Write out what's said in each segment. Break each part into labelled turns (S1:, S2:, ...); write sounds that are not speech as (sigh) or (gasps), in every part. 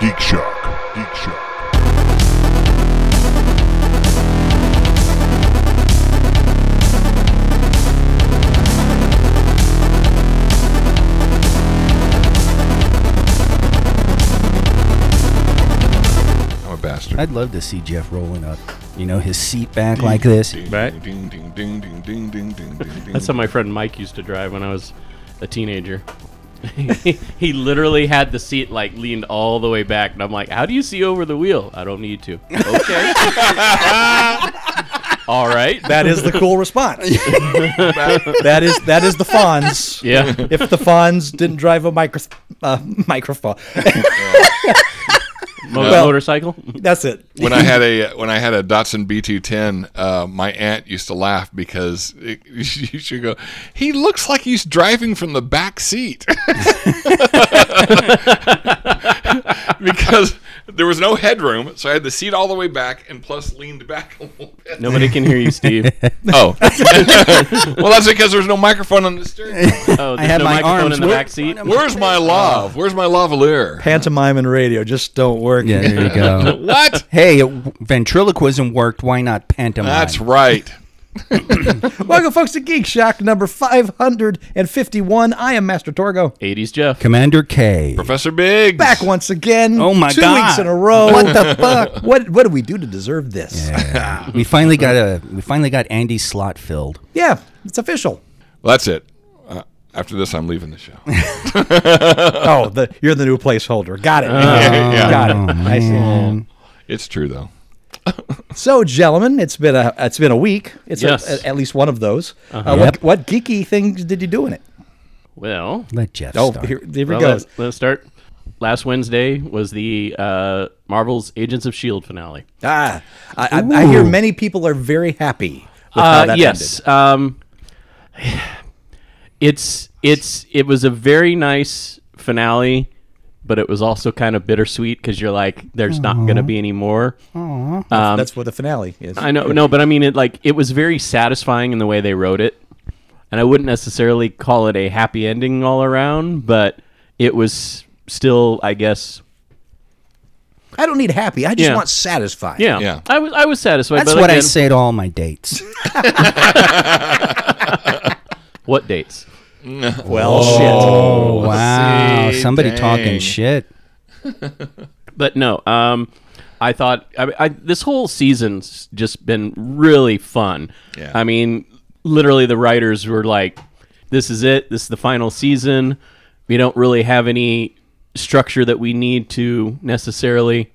S1: Geek Shock. Geek Shock.
S2: I'm a bastard.
S3: I'd love to see Jeff rolling up, you know, his seat back like this.
S2: Ding, Ding, ding, ding, ding, ding, ding, ding, ding,
S4: That's how my friend Mike used to drive when I was a teenager. (laughs) he literally had the seat like leaned all the way back, and I'm like, "How do you see over the wheel?" I don't need to. Okay. (laughs) all right.
S5: That is the cool response. (laughs) that is that is the Fonz.
S4: yeah.
S5: If the Fonz didn't drive a micro, uh, microphone,
S4: Mo-
S5: Well-
S4: motorcycle. (laughs)
S5: that's it.
S2: when I had a when I had a Datsun B210, uh, my aunt used to laugh because it, (laughs) she should go. He looks like he's driving from the back seat (laughs) because there was no headroom, so I had the seat all the way back and plus leaned back a little bit.
S4: Nobody can hear you, Steve. (laughs)
S2: Oh, (laughs) well, that's because there's no microphone on the steering. wheel. (laughs)
S4: Oh, there's
S3: had
S4: no
S3: my
S4: microphone
S3: arms
S4: in the
S3: where-
S4: back seat.
S2: Where's my love? Where's my lavalier?
S5: Pantomime and radio just don't work.
S3: Yeah, there you go.
S2: What?
S3: hey, it, ventriloquism worked. Why not pantomime?
S2: That's right.
S5: Welcome, folks, to Geek Shock number 551. I am Master Torgo.
S4: 80s Jeff.
S3: Commander K.
S2: Professor Biggs.
S5: Back once again.
S3: Oh my
S5: Two
S3: God.
S5: weeks in a row. What the (laughs) fuck? What what did we do to deserve this?
S3: Yeah. we finally got a we finally got Andy's slot filled.
S5: Yeah, it's official.
S2: Well, that's it. Uh, after this, I'm leaving the show. (laughs)
S5: Oh, the you're the new placeholder. Got it. (laughs)
S2: yeah.
S5: Got it. I see.
S2: It's true though. (laughs)
S5: So, gentlemen, it's been a it's been a week. It's
S4: Yes.
S5: a- at least one of those. Uh,
S3: Yep.
S5: what, what geeky things did you do in it?
S4: Well,
S3: Let Jeff
S5: Oh,
S3: start.
S5: here, here we
S4: well,
S5: go.
S4: let's, let's start. Last Wednesday was the uh, Marvel's Agents of Shield finale.
S5: Ah, I, I, I hear many people are very happy with how
S4: Uh,
S5: that
S4: yes. Um, (sighs) it's it's it was a very nice finale, but it was also kind of bittersweet because you're like, there's not going to be any more. Um,
S5: That's what the finale is.
S4: I know, no, but I mean, it like it was very satisfying in the way they wrote it, and I wouldn't necessarily call it a happy ending all around, but it was still, I guess,
S5: I don't need happy. I just
S4: Yeah.
S5: want satisfied.
S4: yeah,
S2: Yeah.
S4: I was I was satisfied.
S3: That's
S4: but
S3: what I say to all my dates. (laughs)
S4: What dates? (laughs)
S5: Well, shit.
S3: Oh wow!
S2: see,
S3: Somebody
S2: dang.
S3: talking shit. (laughs)
S4: But no, um, I thought I, I, this whole season's just been really fun.
S2: Yeah.
S4: I mean, literally, the writers were like, "This is it. This is the final season. We don't really have any structure that we need to necessarily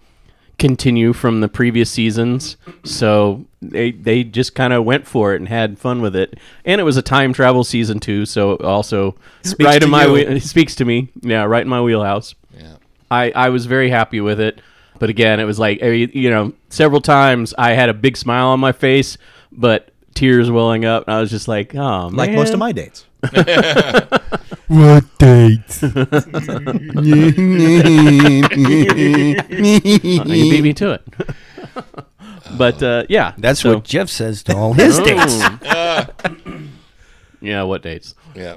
S4: continue from the previous seasons." So they they just kind of went for it and had fun with it. And it was a time travel season too, so also right in my it (laughs) speaks to me. Yeah, right in my wheelhouse.
S2: Yeah.
S4: I, I was very happy with it. But again, it was like, eh, you know, several times I had a big smile on my face, but tears welling up. And I was just like, oh,
S5: Like most of my dates.
S3: What dates? (laughs)
S4: You beat me to it. but uh, yeah.
S3: That's
S4: so-
S3: what Jeff says to all his dates. (laughs)
S4: Yeah, what dates?
S2: Yeah.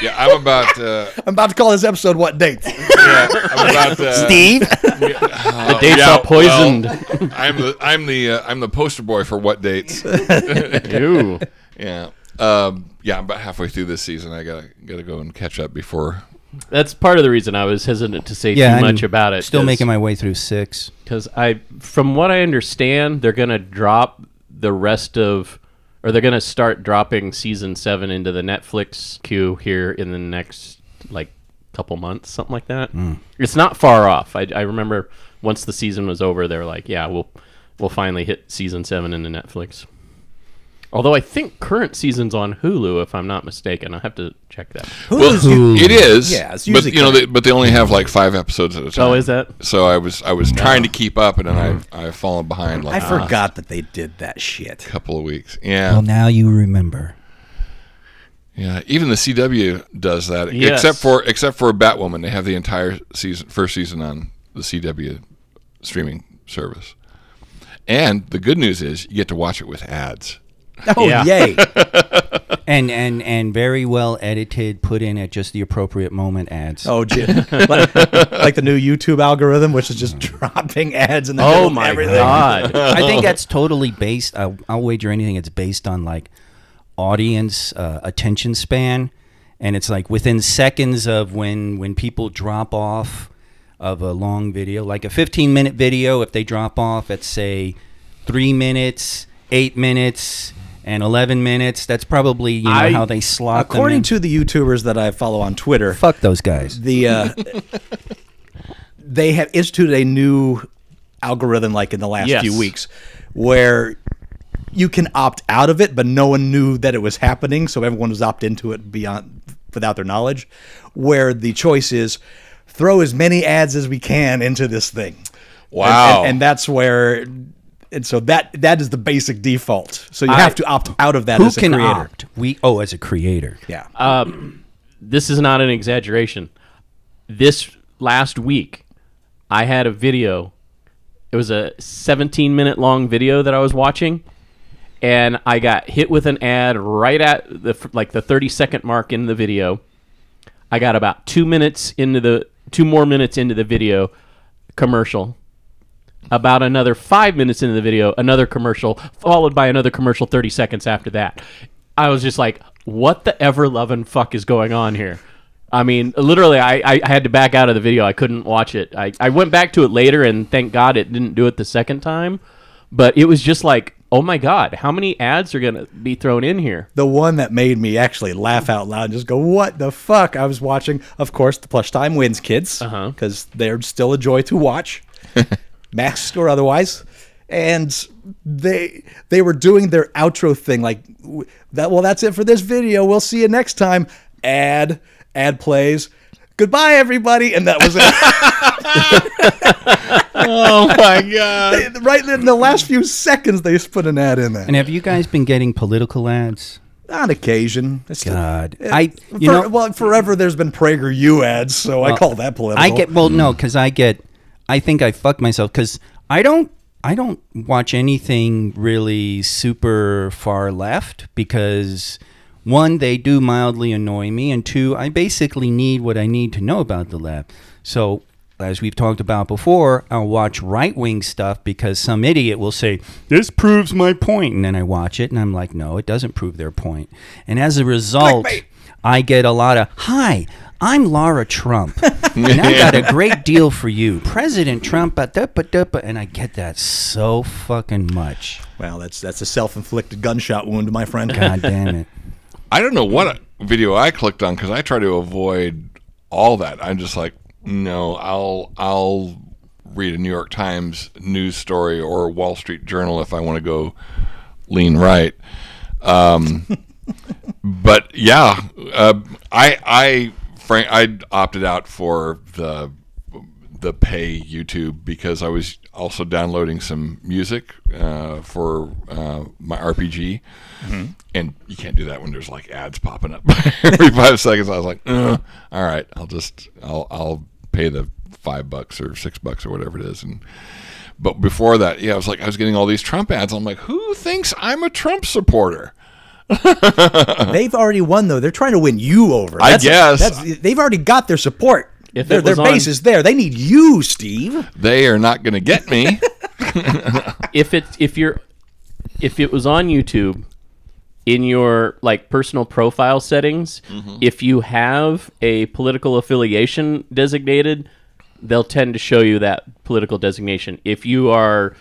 S2: Yeah. I'm about. Uh,
S5: I'm about to call this episode "What Dates."
S2: yeah, I'm about. Uh,
S3: Steve? (laughs)
S4: The dates
S2: yeah,
S4: are poisoned.
S2: well, I'm the. I'm the. Uh, I'm the poster boy for what dates.
S4: Ew.
S2: Yeah. Um, yeah. I'm about halfway through this season. I gotta gotta go and catch up before.
S4: That's part of the reason I was hesitant to say
S3: Yeah,
S4: too
S3: I'm
S4: much about it.
S3: Still making my way through six.
S4: because I, from what I understand, they're gonna drop the rest of, or they're gonna start dropping season seven into the Netflix queue here in the next like couple months, something like that. It's not far off. I, I remember once the season was over, they were like, "Yeah, we'll we'll finally hit season seven into Netflix." Although I think current season's on Hulu, if I'm not mistaken. I have to check that.
S2: Well, it is.
S5: Yeah, it's
S2: but
S5: usually
S2: you know, they, but they only have like five episodes at a oh, time.
S4: Oh, is that?
S2: So I was I was trying to keep up, and then I've mm-hmm. I've fallen behind like
S5: I
S2: a
S5: forgot that they did that shit.
S2: A couple of weeks.
S3: Yeah, Well,
S2: Yeah,
S3: now you remember.
S2: yeah. Even the CW does that,
S4: Yes.
S2: except for except for Batwoman. They have the entire season, first season on the CW streaming service. And the good news is you get to watch it with ads. (laughs)
S5: Oh,
S4: Yeah.
S5: yay. (laughs)
S3: and and and very well edited, put in at just the appropriate moment ads.
S5: Oh, gee. (laughs) like, like the new YouTube algorithm, which is just dropping ads in the middle
S4: Oh
S5: of
S4: my
S5: everything.
S4: god.
S3: I think that's totally based. I'll, I'll wager anything. It's based on like audience uh, attention span, and it's like within seconds of when when people drop off of a long video, like a 15 minute video, if they drop off at say three minutes, eight minutes. And 11 minutes. That's probably you know
S4: I-
S3: how they slot them
S5: According
S3: in.
S5: to the YouTubers that I follow on Twitter,
S3: fuck those guys.
S5: the uh, they have instituted a new algorithm like in the last
S4: Yes.
S5: few weeks where you can opt out of it but no one knew that it was happening so everyone was opt into it beyond without their knowledge where the choice is throw as many ads as we can into this thing And-
S2: Wow.
S5: and, and that's where and so that that is the basic default so you
S4: I-
S5: have to opt out of that
S3: Who
S5: as a
S3: can
S5: creator
S3: opt? We oh, as a creator.
S5: yeah um,
S4: this is not an exaggeration. This last week, I had a video. It was a 17 minute long video that I was watching, and I got hit with an ad right at the like the 30 second mark in the video. I got about two minutes into the two more minutes into the video commercial. About another five minutes into the video, another commercial, followed by another commercial 30 seconds after that. I was just like, what the ever loving fuck is going on here? I mean, literally, I, I I had to back out of the video. I couldn't watch it. I, I went back to it later, and thank God it didn't do it the second time. But it was just like, oh my God, how many ads are going to be thrown in here?
S5: the one that made me actually laugh out loud and just go, "What the fuck?" I was watching, of course, the plush time wins kids
S4: Uh-huh.
S5: because they're still a joy to watch, (laughs) masked or otherwise, and they they were doing their outro thing like that. Well, that's it for this video. We'll see you next time. Ad ad plays. Goodbye, everybody, and that was it. (laughs) (laughs)
S2: oh my god.
S5: right in the last few seconds, they just put an ad in there.
S3: And have you guys been getting political ads?
S5: On occasion, It's-
S3: God,
S5: it-
S3: I you
S5: for-
S3: know
S5: well forever there's been PragerU ads, so I call that political.
S3: I get well no because I get I think I fuck myself because I don't I don't watch anything really super far left because one they do mildly annoy me and two I basically need what I need to know about the left. So as we've talked about before, I'll watch right wing stuff because some idiot will say, This proves my point. And then I watch it and I'm like, No, it doesn't prove their point. And as a result,
S5: Clickbait.
S3: I get a lot of, Hi, I'm Laura Trump. (laughs) and I got a (laughs) great deal for you. President Trump, ba- da- ba- da- ba," and I get that so fucking much.
S5: Well, that's that's a self-inflicted gunshot wound, to my friend.
S3: God damn it. (laughs)
S2: I don't know what video I clicked on because I try to avoid all that. I'm just like, no, I'll I'll read a New York Times news story or a Wall Street Journal if I want to go lean right. Um, but yeah, uh, I I frank I opted out for the the pay YouTube because I was also downloading some music uh, for uh, my RPG, and you can't do that when there's like ads popping up (laughs) every five seconds. I was like, "Ugh, all right, I'll just I'll I'll pay the five bucks or six bucks or whatever it is, and. But before that, yeah, I was like, I was getting all these Trump ads. I'm like, who thinks I'm a Trump supporter? (laughs)
S5: They've already won, though. They're trying to win you over.
S2: I guess.
S5: that's, they've already got their support.
S4: If
S5: their, their base
S4: on-
S5: is there. They need you, Steve.
S2: They are not going to get me. (laughs)
S4: if it's if you're if it was on YouTube in your like personal profile settings, mm-hmm. if you have a political affiliation designated, they'll tend to show you that political designation. If you are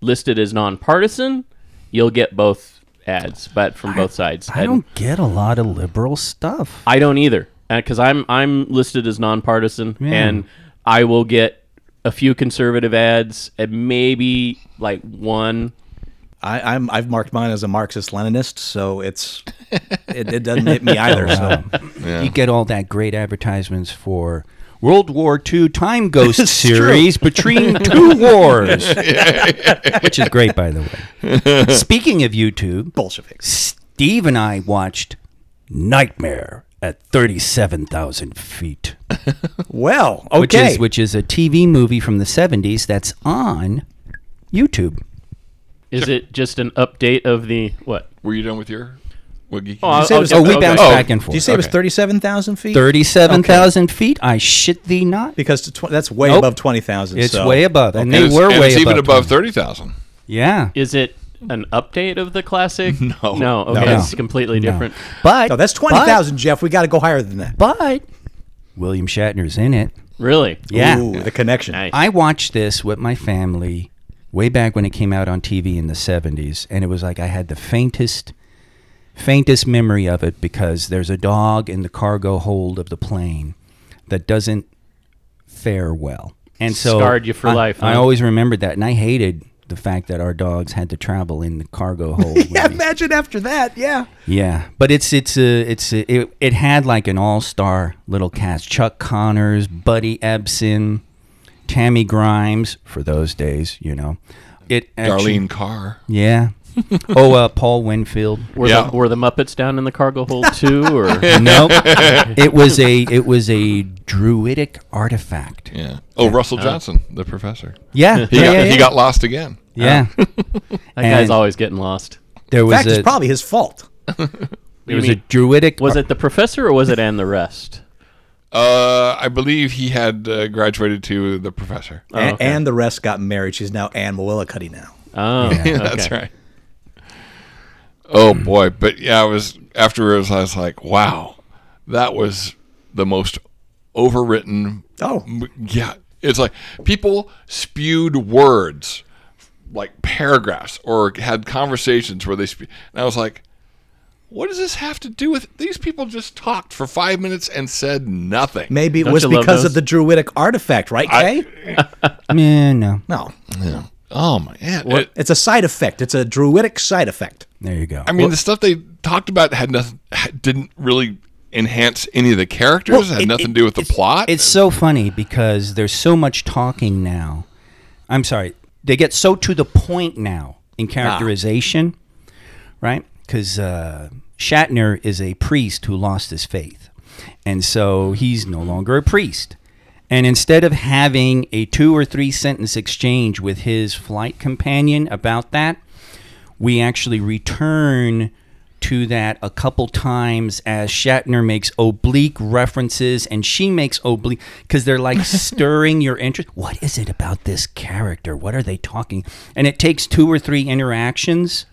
S4: listed as nonpartisan, you'll get both ads, but from both sides.
S3: I
S4: And
S3: don't get a lot of liberal stuff.
S4: I don't either, uh, because I'm I'm listed as nonpartisan,
S3: Yeah.
S4: and I will get a few conservative ads and maybe like one
S5: I, I'm I've marked mine as a Marxist Leninist, so it's it, it doesn't hit me either. So (laughs)
S3: You get all that great advertisements for World War II Time Ghost (laughs)
S5: It's true.
S3: series between (laughs) two wars, (laughs) which is great, by the way. Speaking of YouTube,
S5: Bolsheviks.
S3: Steve and I watched Nightmare at 37,000 feet,
S5: Well, okay.
S3: which is which is a TV movie from the 70s that's on YouTube.
S4: Is it just an update of the what?
S2: Were you done with your wiggy?
S4: Oh, I'll-
S5: say it
S4: I'll
S5: was-
S3: Oh, we
S4: okay.
S3: bounced
S2: Oh,
S3: back and
S5: Do
S3: forth.
S5: you say it was 37,000 feet?
S3: Thirty-seven thousand feet. I shit thee not.
S5: Because to tw- that's way
S3: Nope.
S5: above 20,000.
S3: It's
S5: so-
S3: way above, and
S2: and
S3: they
S2: it's,
S3: were
S2: and
S3: way
S2: it's even
S3: above
S2: above
S3: 20.
S2: thirty thousand.
S3: Yeah,
S4: Is it an update of the classic? (laughs)
S2: No.
S4: No. Okay.
S3: No.
S4: It's completely
S3: No.
S4: different.
S3: but
S5: No, that's 20,000, Jeff. We got to go higher than that.
S3: But, but William Shatner's in it.
S4: Really?
S3: Yeah,
S5: Ooh, the connection.
S4: Nice.
S3: I watched this with my family way back when it came out on TV in the 70s and it was like I had the faintest faintest memory of it because there's a dog in the cargo hold of the plane that doesn't fare well. And so
S4: Scarred you for
S3: I-
S4: life,
S3: I always remembered that and I hated the fact that our dogs had to travel in the cargo (laughs) hold. with
S5: Yeah, imagine after that. Yeah.
S3: Yeah, but it's it's a it's a, it, it had like an all star little cast: Chuck Connors, Buddy Ebsen, Tammy Grimes for those days, you know. It actually,
S2: Darlene Carr.
S3: yeah. (laughs) oh, uh, Paul Winfield.
S4: Were,
S2: Yeah.
S4: the, were the Muppets down in the cargo hold too, or (laughs)
S3: nope. It was a it was a druidic artifact.
S2: Yeah. Oh, Russell Johnson, the professor.
S3: Yeah,
S2: He
S3: yeah,
S2: got
S3: yeah,
S2: he got lost again.
S3: yeah. (laughs)
S4: that guy's
S3: And-
S4: always getting lost?
S3: There
S5: In
S3: was
S5: fact,
S3: a
S5: it's probably his fault.
S3: there
S4: You
S3: was a druidic.
S4: Was it the professor or was it and the rest?
S2: Uh, I believe he had uh, graduated to the professor.
S4: Oh,
S5: and,
S4: okay.
S5: and the rest got married. She's now Anne Mullicuddy now.
S4: Oh,
S3: Yeah.
S2: That's right. Oh boy, but yeah, I was afterwards. I was like, wow, that was the most overwritten.
S5: Oh.
S2: yeah, it's like people spewed words like paragraphs or had conversations where they spe- and I was like, what does this have to do with these people just talked for five minutes and said nothing?
S5: Maybe it
S4: Don't
S5: was because of the druidic artifact, right,
S2: I-
S5: Kay? (laughs)
S3: Man, no.
S5: no.
S2: Oh my, yeah. it-
S5: It's a side effect. It's a druidic side effect.
S3: There you go.
S2: I mean, the stuff they talked about had nothing, didn't really enhance any of the characters.
S3: Well,
S2: had
S3: it-
S2: nothing to do with the plot.
S3: It's so funny because there's so much talking now. I'm sorry, they get so to the point now in characterization, right? Because uh, Shatner is a priest who lost his faith, and so he's no longer a priest. And instead of having a two or three sentence exchange with his flight companion about that, we actually return to that a couple times as Shatner makes oblique references and she makes oblique because they're like (laughs) stirring your interest. What is it about this character? What are they talking? And it takes two or three interactions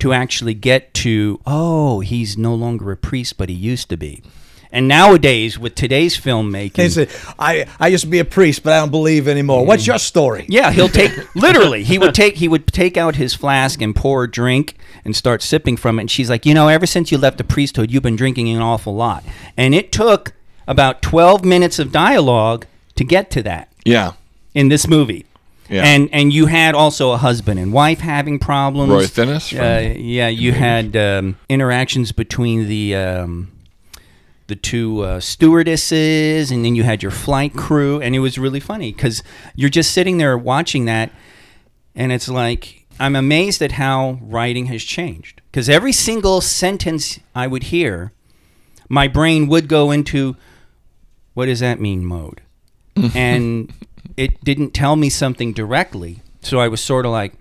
S3: to actually get to, oh, he's no longer a priest, but he used to be. And nowadays, with today's filmmaking,
S5: said, I, I used to be a priest, but I don't believe anymore. What's your story?
S3: yeah, he'll take (laughs) literally. He would take he would take out his flask and pour a drink and start sipping from it. And she's like, you know, ever since you left the priesthood, you've been drinking an awful lot. And it took about twelve minutes of dialogue to get to that
S2: yeah,
S3: in this movie.
S2: Yeah.
S3: And and you had also a husband and wife having problems.
S2: Roy Thinnes from-
S3: Uh, yeah, you had um, interactions between the um, the two uh, stewardesses, and then you had your flight crew, and it was really funny because you're just sitting there watching that, and it's like I'm amazed at how writing has changed. Because every single sentence I would hear, my brain would go into, "What does that mean?" mode, (laughs) and it didn't tell me something directly, so I was sort of like.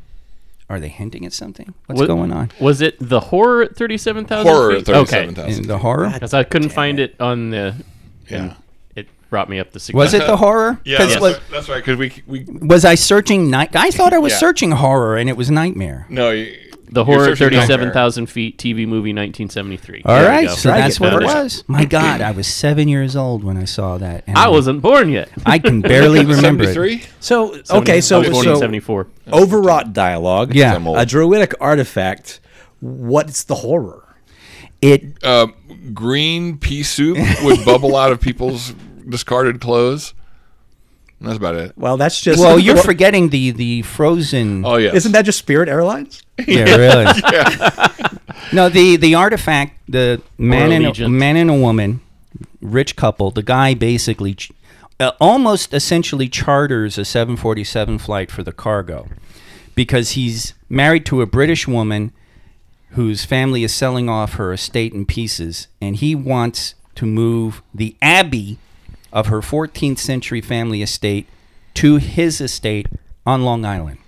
S3: Are they hinting at something? What's
S4: What-
S3: going on?
S4: Was it the horror at thirty-seven thousand?
S2: horror at
S4: feet?
S2: thirty-seven
S3: In
S2: thousand.
S3: the horror?
S4: Because I couldn't find it on the.
S2: Yeah,
S4: It brought me up the.
S3: Was it the horror?
S2: yeah,
S3: 'Cause
S2: that's,
S3: was,
S2: right, that's right. Because we we
S3: was I searching night? I thought I was (laughs)
S2: Yeah.
S3: searching horror, and it was nightmare.
S2: no you,
S4: The horror
S2: searching
S4: thirty-seven feet TV movie nineteen seventy-three.
S3: All right, so
S5: Try to
S3: that's
S5: get
S3: what it
S5: better.
S3: was. My God, I was seven years old when I saw that. and
S4: I wasn't born yet.
S3: I can barely (laughs) remember it.
S2: Seventy-three.
S5: So, okay, so,
S4: I was born in
S5: so
S4: seventy-four.
S5: overwrought dialogue.
S3: Yeah.
S2: I'm old.
S5: A druidic artifact. What's the horror?
S3: It
S2: Uh, green pea soup would bubble out of people's discarded clothes. That's about it.
S5: Well, that's just.
S3: well, you're forgetting the the frozen.
S2: Oh yeah,
S5: Isn't that just Spirit Airlines? (laughs)
S3: Yeah, really. (laughs) No, the the artifact, the man and a,
S4: Allegiant.
S3: man and a woman, rich couple. The guy basically, ch- uh, almost essentially charters a 747 flight for the cargo, because he's married to a British woman whose family is selling off her estate in pieces, and he wants to move the abbey of her 14th century family estate to his estate on Long Island.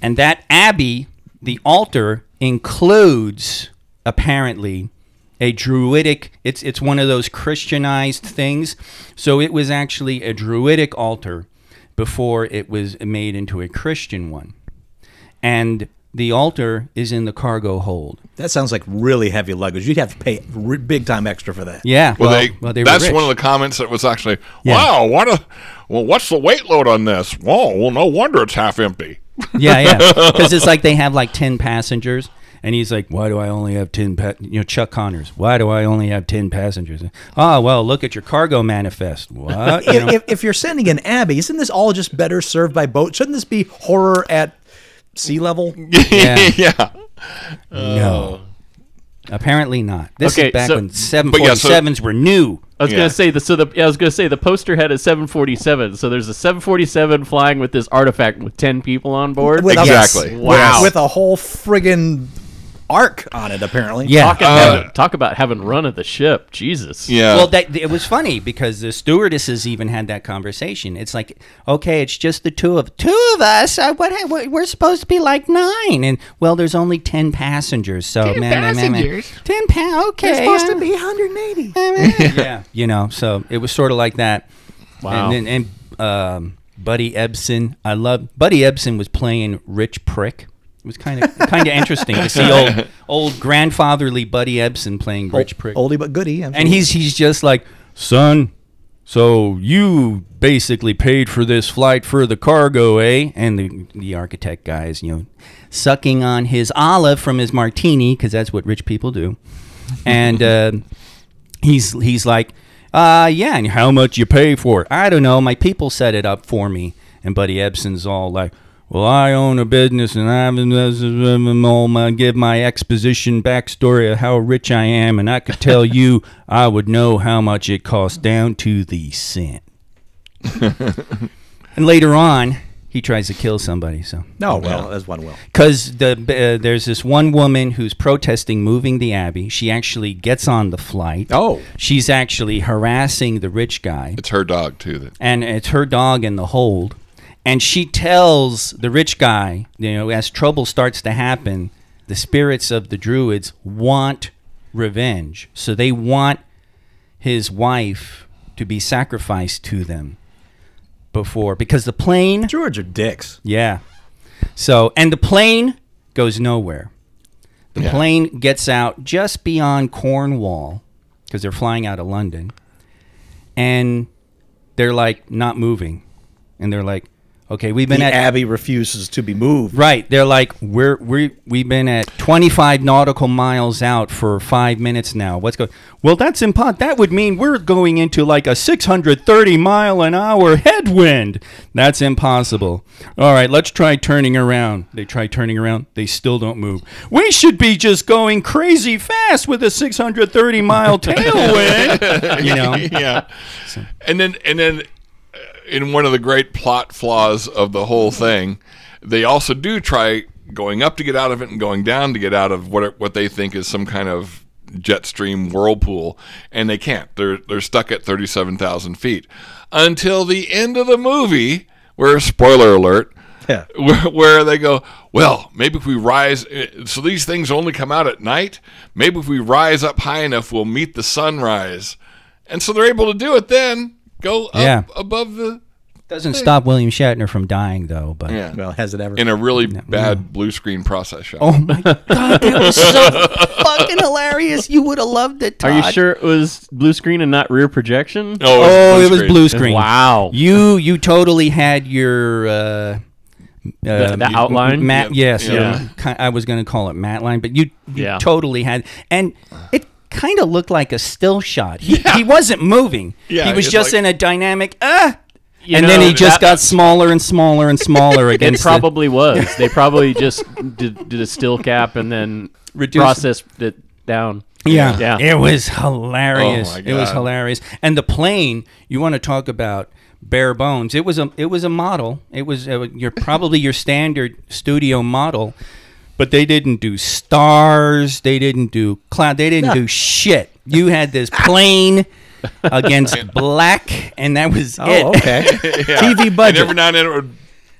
S3: And that abbey, the altar includes apparently a druidic it's it's one of those christianized things so it was actually a druidic altar before it was made into a christian one and the altar is in the cargo hold
S5: That sounds like really heavy luggage. You'd have to pay r- big time extra for that.
S3: yeah
S2: Well,
S3: well,
S2: they,
S3: well, they
S2: that's
S3: rich.
S2: one of the comments that was actually,
S3: Yeah.
S2: wow, what a, well, what's the weight load on this? Whoa, well, no wonder it's half empty.
S3: yeah yeah (laughs) because it's like they have like 10 passengers and he's like why do i only have 10 pa-? you know chuck connors why do i only have 10 passengers oh well look at your cargo manifest (laughs) what You
S5: If, if, if you're sending an Abbey, isn't this all just better served by boat? Shouldn't this be horror at sea level? (laughs)
S3: yeah (laughs)
S2: yeah.
S3: No. Apparently not. This
S4: Okay,
S3: is back
S4: so-
S3: when
S2: But yeah, so-
S3: 747s were new.
S4: I was
S2: Yeah.
S4: gonna say the so the yeah, I was gonna say the poster had a 747. So there's a 747 flying with this artifact with 10 people on board.
S5: With a-
S2: Exactly.
S5: with-
S4: Wow.
S5: With, a whole friggin' arc on it, apparently.
S3: Yeah.
S4: Talk, about, talk about having run of the ship. Jesus.
S2: Yeah.
S3: Well, that it was funny because the stewardesses even had that conversation. It's like, okay, it's just the two of two of us. Uh, what, what we're supposed to be like nine, and well, there's only ten passengers. So ten
S6: passengers?
S3: ten pa- Okay,
S5: supposed to
S3: uh,
S5: be 180. (laughs)
S3: yeah, you know. So it was sort of like that.
S4: Wow.
S3: And then and um, Buddy Ebsen, I love Buddy Ebsen was playing Rich Prick. It was kind of kind of interesting to see old old grandfatherly Buddy Ebsen playing Rich Prick.
S5: Oldie but goodie.
S3: and he's he's just like, son. So you basically paid for this flight for the cargo, eh? And the the architect guy is, you know, sucking on his olive from his martini because that's what rich people do. And uh, he's he's like, uh, yeah. And how much you pay for it? I don't know. My people set it up for me. And Buddy Ebsen's all like. Well, I own a business, and I'm all my give my exposition backstory of how rich I am, and I could tell (laughs) you, I would know how much it costs down to the cent. (laughs) and later on, he tries to kill somebody. So,
S5: no, well, as one will.
S3: because the uh, there's this one woman who's protesting moving the abbey. She actually gets on the flight.
S5: Oh.
S3: she's actually harassing the rich guy
S2: it's her dog, too. That,
S3: and it's her dog in the hold. And she tells the rich guy, you know, as trouble starts to happen, the spirits of the druids want revenge. So they want his wife to be sacrificed to them before because the plane
S5: Druids are dicks.
S3: yeah. So, and the plane goes nowhere. The
S2: Yeah.
S3: plane gets out just beyond Cornwall because they're flying out of London. And they're like not moving. And they're like, okay, we've been
S5: The
S3: at
S5: Abbey refuses to be moved.
S3: Right. They're like, we're we we've been at 25 nautical miles out for five minutes now. What's going? Well, that's impossible. That would mean we're going into like a 630 mile an hour headwind. That's impossible. All right, let's try turning around. They try turning around. They still don't move. We should be just going crazy fast with a 630 mile (laughs) tailwind. you know.
S2: yeah. And then, and then, in one of the great plot flaws of the whole thing, they also do try going up to get out of it and going down to get out of what what they think is some kind of jet stream whirlpool, and they can't. They're they're stuck at thirty seven thousand feet until the end of the movie, where spoiler alert.
S5: Yeah. (laughs)
S2: where, where they go, well, maybe if we rise, uh, so these things only come out at night. Maybe if we rise up high enough, we'll meet the sunrise. And so they're able to do it then, go up
S3: Yeah.
S2: above the,
S3: Doesn't stop William Shatner from dying though. But
S2: yeah,
S5: Well, has it ever?
S2: in a really bad blue screen process shot.
S3: Oh my god, that was so (laughs) fucking hilarious! You would have loved it.
S4: Are
S3: Todd.
S4: you sure it was blue screen and not rear projection?
S3: Oh, it was blue screen.
S4: Wow.
S3: You you totally had your uh,
S4: The- the outline?
S3: Matt,
S2: Yeah.
S3: yes,
S4: Yeah.
S3: uh, ki- I was going to call it matte line, but you, you
S4: Yeah.
S3: totally had, and it kind of looked like a still shot. He, he wasn't moving.
S2: Yeah,
S3: he was just
S2: like-
S3: in a dynamic. Ah.
S4: You
S3: and then he just got smaller and smaller and smaller (laughs)
S4: It
S3: against. the-
S4: probably was. They probably just did, did a still cap and then
S3: Reduced-
S4: processed it down.
S3: Yeah.
S4: Yeah.
S3: It was hilarious.
S2: Oh, my
S3: It was hilarious. And the plane, you want to talk about bare bones. It was a it was a model. It was uh, your probably your standard studio model. But they didn't do stars, they didn't do cloud, they didn't do shit. You had this plane (laughs) against black and that was
S5: oh,
S3: it.
S5: okay. (laughs) (laughs) TV
S2: And
S5: budget.
S2: every now and then it would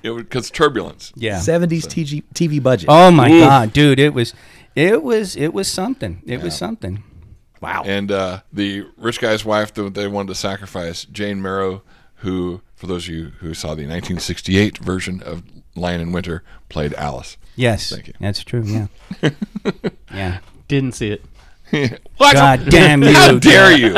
S2: It because turbulence.
S3: Yeah.
S5: 70s TG, TV budget.
S3: Oh my
S2: Oof.
S3: god, dude! It was, it was, it was something. It was something.
S5: wow.
S2: And uh, the rich guy's wife that they wanted to sacrifice, Jane Merrow, who, for those of you who saw the 1968 version of Lion in Winter, played Alice.
S3: Yes,
S2: Thank you.
S3: that's true. Yeah, (laughs) yeah.
S4: Didn't see it. (laughs)
S2: What?
S3: God damn you!
S2: How dare you?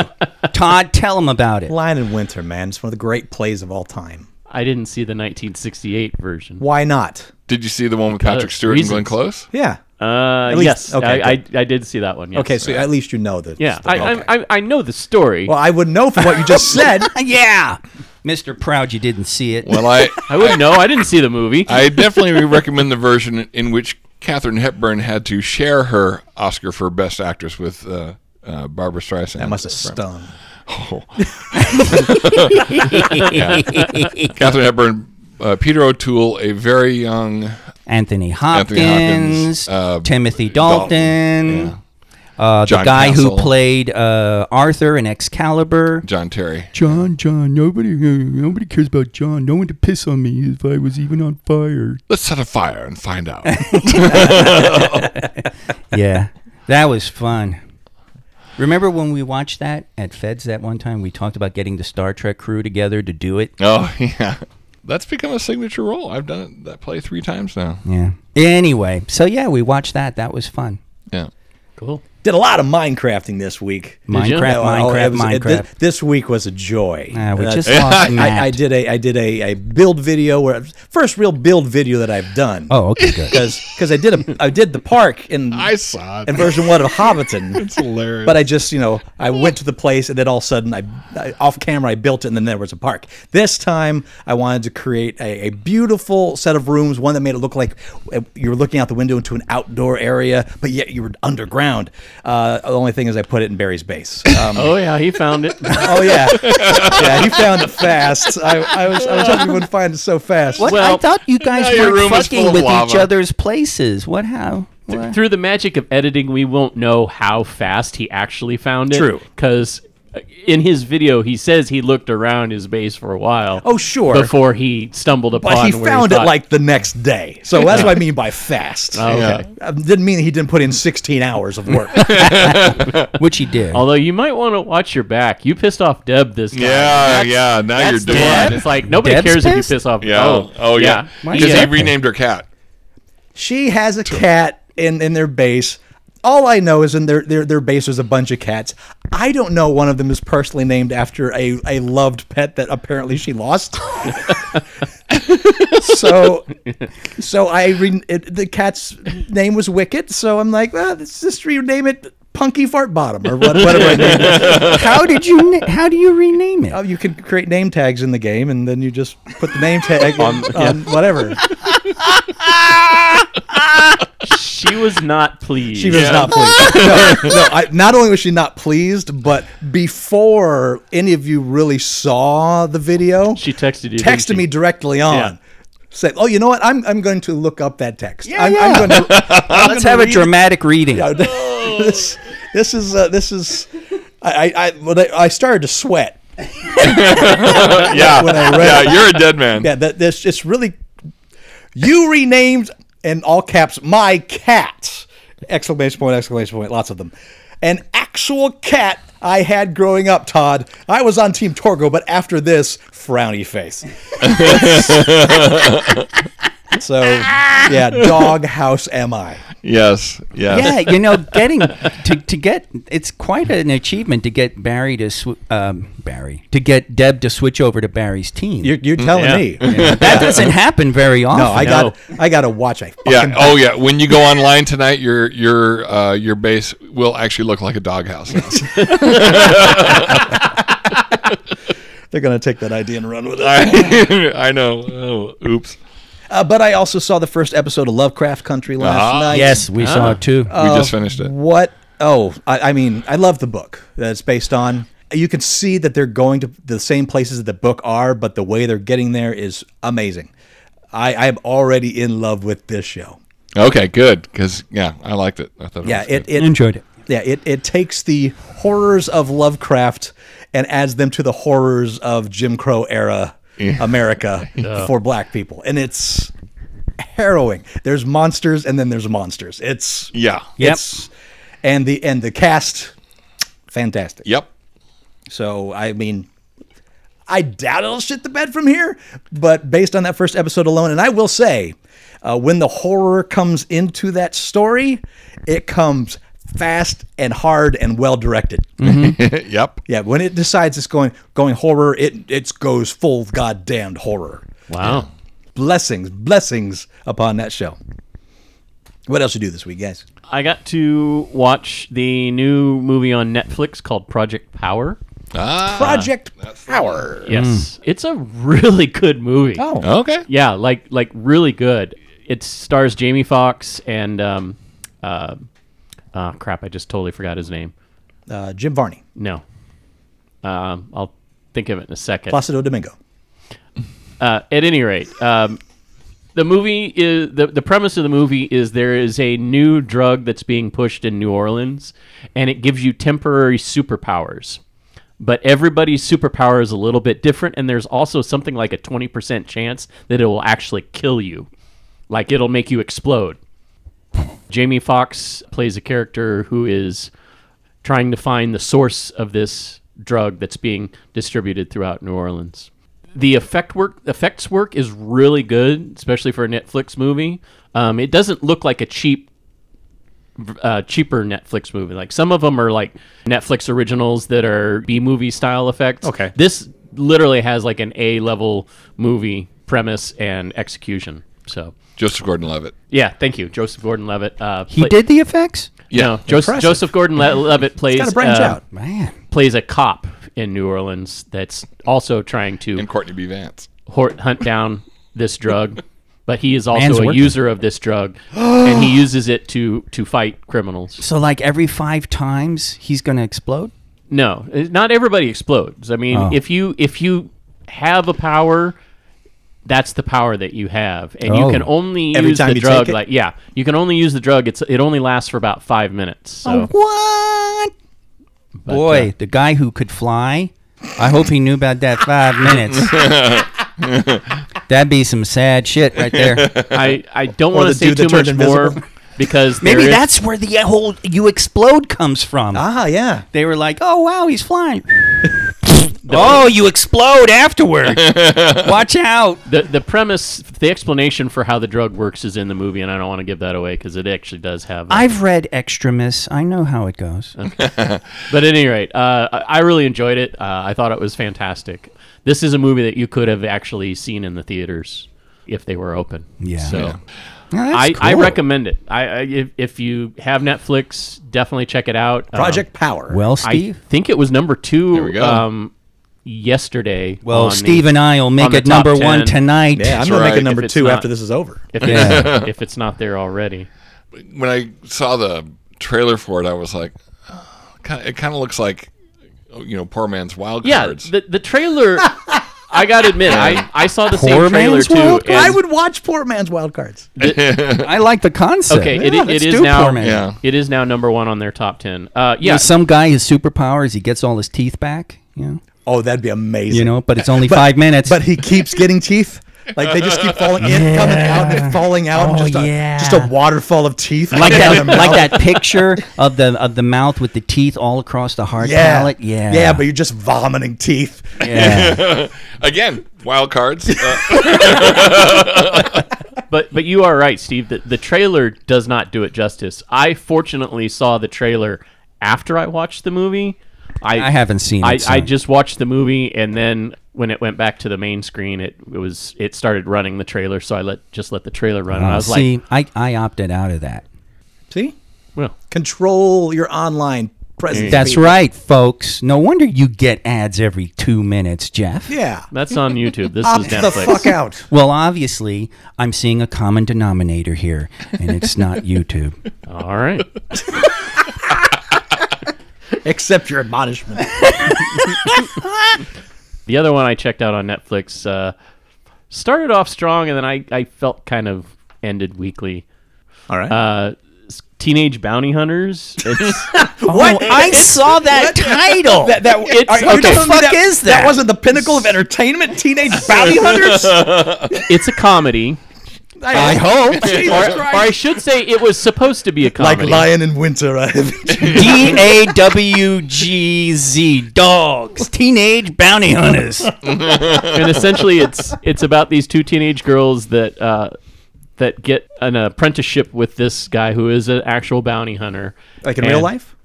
S3: Todd? Tell him about it.
S5: Lion in Winter, man. It's one of the great plays of all time.
S4: I didn't see the 1968 version.
S5: Why not?
S2: Did you see the one with Patrick
S4: Because
S2: Stewart and Glenn. Close?
S5: Yeah.
S4: Uh,
S5: least-
S4: yes,
S5: okay,
S4: I, I, I did see that one. Yes.
S5: Okay, so at least you know that.
S4: yeah,
S5: the-
S4: I,
S5: okay.
S4: I, I, I know the story.
S5: well, I would know from what you just (laughs) said.
S3: yeah, Mister Proud, you didn't see it.
S2: Well, I (laughs)
S4: I wouldn't know. I didn't see the movie.
S2: I definitely recommend the version in which Katharine Hepburn had to share her Oscar for Best Actress with uh, uh, Barbra Streisand.
S5: That must have stung. (laughs)
S2: Katharine Hepburn, uh, Peter O'Toole, a very young
S3: Anthony Hopkins,
S2: Hopkins, uh,
S3: Timothy
S2: Dalton,
S3: Dalton,
S2: yeah.
S3: Uh, the
S2: John
S3: guy
S2: Castle.
S3: who played uh, Arthur in Excalibur.
S2: John Terry.
S6: John, John, nobody, nobody cares about John. No one to piss on me if I was even on fire.
S2: Let's set a fire and find out. (laughs)
S3: yeah, that was fun. Remember when we watched that at Feds that one time? We talked about getting the Star Trek crew together to do it.
S2: oh (laughs) yeah, that's become a signature role. I've done it, that play three times now.
S3: Yeah. Anyway, so yeah, we watched that. That was fun.
S2: Yeah.
S4: cool.
S5: Did a lot of Minecrafting this week.
S3: Minecraft,
S4: you?
S5: No,
S3: Minecraft,
S5: was-
S3: Minecraft.
S5: thi- this week was a joy.
S3: Ah, we
S5: Uh,
S3: just lost (laughs) Matt.
S5: I, I did a I did a, a build video where first real build video that I've done.
S3: Oh, okay, good.
S5: because I did a I did the park in
S2: I saw it.
S5: in version one of Hobbiton. (laughs)
S2: It's hilarious.
S5: But I just, you know, I went to the place and then all of a sudden, I, I off camera, I built it and then there was a park. This time, I wanted to create a, a beautiful set of rooms, one that made it look like uh, you were looking out the window into an outdoor area, but yet you were underground. Uh, the only thing is, I put it in Barry's base. (coughs) Um,
S4: Oh yeah, he found it. (laughs)
S5: oh yeah, (laughs) yeah, he found it fast. I, I was I was hoping he wouldn't find it so fast.
S3: What?
S4: Well,
S3: I thought you guys were
S2: room is full
S3: fucking
S2: of
S3: with each other's places. What? How? What?
S4: Through the magic of editing, we won't know how fast he actually found it.
S5: True.
S4: because in his video, he says he looked around his base for a while.
S5: Oh, sure.
S4: Before he stumbled upon.
S5: But he
S4: where
S5: found it
S4: thought-
S5: like the next day. So that's what I mean by fast.
S4: Oh, okay.
S5: Uh, didn't mean he didn't put in 16 hours of work. (laughs)
S3: Which he did.
S4: Although you might want to watch your back. You pissed off Deb this time.
S2: yeah, yeah. Now you're
S4: That's the
S2: doing
S4: one.
S2: it.
S4: It's like nobody
S3: Deb's
S4: cares if you piss off.
S2: Yeah.
S4: Oh,
S2: Oh, yeah. Because
S3: is
S2: he renamed her cat.
S5: she has a cat in, in their base. All I know is in their, their their base there's a bunch of cats. I don't know one of them is personally named after a, a loved pet that apparently she lost. (laughs) so so I re- it, the cat's name was Wicket. So I'm like, well, let's just rename it Punky Fart Bottom or (laughs) whatever I named it. (laughs)
S3: how did you? na- How do you rename it?
S5: Oh, you can create name tags in the game, and then you just put the name tag (laughs) on, on whatever.
S4: She was not pleased.
S5: She was not pleased. No, no I, not only was she not pleased, but before any of you really saw the video,
S4: She texted you.
S5: texted me directly on.
S4: Yeah.
S5: Said, "Oh, you know what? I'm I'm going to look up that text.
S3: Yeah,
S5: I'm,
S3: yeah. (laughs)
S5: I'm going to I'm
S3: Let's have a
S5: read-
S3: dramatic reading. (laughs)
S5: this this is uh, this is I I I, I I started to sweat. (laughs)
S2: yeah.
S5: when I read
S2: yeah,
S5: it.
S2: you're a dead man.
S5: Yeah, that this it's really you renamed in all caps my cat exclamation point exclamation point lots of them an actual cat I had growing up, Todd. I was on Team Torgo, but after this, frowny face. (laughs) so, yeah, dog house am I?
S2: Yes. Yes.
S3: yeah, you know, (laughs) getting to, to get it's quite an achievement to get Barry to sw- um, Barry to get Deb to switch over to Barry's team.
S5: You're, you're telling
S4: Yeah.
S5: me?
S3: that doesn't (laughs) happen very often.
S5: No, I got I got to watch a fucking
S2: Yeah. Oh, yeah. When you go online tonight, your your uh, your base will actually look like a doghouse. now. (laughs)
S5: They're gonna take that idea and run with it.
S2: I, I know. Oh, oops.
S5: Uh, but I also saw the first episode of Lovecraft Country last
S2: Ah.
S5: night.
S3: yes, we saw it too.
S2: We just finished it.
S5: What? Oh, I, I mean, I love the book that it's based on. You can see that they're going to the same places that the book are, but the way they're getting there is amazing. I, I am already in love with this show.
S2: Okay, good. Because yeah, I liked it. I thought. It
S5: Yeah,
S2: was
S5: it,
S2: good.
S5: it
S3: Enjoyed it.
S5: Yeah, it, it takes the horrors of Lovecraft and adds them to the horrors of Jim Crow era America (laughs) for black people, and it's harrowing. There's monsters, and then there's monsters. It's
S2: Yeah.
S3: Yep.
S5: It's, and the and the cast, fantastic.
S2: Yep.
S5: So I mean, I doubt it'll shit the bed from here, but based on that first episode alone, and I will say, uh, when the horror comes into that story, it comes fast and hard and well directed. (laughs) (laughs)
S2: yep.
S5: Yeah, when it decides it's going going horror, it it goes full goddamned horror.
S4: Wow.
S5: Blessings, blessings upon that show. What else you do this week, guys?
S4: I got to watch the new movie on Netflix called Project Power.
S2: Ah.
S5: Project Power.
S4: Yes, it's a really good movie.
S5: Oh,
S2: Okay.
S4: Yeah, like like really good. It stars Jamie Foxx and um, uh, uh, crap, I just totally forgot his name.
S5: uh, Jim Varney,
S4: No, um, I'll think of it in a second.
S5: Placido Domingo.
S4: uh, at any rate, um, the movie is the, the premise of the movie is there is a new drug that's being pushed in New Orleans, and it gives you temporary superpowers. But everybody's superpower is a little bit different, and there's also something like a 20% chance that it will actually kill you. Like it'll make you explode. Jamie Foxx plays a character who is trying to find the source of this drug that's being distributed throughout New Orleans. The effect work, effects work is really good, especially for a Netflix movie. Um, it doesn't look like a cheap, uh, cheaper Netflix movie. Like some of them are like Netflix originals that are B movie style effects.
S5: Okay.
S4: this literally has like an A level movie premise and execution. So
S2: Joseph Gordon-Levitt.
S4: yeah, thank you, Joseph Gordon-Levitt. Uh,
S3: He
S4: play-
S3: did the effects?
S2: Yeah.
S4: no, Joseph,
S5: Impressive.
S4: Joseph Gordon-Levitt (laughs) plays
S5: Got to branch
S4: uh,
S5: out.
S3: Man.
S4: plays a cop in New Orleans that's also trying to
S2: And Courtney B. Vance.
S4: hor- hunt down this drug, (laughs) but he is also
S3: Man's
S4: a
S3: working.
S4: user of this drug, (gasps) and he uses it to to fight criminals.
S3: So, like every five times, he's going to explode?
S4: No, uh, not everybody explodes. I mean,
S3: Oh.
S4: if you if you have a power, that's the power that you have, and you
S3: Oh.
S4: can only
S5: Every
S4: use
S5: time
S4: the
S5: you
S4: drug. Like yeah, you can only use the drug. It's it only lasts for about five minutes. So
S3: What?
S4: but,
S3: Boy,
S4: uh,
S3: the guy who could fly, I hope he knew about that five minutes. (laughs) That'd be some sad shit right there.
S4: I I don't want to say too much
S5: turned
S4: more because
S3: Maybe
S4: is-
S3: that's where the whole you explode comes from.
S5: Ah, yeah.
S3: They were like, "Oh wow, he's flying." Oh, you explode afterward. (laughs) Watch out.
S4: the the premise, the explanation for how the drug works is in the movie, and I don't want to give that away because it actually does have. a-
S3: I've read Extremis. I know how it goes. (laughs)
S4: but at any rate, uh, I I really enjoyed it. Uh, I thought it was fantastic. This is a movie that you could have actually seen in the theaters if they were open.
S3: Yeah.
S4: So
S3: Oh, that's
S4: I, I recommend it. I, I if, if you have Netflix, definitely check it out. Um,
S5: Project Power.
S3: Well, Steve, I
S4: think it was number two.
S2: There we go.
S4: Um, yesterday.
S3: well,
S4: on the-
S3: Steve and I will make it number
S4: top
S3: one tonight.
S5: yeah, I'm
S2: That's
S5: gonna make it number two
S4: not-
S5: after this is over.
S4: If it's, (laughs) if it's not there already.
S2: When I saw the trailer for it, I was like, oh, it kind of looks like, you know, poor man's wild cards.
S4: Yeah, the the trailer. (laughs) I gotta admit, I, I saw the same trailer
S3: man's
S4: too. And
S5: I would watch Poor Man's Wild Cards. (laughs)
S3: I like the concept.
S4: Okay,
S3: Yeah,
S4: it, it
S3: let's
S4: is
S3: do
S4: now.
S3: Poor Man.
S2: Yeah.
S4: It is now number one on their top ten. Uh,
S3: Yeah.
S4: yeah,
S3: some guy his superpower is he gets all his teeth back. You know,
S5: Oh, that'd be amazing.
S3: you know, but it's only
S5: But-
S3: five minutes.
S5: But he keeps getting teeth. Like they just keep falling in, coming out, and falling out. and
S3: Oh,
S5: just, a,
S3: yeah.
S5: just a waterfall of teeth.
S3: like that, like that picture of the of the mouth with the teeth all across the hard
S5: Yeah.
S3: palate. Yeah,
S5: Yeah, but you're just vomiting teeth.
S3: yeah. (laughs)
S2: Again, wild cards. Uh, (laughs)
S4: but but you are right, Steve. The, the trailer does not do it justice. I fortunately saw the trailer after I watched the movie. I,
S3: I haven't seen it,
S4: I,
S3: so-
S4: I just watched the movie, and then when it went back to the main screen, it, it was it started running the trailer. So I let just let the trailer run. and I
S3: Uh,
S4: was
S3: see,
S4: like,
S3: I I opted out of that.
S5: See,
S4: well,
S5: control your online presence.
S3: That's
S5: people.
S3: right, folks. No wonder you get ads every two minutes, Jeff.
S5: Yeah.
S4: that's on YouTube. This
S5: Opt
S4: is
S5: the
S4: Netflix.
S5: fuck out.
S3: Well, obviously, I'm seeing a common denominator here, and it's not (laughs) YouTube.
S4: All right. (laughs)
S5: Accept your admonishment. (laughs)
S4: The other one I checked out on Netflix uh, started off strong, and then I, I felt kind of ended weakly.
S5: All right.
S4: Uh, Teenage Bounty Hunters. It's (laughs)
S3: What? I saw that title.
S5: That, that,
S4: It's-
S5: are you
S4: what the
S3: fuck
S5: that,
S3: is
S5: That
S3: that?
S5: wasn't the pinnacle of entertainment, Teenage Bounty (laughs) Hunters?
S4: it's a comedy,
S3: I hope. (laughs)
S5: Jesus
S4: or, or I should say, it was supposed to be a comedy. like.
S5: Lion in Winter. (laughs)
S3: D A W G Z dogs, (laughs) teenage bounty hunters.
S4: and essentially it's it's about these two teenage girls that uh, that get an apprenticeship with this guy who is an actual bounty hunter.
S5: like in
S4: And-
S5: real life?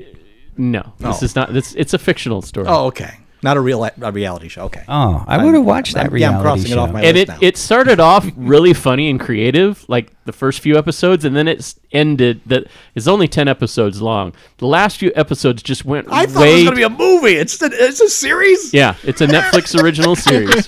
S4: No, this
S5: Oh.
S4: is not. This it's a fictional story.
S5: Oh, okay. Not a real a reality show. Okay.
S3: Oh, I would have watched that
S5: I'm-
S3: reality
S5: yeah, I'm crossing
S3: show.
S5: it off my
S4: and
S5: list
S4: it
S5: now.
S4: it started off really funny and creative, like the first few episodes, and then it's ended. That is only ten episodes long. The last few episodes just went
S5: I thought
S4: way.
S5: it was going to be a movie. It's a, it's a series.
S4: yeah, it's a Netflix (laughs) original series.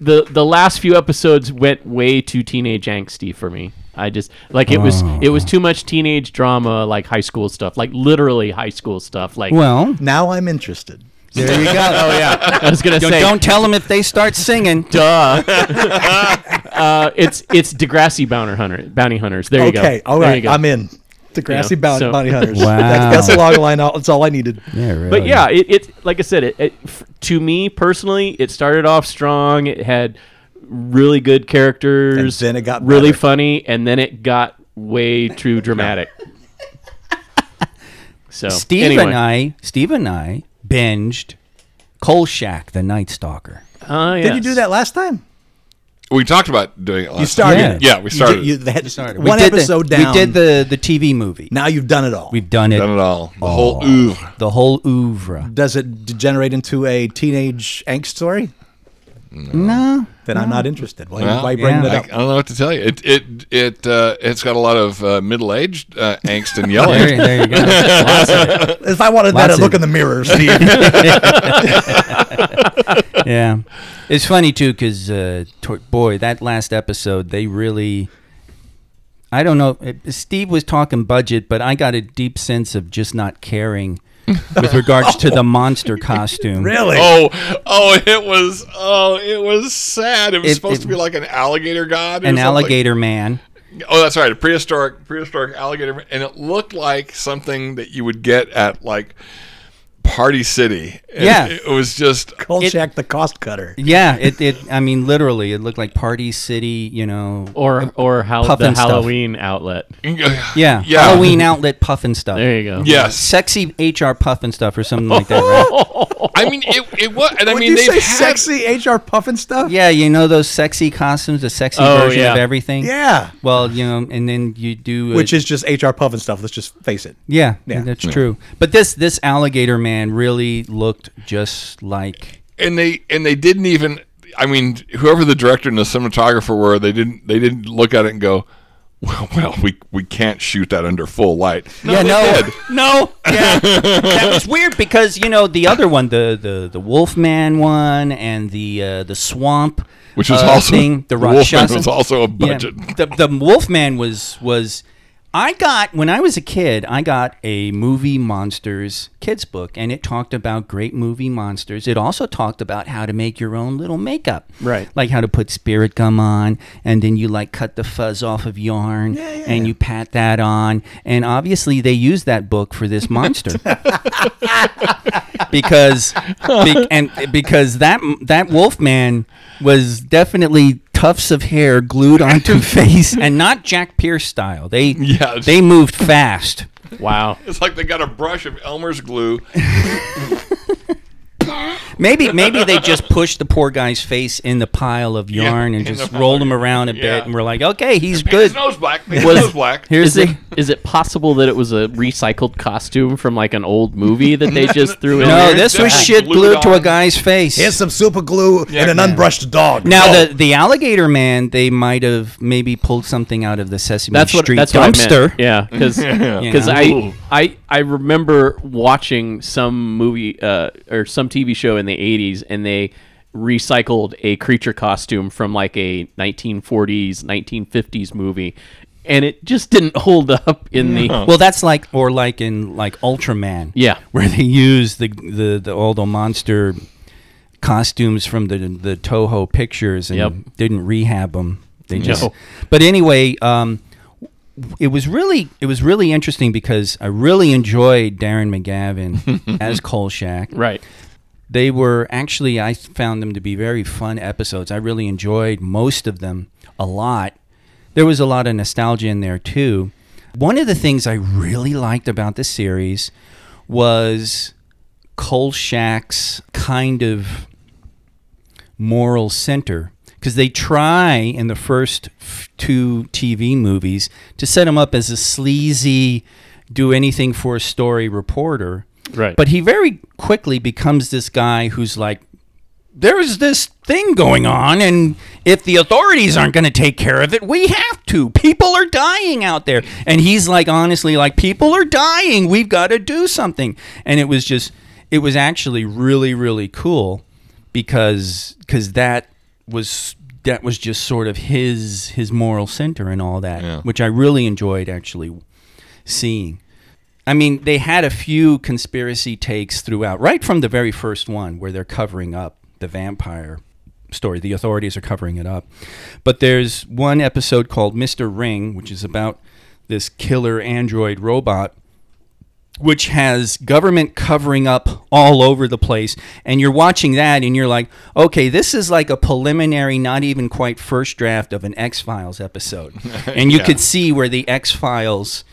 S4: the The last few episodes went way too teenage angsty for me. I just like it was it was oh. too much teenage drama, like high school stuff, like literally high school stuff. Like
S3: well,
S5: Now I'm interested.
S3: There you go. (laughs)
S4: oh yeah, I was gonna
S3: Don't,
S4: say
S3: don't tell them if they start singing.
S4: duh. (laughs) uh, it's it's Degrassi bounty hunter bounty hunters. There you go.
S5: Okay. All
S4: There you
S5: right.
S4: go.
S5: I'm in. The grassy
S4: Yeah,
S5: bounty,
S4: so-
S5: bounty hunters. (laughs)
S3: Wow.
S5: That's, that's a long line. out. That's all I needed.
S3: Yeah, really.
S4: But yeah, it, it like I said, it, it f- to me personally, it started off strong. It had really good characters,
S5: And then it got
S4: really
S5: better.
S4: funny, and then it got way too dramatic. so
S3: Steve
S4: anyway,
S3: and I, Steve and I binged Kolchak, the Night Stalker.
S4: uh,
S5: Did you do that last time?
S2: We talked about doing it last
S5: You started.
S3: Yeah.
S2: Yeah, we
S5: You
S2: started.
S5: did- You, they had
S3: Started.
S5: one
S3: we did
S5: episode
S3: the,
S5: down.
S3: We did the the TV movie.
S5: Now you've done it all.
S3: We've done it.
S2: Done it all. The whole oeuvre.
S3: The whole oeuvre.
S5: Does it degenerate into a teenage angst story?
S3: No.
S5: Then I'm not interested. Why,
S2: Well,
S5: why bring
S3: yeah.
S5: that
S2: I,
S5: up?
S2: I don't know what to tell you. It it it uh, it's got a lot of uh, middle aged uh, angst and yelling.
S3: There, there you go. Lots of it. (laughs)
S5: If I wanted that, I'd look in the mirror, Steve. (laughs)
S3: yeah, it's funny too because uh, to- boy, that last episode they really. I don't know. Steve was talking budget, but I got a deep sense of just not caring (laughs) with regards to the monster costume.
S5: really?
S2: Oh, oh! It was oh, it was sad. It was
S3: It-
S2: supposed
S3: it-
S2: to be like an alligator god.
S3: An alligator man.
S2: Oh, that's right. A prehistoric prehistoric alligator, and it looked like something that you would get at like Party City. And
S3: Yeah.
S2: it, was just (laughs)
S5: Kolchak the cost cutter.
S3: Yeah, it, it. I mean, literally, it looked like Party City. You know.
S4: or or how the
S3: Pufnstuf.
S4: Halloween outlet?
S3: Yeah,
S2: Yeah.
S3: Halloween outlet Pufnstuf.
S4: There you go.
S2: Yes,
S3: Sexy HR Pufnstuf or something like that, right? (laughs)
S2: I mean it. It was, and I
S5: Would
S2: mean
S5: you
S2: they've
S5: say
S2: had
S5: sexy HR Pufnstuf?
S3: Yeah, you know those sexy costumes, the sexy
S4: Oh,
S3: version
S4: yeah.
S3: of everything.
S5: Yeah.
S3: Well, you know, and then you do
S5: Which is just HR Pufnstuf. Let's just face it.
S3: yeah,
S5: Yeah.
S3: that's true. But this this alligator man really looked just like
S2: and they and they didn't even. I mean, whoever the director and the cinematographer were, they didn't they didn't look at it and go, "Well, well we we can't shoot that under full light."
S3: yeah, no,
S2: did. (laughs)
S3: no, yeah, that was weird because you know the other one, the the the Wolfman one, and the uh, the swamp,
S2: Which was
S3: uh,
S2: also
S3: thing, the (laughs)
S2: Wolfman
S3: Rakshasa.
S2: was also a
S3: Yeah,
S2: budget.
S3: the the Wolfman was was. I got when I was a kid, I got a movie monsters kids book, and it talked about great movie monsters. It also talked about how to make your own little makeup,
S4: Right.
S3: Like how to put spirit gum on, and then you like cut the fuzz off of yarn, and you pat that on. And obviously, they used that book for this monster (laughs) because be, and because that that Wolfman was definitely tufts of hair glued onto (laughs) face and not Jack Pierce style. They
S2: Yeah,
S3: they moved fast. (laughs)
S4: Wow.
S2: It's like they got a brush of Elmer's glue. (laughs) (laughs)
S3: Maybe maybe they just pushed the poor guy's face in the pile of
S2: Yeah,
S3: yarn and just rolled him around a
S2: Yeah.
S3: bit and we're like, okay, he's
S2: Paint
S3: good.
S2: His nose black. Paint
S4: Was-
S2: nose black.
S3: Here's
S4: Is
S3: the
S4: it is it possible that it was a recycled costume from like an old movie that they (laughs) just threw in?
S3: no,
S4: there?
S3: this was shit
S2: glued
S3: glued to a guy's face.
S5: Here's some super glue and an
S2: Yeah.
S5: unbrushed dog.
S3: Now
S5: Go.
S3: the the alligator man, they might have maybe pulled something out of the Sesame
S4: That's what
S3: Street
S4: that's what I
S3: dumpster.
S4: meant. Yeah, because (laughs)
S3: Yeah.
S4: I, I I remember watching some movie uh, or some TV show in the '80s, and they recycled a creature costume from like a 1940s, 1950s movie, and it just didn't hold up in the.
S3: Well, that's like or like in like Ultraman.
S4: Yeah.
S3: where they use the the the all the monster costumes from the the Toho pictures and
S4: Yep.
S3: didn't rehab them. They just.
S4: No.
S3: But anyway, um, it was really it was really interesting because I really enjoyed Darren McGavin (laughs) as Kolchak.
S4: Right.
S3: They were actually I found them to be very fun episodes. I really enjoyed most of them a lot. There was a lot of nostalgia in there too. One of the things I really liked about the series was Kolchak's kind of moral center because they try in the first f- two TV movies to set him up as a sleazy, do anything for a story reporter.
S4: Right.
S3: But he very quickly becomes this guy who's like, there's this thing going on, and if the authorities aren't going to take care of it, we have to. People are dying out there. And he's like, honestly, like, people are dying. We've got to do something. And it was just, it was actually really, really cool because because that was that was just sort of his his moral center and all that,
S2: Yeah.
S3: which I really enjoyed actually seeing. I mean, they had a few conspiracy takes throughout, right from the very first one, where they're covering up the vampire story. The authorities are covering it up. But there's one episode called Mr. Ring, which is about this killer android robot which has government covering up all over the place and you're watching that and you're like okay this is like a preliminary not even quite first draft of an x-files episode (laughs) and you
S2: Yeah.
S3: could see where the x-files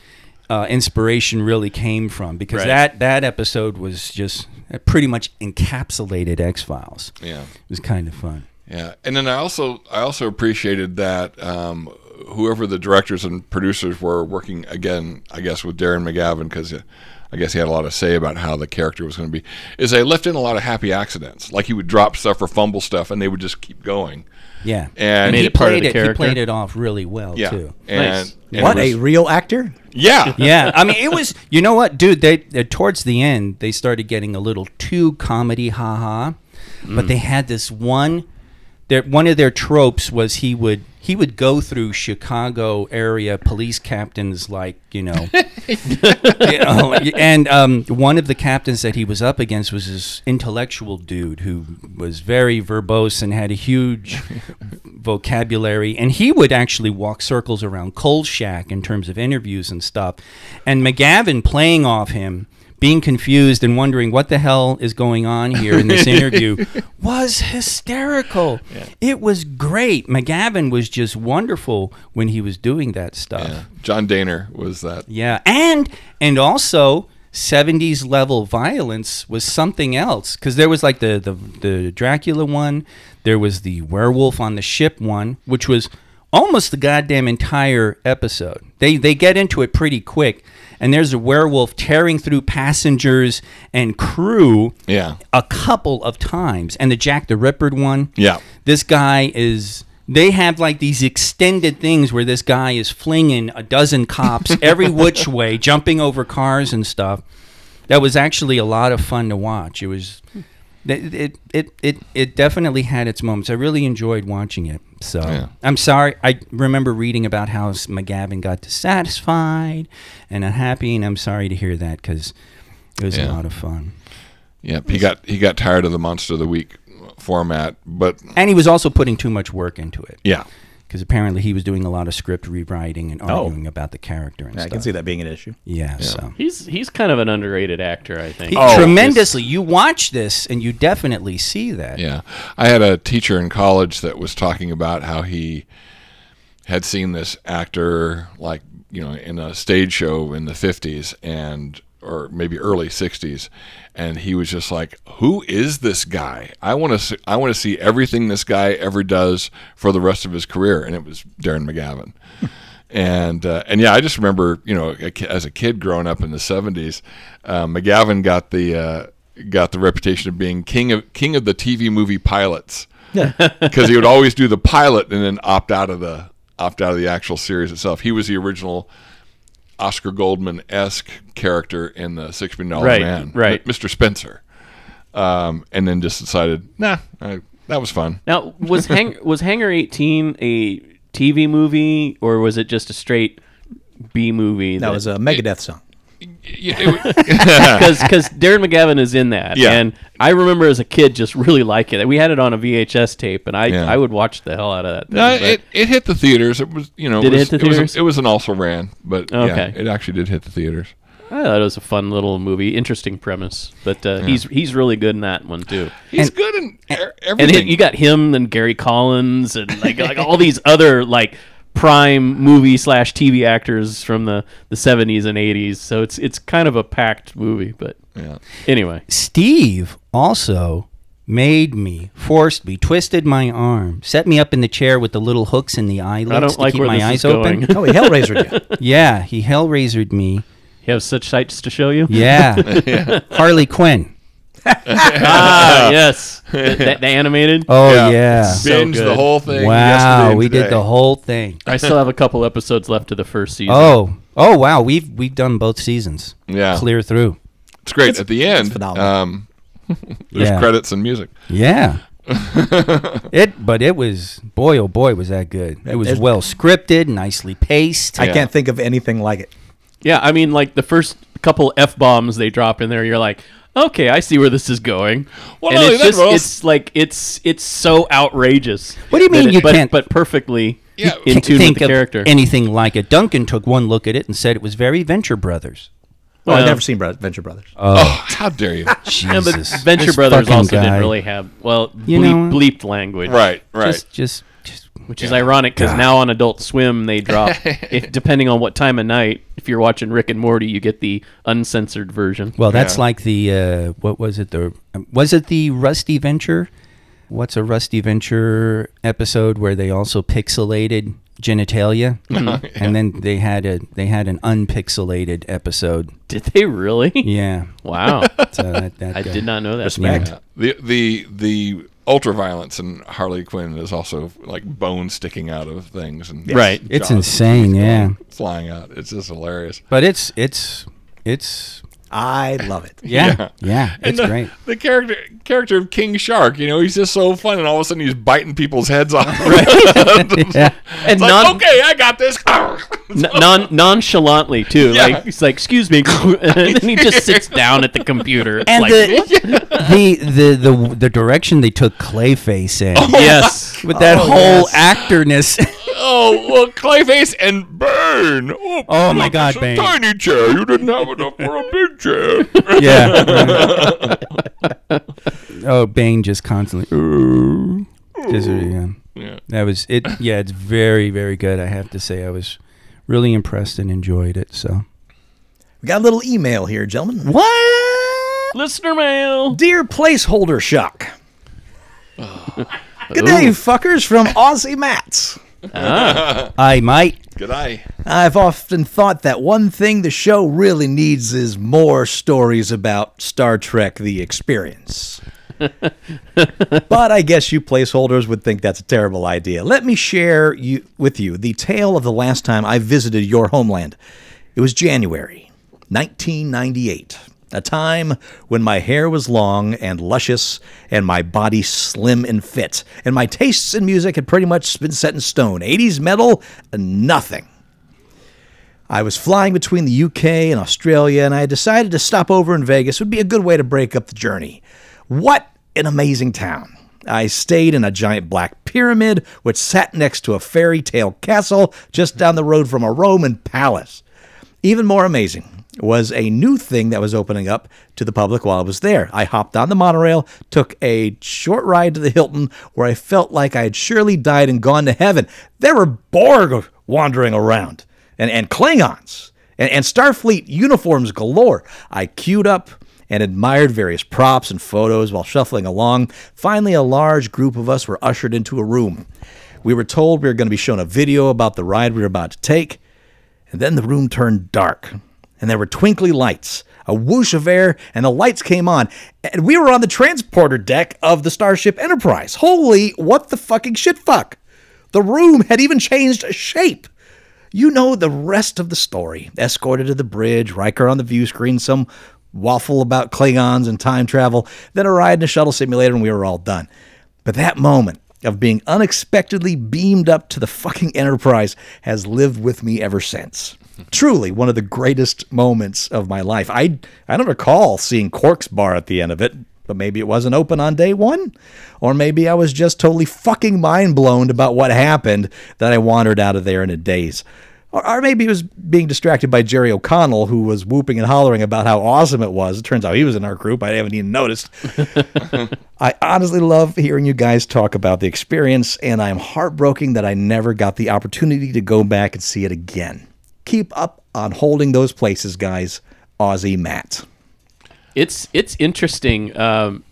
S3: uh, inspiration really came from because
S4: Right.
S3: that that episode was just pretty much encapsulated x-files
S2: Yeah.
S3: it was kind of fun
S2: Yeah, and then I also I also appreciated that um, whoever the directors and producers were working again, I guess with Darren McGavin because I guess he had a lot to say about how the character was going to be. Is they left in a lot of happy accidents, like he would drop stuff or fumble stuff, and they would just keep going.
S3: yeah
S2: And
S4: Made
S3: he
S4: it part of
S3: played
S4: the
S3: it he played it off really well
S2: Yeah,
S3: too
S2: and,
S4: Nice.
S2: and
S5: what
S2: it
S5: a real actor!
S2: yeah, (laughs)
S3: yeah, I mean, it was. You know what, dude? They uh, towards the end they started getting a little too comedy, haha. But they had this one. Their one of their tropes was he would he would go through Chicago area police captains like you know, (laughs) you know, and um, one of the captains that he was up against was this intellectual dude who was very verbose and had a huge (laughs) vocabulary, and he would actually walk circles around Kolchak in terms of interviews and stuff. And McGavin playing off him, being confused and wondering what the hell is going on here in this (laughs) interview, was hysterical. It was great. McGavin was just wonderful when he was doing that stuff.
S2: yeah. John Dehner was that.
S3: Yeah, and and also 70s level violence was something else because there was like the, the the Dracula one, there was the werewolf on the ship one, which was almost the goddamn entire episode. They they get into it pretty quick, and there's a werewolf tearing through passengers and crew
S2: Yeah,
S3: a couple of times, and the Jack the Ripper one.
S2: Yeah.
S3: this guy is. They have like these extended things where this guy is flinging a dozen cops (laughs) every which way, jumping over cars and stuff. That was actually a lot of fun to watch. It was, it it it it, it definitely had its moments. I really enjoyed watching it. So
S2: Yeah.
S3: I'm sorry. I remember reading about how McGavin got dissatisfied and unhappy, and I'm sorry to hear that because it was a lot of fun.
S2: Yep. He got he got tired of the Monster of the Week format, but
S3: And he was also putting too much work into it.
S2: yeah,
S3: because apparently he was doing a lot of script rewriting and
S5: Oh.
S3: arguing about the character and
S5: I
S3: stuff.
S5: I can see that being an issue.
S3: Yeah, so
S4: He's he's kind of an underrated actor, I think.
S3: He-
S2: Oh,
S3: tremendously. You watch this and you definitely see that.
S2: Yeah. I had a teacher in college that was talking about how he had seen this actor like, you know, in a stage show in the 50s and or maybe early 60s and he was just like, "Who is this guy? I want to see, I want to see everything this guy ever does for the rest of his career." And it was Darren McGavin. (laughs) and uh, and yeah, I just remember, you know, as a kid growing up in the '70s, uh, McGavin got the uh, got the reputation of being king of king of the TV movie pilots (laughs) because he would always do the pilot and then opt out of the opt out of the actual series itself. He was the original Oscar Goldman esque character in the Six Million Dollar
S4: Right,
S2: Man,
S4: right.
S2: Mr. Spencer, um, and then just decided, nah, I, that was fun.
S4: Now, was Hang (laughs) was Hangar 18 a TV movie or was it just a straight B movie?
S5: That was a Megadeth song.
S2: Yeah, it-
S4: because (laughs) (laughs) because Darren McGavin is in that,
S2: Yeah.
S4: and I remember as a kid just really liking it. We had it on a VHS tape, and I
S2: Yeah.
S4: I would watch the hell out of that. Thing,
S2: no, it, it hit the theaters. It was you know
S4: Did it
S2: was,
S4: hit the
S2: was
S4: theaters?
S2: it was an also ran, but yeah,
S4: Okay.
S2: it actually did hit the theaters.
S4: I thought it was a fun little movie, interesting premise, but uh, he's he's really good in that one too.
S2: He's
S3: And-
S2: good in e-
S4: And
S2: everything.
S4: it, you got him and Gary Collins and like like all these other like prime movie slash TV actors from the the seventies and eighties. So it's it's kind of a packed movie, but
S2: yeah.
S4: anyway.
S3: Steve also made me, forced me, twisted my arm, set me up in the chair with the little hooks in the eyelids
S4: I don't
S3: to
S4: like
S3: keep
S4: where
S3: my
S4: this
S3: eyes open.
S4: going. (laughs)
S5: Oh, he Hellraisered you.
S3: yeah, he hellraisered me.
S4: You have such sights to show you?
S3: Yeah. (laughs) Harley Quinn. (laughs)
S4: ah, yes. the, the- the animated.
S3: Oh
S2: Yeah.
S3: yeah.
S4: So
S2: Binge the whole thing.
S3: Wow,
S2: and
S3: we did
S2: today.
S3: the whole thing.
S4: I still have a couple episodes left of the first season.
S3: Oh, oh wow, we've we've done both seasons.
S2: Yeah.
S3: Clear through.
S2: It's great. At the end,
S5: phenomenal.
S2: um, (laughs) there's
S3: Yeah.
S2: credits and music.
S3: Yeah. it but it was boy oh boy was that good. It was
S5: There's-
S3: well scripted, nicely paced.
S5: I
S2: Yeah.
S5: can't think of anything like it.
S4: Yeah, I mean, like the first couple f bombs they drop in there, you're like, okay, I see where this is going.
S2: Well,
S4: and
S2: not only
S4: it's just,
S2: but
S4: it's like it's it's so outrageous.
S3: What do you mean
S4: that
S3: you
S4: but,
S3: can't-
S4: But perfectly
S2: Yeah,
S4: in
S3: Can't
S4: tune with
S3: think
S4: the
S3: of
S4: character.
S3: anything like it. Duncan took one look at it and said it was very Venture Brothers.
S5: Oh, I've never seen Bro- Venture Brothers.
S2: Oh, oh how dare you? (laughs)
S4: Yeah, but
S3: Jesus.
S4: Venture
S3: This
S4: Brothers also
S3: guy.
S4: didn't really have well
S3: You
S4: bleep,
S3: know-
S4: bleeped language,
S2: right, right.
S3: Just, just, just.
S4: Which is ironic because now on Adult Swim they drop, (laughs) if, depending on what time of night. If you're watching Rick and Morty, you get the uncensored version.
S3: Well, that's
S2: Yeah.
S3: like the uh, what was it? The was it the Rusty Venture? What's a Rusty Venture episode where they also pixelated genitalia, (laughs) and then they had a they had an unpixelated episode.
S4: Did they really?
S3: Yeah,
S4: Wow, (laughs)
S3: so that, that
S4: I
S3: guy-
S4: did not know that.
S5: Respect.
S3: Yeah.
S2: the the the ultra violence in Harley Quinn is also like bone sticking out of things and
S4: Right.
S3: It's insane, yeah.
S2: flying out. It's just hilarious.
S3: But it's it's it's
S5: I love it.
S3: yeah (laughs) yeah,
S2: And
S3: it's
S2: the,
S3: great.
S2: The character character of King Shark, you know, he's just so fun, and all of a sudden he's biting people's heads off. (laughs) (laughs)
S3: Yeah.
S4: And
S2: like,
S4: non,
S2: okay, I got this. (laughs)
S4: non nonchalantly too.
S2: Yeah.
S4: Like he's like, "Excuse me," and then he just sits down at the computer. It's
S3: And
S4: like,
S3: the, the the the the direction they took Clayface in oh
S4: yes,
S3: with that
S5: Oh,
S3: whole
S5: yes.
S3: actorness.
S2: oh, well, Clayface and Burn. Oh,
S3: Oh, my God, Bane.
S2: Tiny chair. You didn't have enough for a big chair.
S3: yeah. Oh, Bane just constantly. Just, uh, yeah.
S2: Yeah.
S3: That was it. Yeah, it's very very good. I have to say, I was really impressed and enjoyed it. So
S5: We got a little email here, gentlemen.
S3: what?
S4: listener mail.
S5: Dear placeholder shock. (laughs) Good day, fuckers, from Aussie Mats. Ah.
S3: I might.
S2: Good eye.
S5: I've often thought that one thing the show really needs is more stories about Star Trek The Experience. (laughs) but I guess you placeholders would think that's a terrible idea. Let me share you, with you the tale of the last time I visited your homeland. It was January 1998, a time when my hair was long and luscious and my body slim and fit, and my tastes in music had pretty much been set in stone. 80s metal, nothing. I was flying between the UK and Australia, and I decided to stop over in Vegas would be a good way to break up the journey. What an amazing town! I stayed in a giant black pyramid, which sat next to a fairy tale castle just down the road from a Roman palace. Even more amazing was a new thing that was opening up to the public while I was there. I hopped on the monorail, took a short ride to the Hilton, where I felt like I had surely died and gone to heaven. There were Borg wandering around, and, and Klingons, and, and Starfleet uniforms galore. I queued up and admired various props and photos while shuffling along. Finally, a large group of us were ushered into a room. We were told we were going to be shown a video about the ride we were about to take. And then the room turned dark, and there were twinkly lights, a whoosh of air, and the lights came on. And we were on the transporter deck of the Starship Enterprise. Holy, what the fucking shit fuck! The room had even changed shape. You know the rest of the story. Escorted to the bridge, Riker on the view screen, some waffle about Klingons and time travel, then a ride in a shuttle simulator, and we were all done. But that moment, of being unexpectedly beamed up to the fucking Enterprise has lived with me ever since. Truly one of the greatest moments of my life. I I don't recall seeing Quark's bar at the end of it, but maybe it wasn't open on day one, or maybe I was just totally fucking mind blown about what happened that I wandered out of there in a daze. Or, or maybe he was being distracted by Jerry O'Connell, who was whooping and hollering about how awesome it was. It turns out he was in our group. I haven't even noticed. (laughs) I honestly love hearing you guys talk about the experience, and I'm heartbroken that I never got the opportunity to go back and see it again. Keep up on holding those places, guys. Aussie Matt.
S4: it's it's interesting um,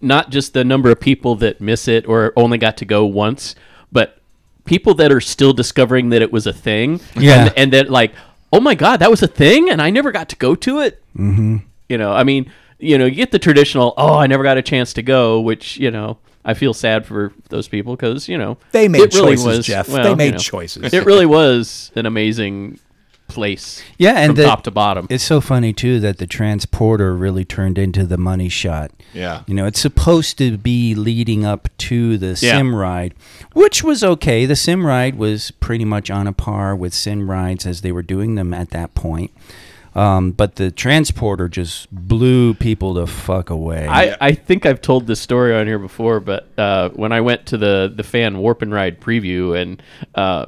S4: not just the number of people that miss it or only got to go once but people that are still discovering that it was a thing
S3: Yeah.
S4: and, and that like oh my god that was a thing and i never got to go to it mm-hmm. you know i mean you know you get the traditional oh i never got a chance to go which you know i feel sad for those people because you know
S5: They made
S4: it really
S5: choices,
S4: was-
S5: Jeff.
S4: well,
S5: they
S4: you
S5: made
S4: know,
S5: choices.
S4: it really was an amazing place
S3: Yeah, and
S4: from
S3: the-
S4: top to bottom
S3: It's so funny too that the transporter really turned into the money shot.
S2: Yeah.
S3: You know, it's supposed to be leading up to the
S4: Yeah.
S3: sim ride, which was okay. The sim ride was pretty much on a par with sim rides as they were doing them at that point. Um, but the transporter just blew people the fuck away.
S4: I, I think I've told this story on here before, but uh, when I went to the the fan warp and ride preview, and uh,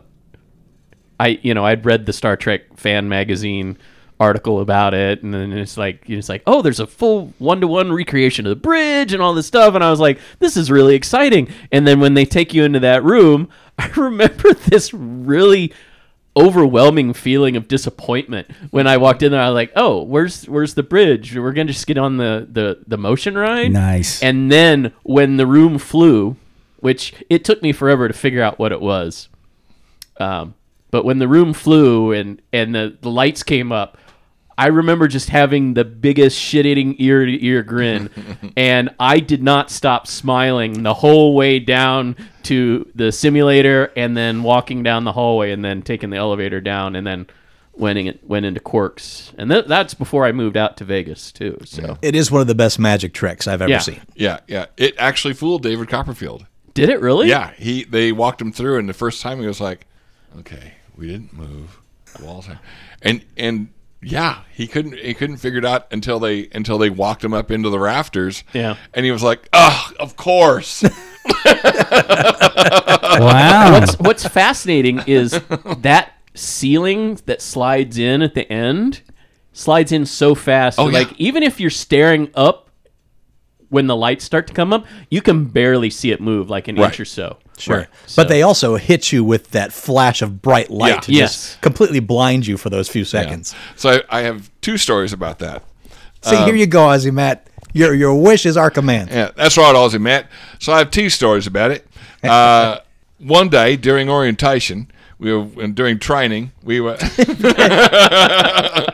S4: I you know I'd read the Star Trek fan magazine article about it, and then it's like it's like oh, there's a full one to one recreation of the bridge and all this stuff, and I was like, this is really exciting. And then when they take you into that room, (laughs) I remember this really overwhelming feeling of disappointment when I walked in there. I was like, "Oh, where's where's the bridge? We're gonna just get on the the the motion ride."
S3: Nice.
S4: And then when the room flew, which it took me forever to figure out what it was, um, but when the room flew and and the, the lights came up. I remember just having the biggest shit-eating ear-to-ear grin, (laughs) and I did not stop smiling the whole way down to the simulator, and then walking down the hallway, and then taking the elevator down, and then went in, went into Quark's, and th- that's before I moved out to Vegas too. So
S5: It is one of the best magic tricks I've ever
S4: Yeah.
S5: seen.
S2: Yeah, yeah. It actually fooled David Copperfield.
S4: did it really?
S2: Yeah, he they walked him through, and the first time he was like, "Okay, we didn't move the walls," are-" and and yeah, he couldn't he couldn't figure it out until they until they walked him up into the rafters.
S4: Yeah.
S2: and he was like, "Oh, of course." (laughs)
S3: wow.
S4: what's what's fascinating is that ceiling that slides in at the end slides in so fast.
S2: Oh, yeah.
S4: like even if you're staring up when the lights start to come up, you can barely see it move like an
S2: Right.
S4: inch or so.
S5: Sure.
S4: So-
S5: But they also hit you with that flash of bright light
S2: Yeah.
S5: to
S4: Yes.
S5: just completely blind you for those few seconds.
S2: so I, I have two stories about that.
S5: See, here you go, Aussie Matt. Your your wish is our command.
S2: Yeah, that's right, Aussie Matt. So I have two stories about it. (laughs) Uh, one day during orientation, we were and during training. We were. (laughs)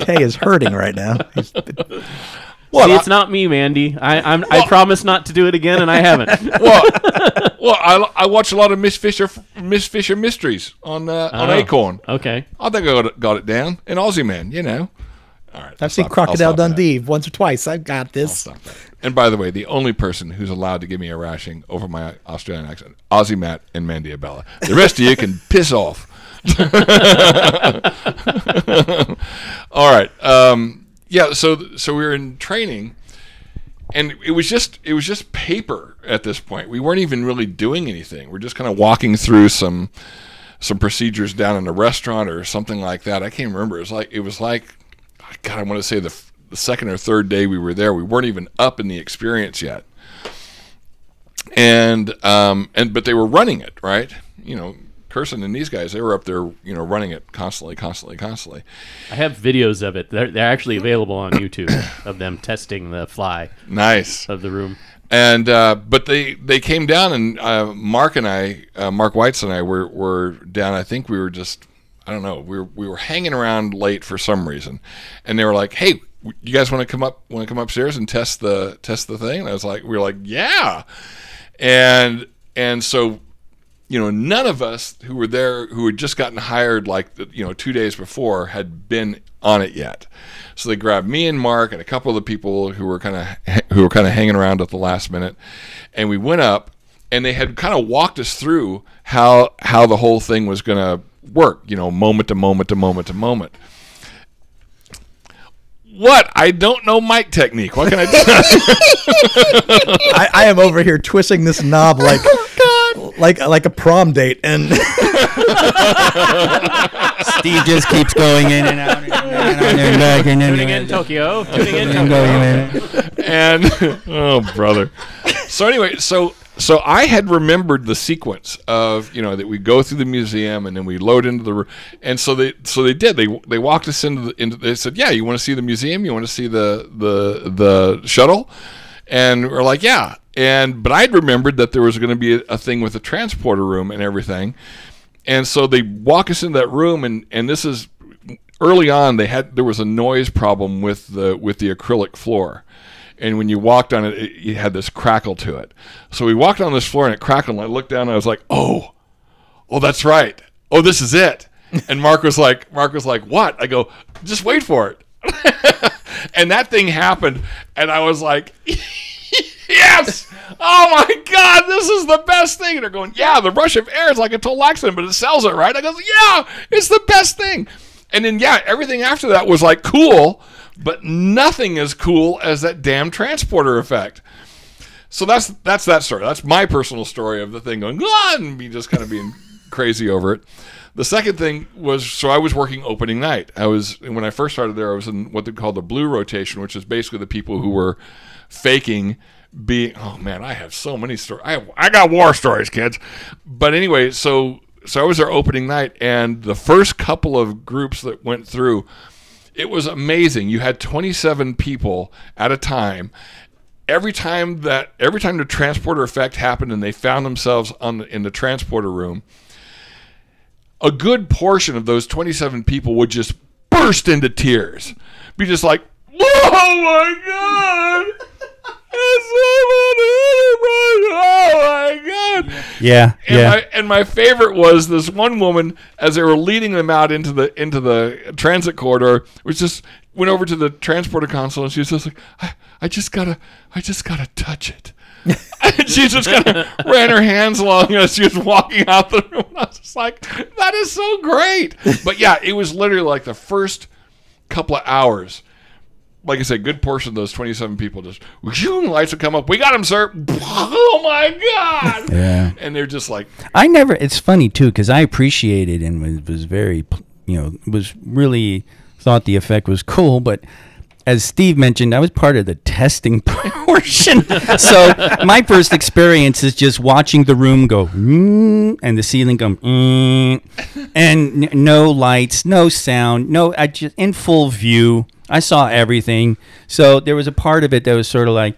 S5: Kay is hurting right now. He's- (laughs)
S2: well,
S4: See, it's not me, Mandy. I I'm, I promise not to do it again, and I haven't. (laughs)
S2: well, well, (laughs) I, I watch a lot of Miss Fisher Miss Fisher mysteries on uh, on
S4: Oh.
S2: Acorn.
S4: okay.
S2: I think I got it, got it down. An Aussie man, you know. All right, I'll
S5: I've seen
S2: stop-
S5: Crocodile
S2: stop that.
S5: Dundee once or twice. I've got this.
S2: And by the way, the only person who's allowed to give me a rashing over my Australian accent, Aussie Matt and Mandy Abella. The rest of you can (laughs) piss off. All right. Um, yeah. So so we were in training, and it was just it was just paper at this point. We weren't even really doing anything. We're just kind of walking through some some procedures down in a restaurant or something like that. I can't remember. It was like it was like God. I want to say the, the second or third day we were there. We weren't even up in the experience yet, and um and but they were running it right. You know, Curson and these guys they were up there. You know, running it constantly, constantly, constantly.
S4: I have videos of it. They're, they're actually available on YouTube (coughs) of them testing the fly
S2: Nice.
S4: of the room.
S2: and uh, but they they came down and uh, Mark and I, uh, Mark Whites and I were were down. I think we were just I don't know we were we were hanging around late for some reason, and they were like, "Hey, you guys want to come up want to come upstairs and test the test the thing?" And I was like, "We were like, yeah," and and so. You know, none of us who were there, who had just gotten hired like you know two days before, had been on it yet. So they grabbed me and Mark and a couple of the people who were kind of who were kind of hanging around at the last minute, and we went up and they had kind of walked us through how how the whole thing was going to work. You know, moment to moment to moment to moment. What? I don't know mic technique. What can I do? (laughs)
S5: I, I am over here twisting this knob like like like a prom date, and
S3: Steve just keeps going in and out and, out and back and
S4: Tuning in Tokyo. Tuning in
S3: and
S4: Tokyo. (laughs)
S2: and oh brother. So anyway so so i had remembered the sequence of you know that we go through the museum and then we load into the and so they so they did. They they walked us into the into they said yeah you want to see the museum? You want to see the the the shuttle? And we're like yeah and but i'd remembered that there was going to be a, a thing with a transporter room and everything. And so they walk us into that room and and this is early on they had there was a noise problem with the with the acrylic floor. And when you walked on it, it you had this crackle to it. So we walked on this floor and it crackled and i looked down and i was like oh oh that's right. Oh this is it. (laughs) And mark was like mark was like what? I go just wait for it. (laughs) And that thing happened and i was like (laughs) yes oh my god this is the best thing and they're going yeah the rush of air is like a accident but it sells it right i goes yeah it's the best thing and then yeah everything after that was like cool but nothing as cool as that damn transporter effect so that's that's that story. That's my personal story of the thing going on and me just kind of being (laughs) crazy over it. The second thing was so I was working opening night. I was when I first started there. I was in what they call the blue rotation, which is basically the people who were faking being. Oh man, I have so many stories. I I got war stories, kids. But anyway, so so I was there opening night, and the first couple of groups that went through it was amazing. You had 27 people at a time. Every time that every time the transporter effect happened and they found themselves on the, in the transporter room, a good portion of those 27 people would just burst into tears. Be just like, "Oh my god!" (laughs) It's Oh my god!
S3: Yeah,
S2: And
S3: yeah.
S2: my and my favorite was this one woman as they were leading them out into the into the transit corridor, which just went over to the transporter console and she was just like, I, I just gotta I just gotta touch it. (laughs) and she just kind of ran her hands along as she was walking out the room. I was just like, that is so great. But yeah, it was literally like the first couple of hours. Like I said, good portion of those 27 people just, lights would come up. We got him, sir. (laughs) Oh my God.
S3: Yeah.
S2: And they're just like,
S3: I never. It's funny too because I appreciated and was was very, you know, was really thought the effect was cool. But as Steve mentioned, I was part of the testing (laughs) portion. so my first experience is just watching the room go mm, and the ceiling go mm, and n- no lights, no sound, no. I just in full view. I saw everything. So there was a part of it that was sort of like,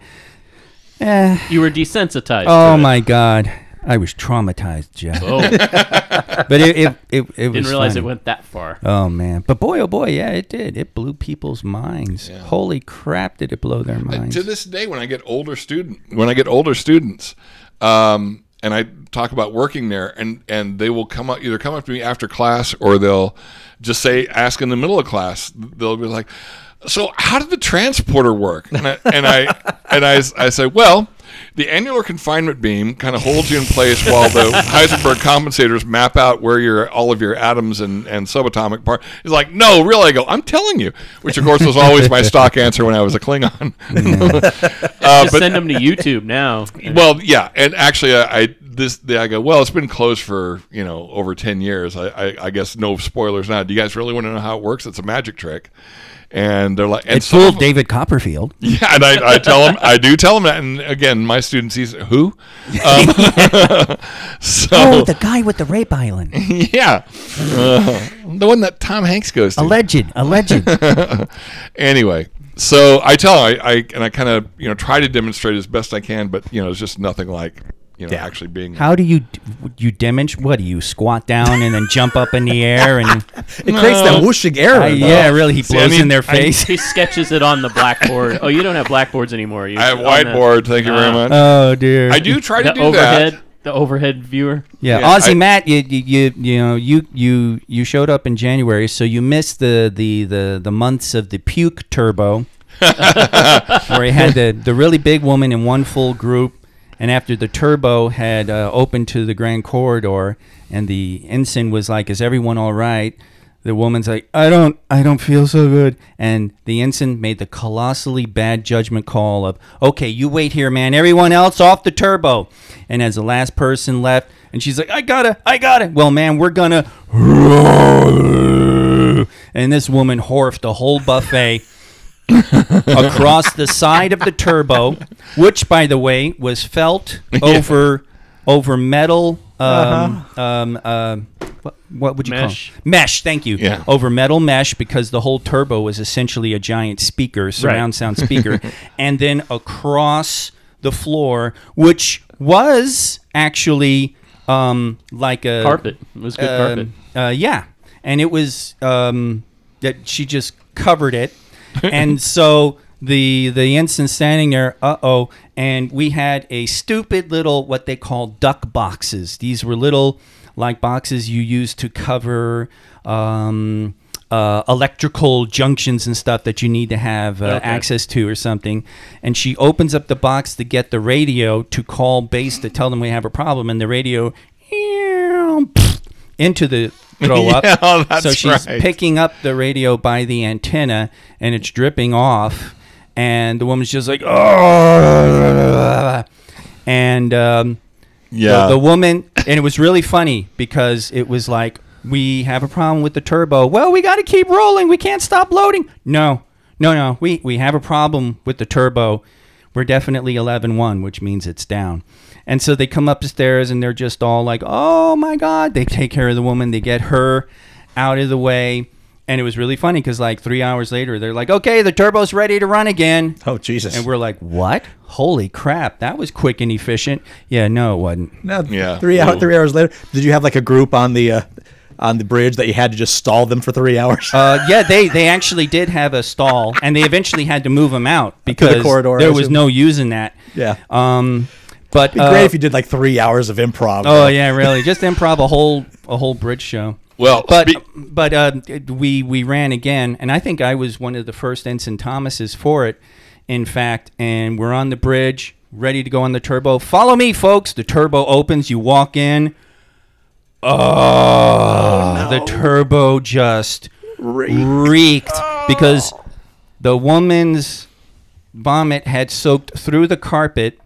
S3: eh.
S4: You were desensitized.
S3: Oh my god, I was traumatized, Jeff.
S4: Oh, (laughs)
S3: But it it, it, it was
S4: didn't realize
S3: funny.
S4: it went that far.
S3: Oh man, but boy, oh boy, yeah, it did. It blew people's minds. Holy crap, did it blow their minds?
S2: to this day when I get older student when I get older students, um, and I talk about working there, and and they will come up either come up to me after class or they'll just say ask in the middle of class. They'll be like, "So how did the transporter work?" And I and I and I, I say, "Well." The annular confinement beam kind of holds you in place while the (laughs) Heisenberg compensators map out where your all of your atoms and, and subatomic part. He's like, no, really? I go, I'm telling you. Which of course was always my stock answer when I was a Klingon. (laughs) uh,
S4: Just send them to YouTube now.
S2: well, yeah, and actually, I, I this I go. Well, it's been closed for you know over ten years. I, I, I guess no spoilers now. Do you guys really want to know how it works? It's a magic trick, and they're like, and
S3: it fooled
S2: of-
S3: David Copperfield. (laughs)
S2: Yeah, and I, I tell them, I do tell them that, and again, my students, he's who? (laughs) Um, (laughs) so
S3: Oh, the guy with the rape island.
S2: yeah, Uh, the one that Tom Hanks goes to.
S3: Alleged, alleged.
S2: anyway, so I tell I, I and I kind of you know try to demonstrate as best I can, but you know it's just nothing like you know
S5: Yeah.
S2: actually being.
S3: How do you you demonstrate? What do you squat down and then jump up in the air and (laughs)
S5: It creates that whooshing air.
S3: Uh, yeah, really, he
S2: See, I
S3: blows
S2: mean,
S3: in their
S2: I-
S3: face.
S4: He sketches it on the blackboard. (laughs) Oh, you don't have blackboards anymore. You
S2: I have
S4: on the-
S2: whiteboard. Thank you very
S4: uh,
S2: much.
S3: oh dear.
S2: I do try to do
S4: overhead,
S2: that.
S4: the overhead viewer.
S3: Yeah,
S2: Yeah,
S3: Aussie
S2: I-
S3: Matt, you, you you you know you you you showed up in January, so you missed the the the, the months of the puke turbo, (laughs) where he had the the really big woman in one full group, And after the turbo had uh, opened to the grand corridor, and the ensign was like, "Is everyone all right?" The woman's like, "I don't, I don't feel so good." And the ensign made the colossally bad judgment call of, "Okay, you wait here, man. Everyone else off the turbo." And as the last person left, and she's like, "I gotta, I gotta." Well, man, we're gonna. And this woman horfed the whole buffet (laughs) across the side of the turbo, which, by the way, was felt (laughs) over over metal. Um, um, uh, what, what would you
S4: Mesh.
S3: call it? mesh? Thank you.
S2: Yeah.
S3: Over metal mesh because the whole turbo was essentially a giant speaker, surround sound speaker, (laughs) and then across the floor, which was actually um, like a
S4: Carpet. It was good carpet.
S3: um, Uh, yeah, and it was um, that she just covered it, and (laughs) so the the ensign standing there, uh oh, and we had a stupid little what they call duck boxes. These were little like boxes you use to cover. Um, uh, electrical junctions and stuff that you need to have uh,
S4: Okay.
S3: access to or something. And she opens up the box to get the radio to call base to tell them we have a problem. And the radio (laughs) into the throw (laughs) up.
S2: Yeah, that's
S3: so she's
S2: right.
S3: picking up the radio by the antenna and it's dripping off. And the woman's just like, oh. And um,
S2: Yeah.
S3: the, the woman, and it was really funny because it was like, we have a problem with the turbo. Well, we got to keep rolling. We can't stop loading. No, no, no. We, we have a problem with the turbo. We're definitely 11.1, which means it's down. And so they come up the stairs and they're just all like, oh my God. They take care of the woman. They get her out of the way. And it was really funny because, like, three hours later, they're like, okay, the turbo's ready to run again.
S5: Oh Jesus!
S3: And we're like, what? Holy crap. That was quick and efficient. Yeah, no, it wasn't.
S5: no,
S2: Yeah.
S5: Three
S2: Ooh.
S5: hours. Three hours later, did you have like a group on the uh, on the bridge that you had to just stall them for three hours?
S3: Uh, yeah, they, they actually did have a stall, and they eventually had to move them out because
S5: corridor,
S3: there was
S5: assume.
S3: no using that.
S5: yeah.
S3: Um, but
S5: It'd be
S3: uh,
S5: great if you did like three hours of improv.
S3: oh yeah, really, just (laughs) improv a whole a whole bridge show.
S2: well,
S3: But
S2: spe-
S3: but uh, we we ran again, and I think I was one of the first ensign Thomases for it. In fact, and we're on the bridge, ready to go on the turbo. Follow me, folks. The turbo opens. You walk in. Oh, the turbo just reeked because the woman's vomit had soaked through the carpet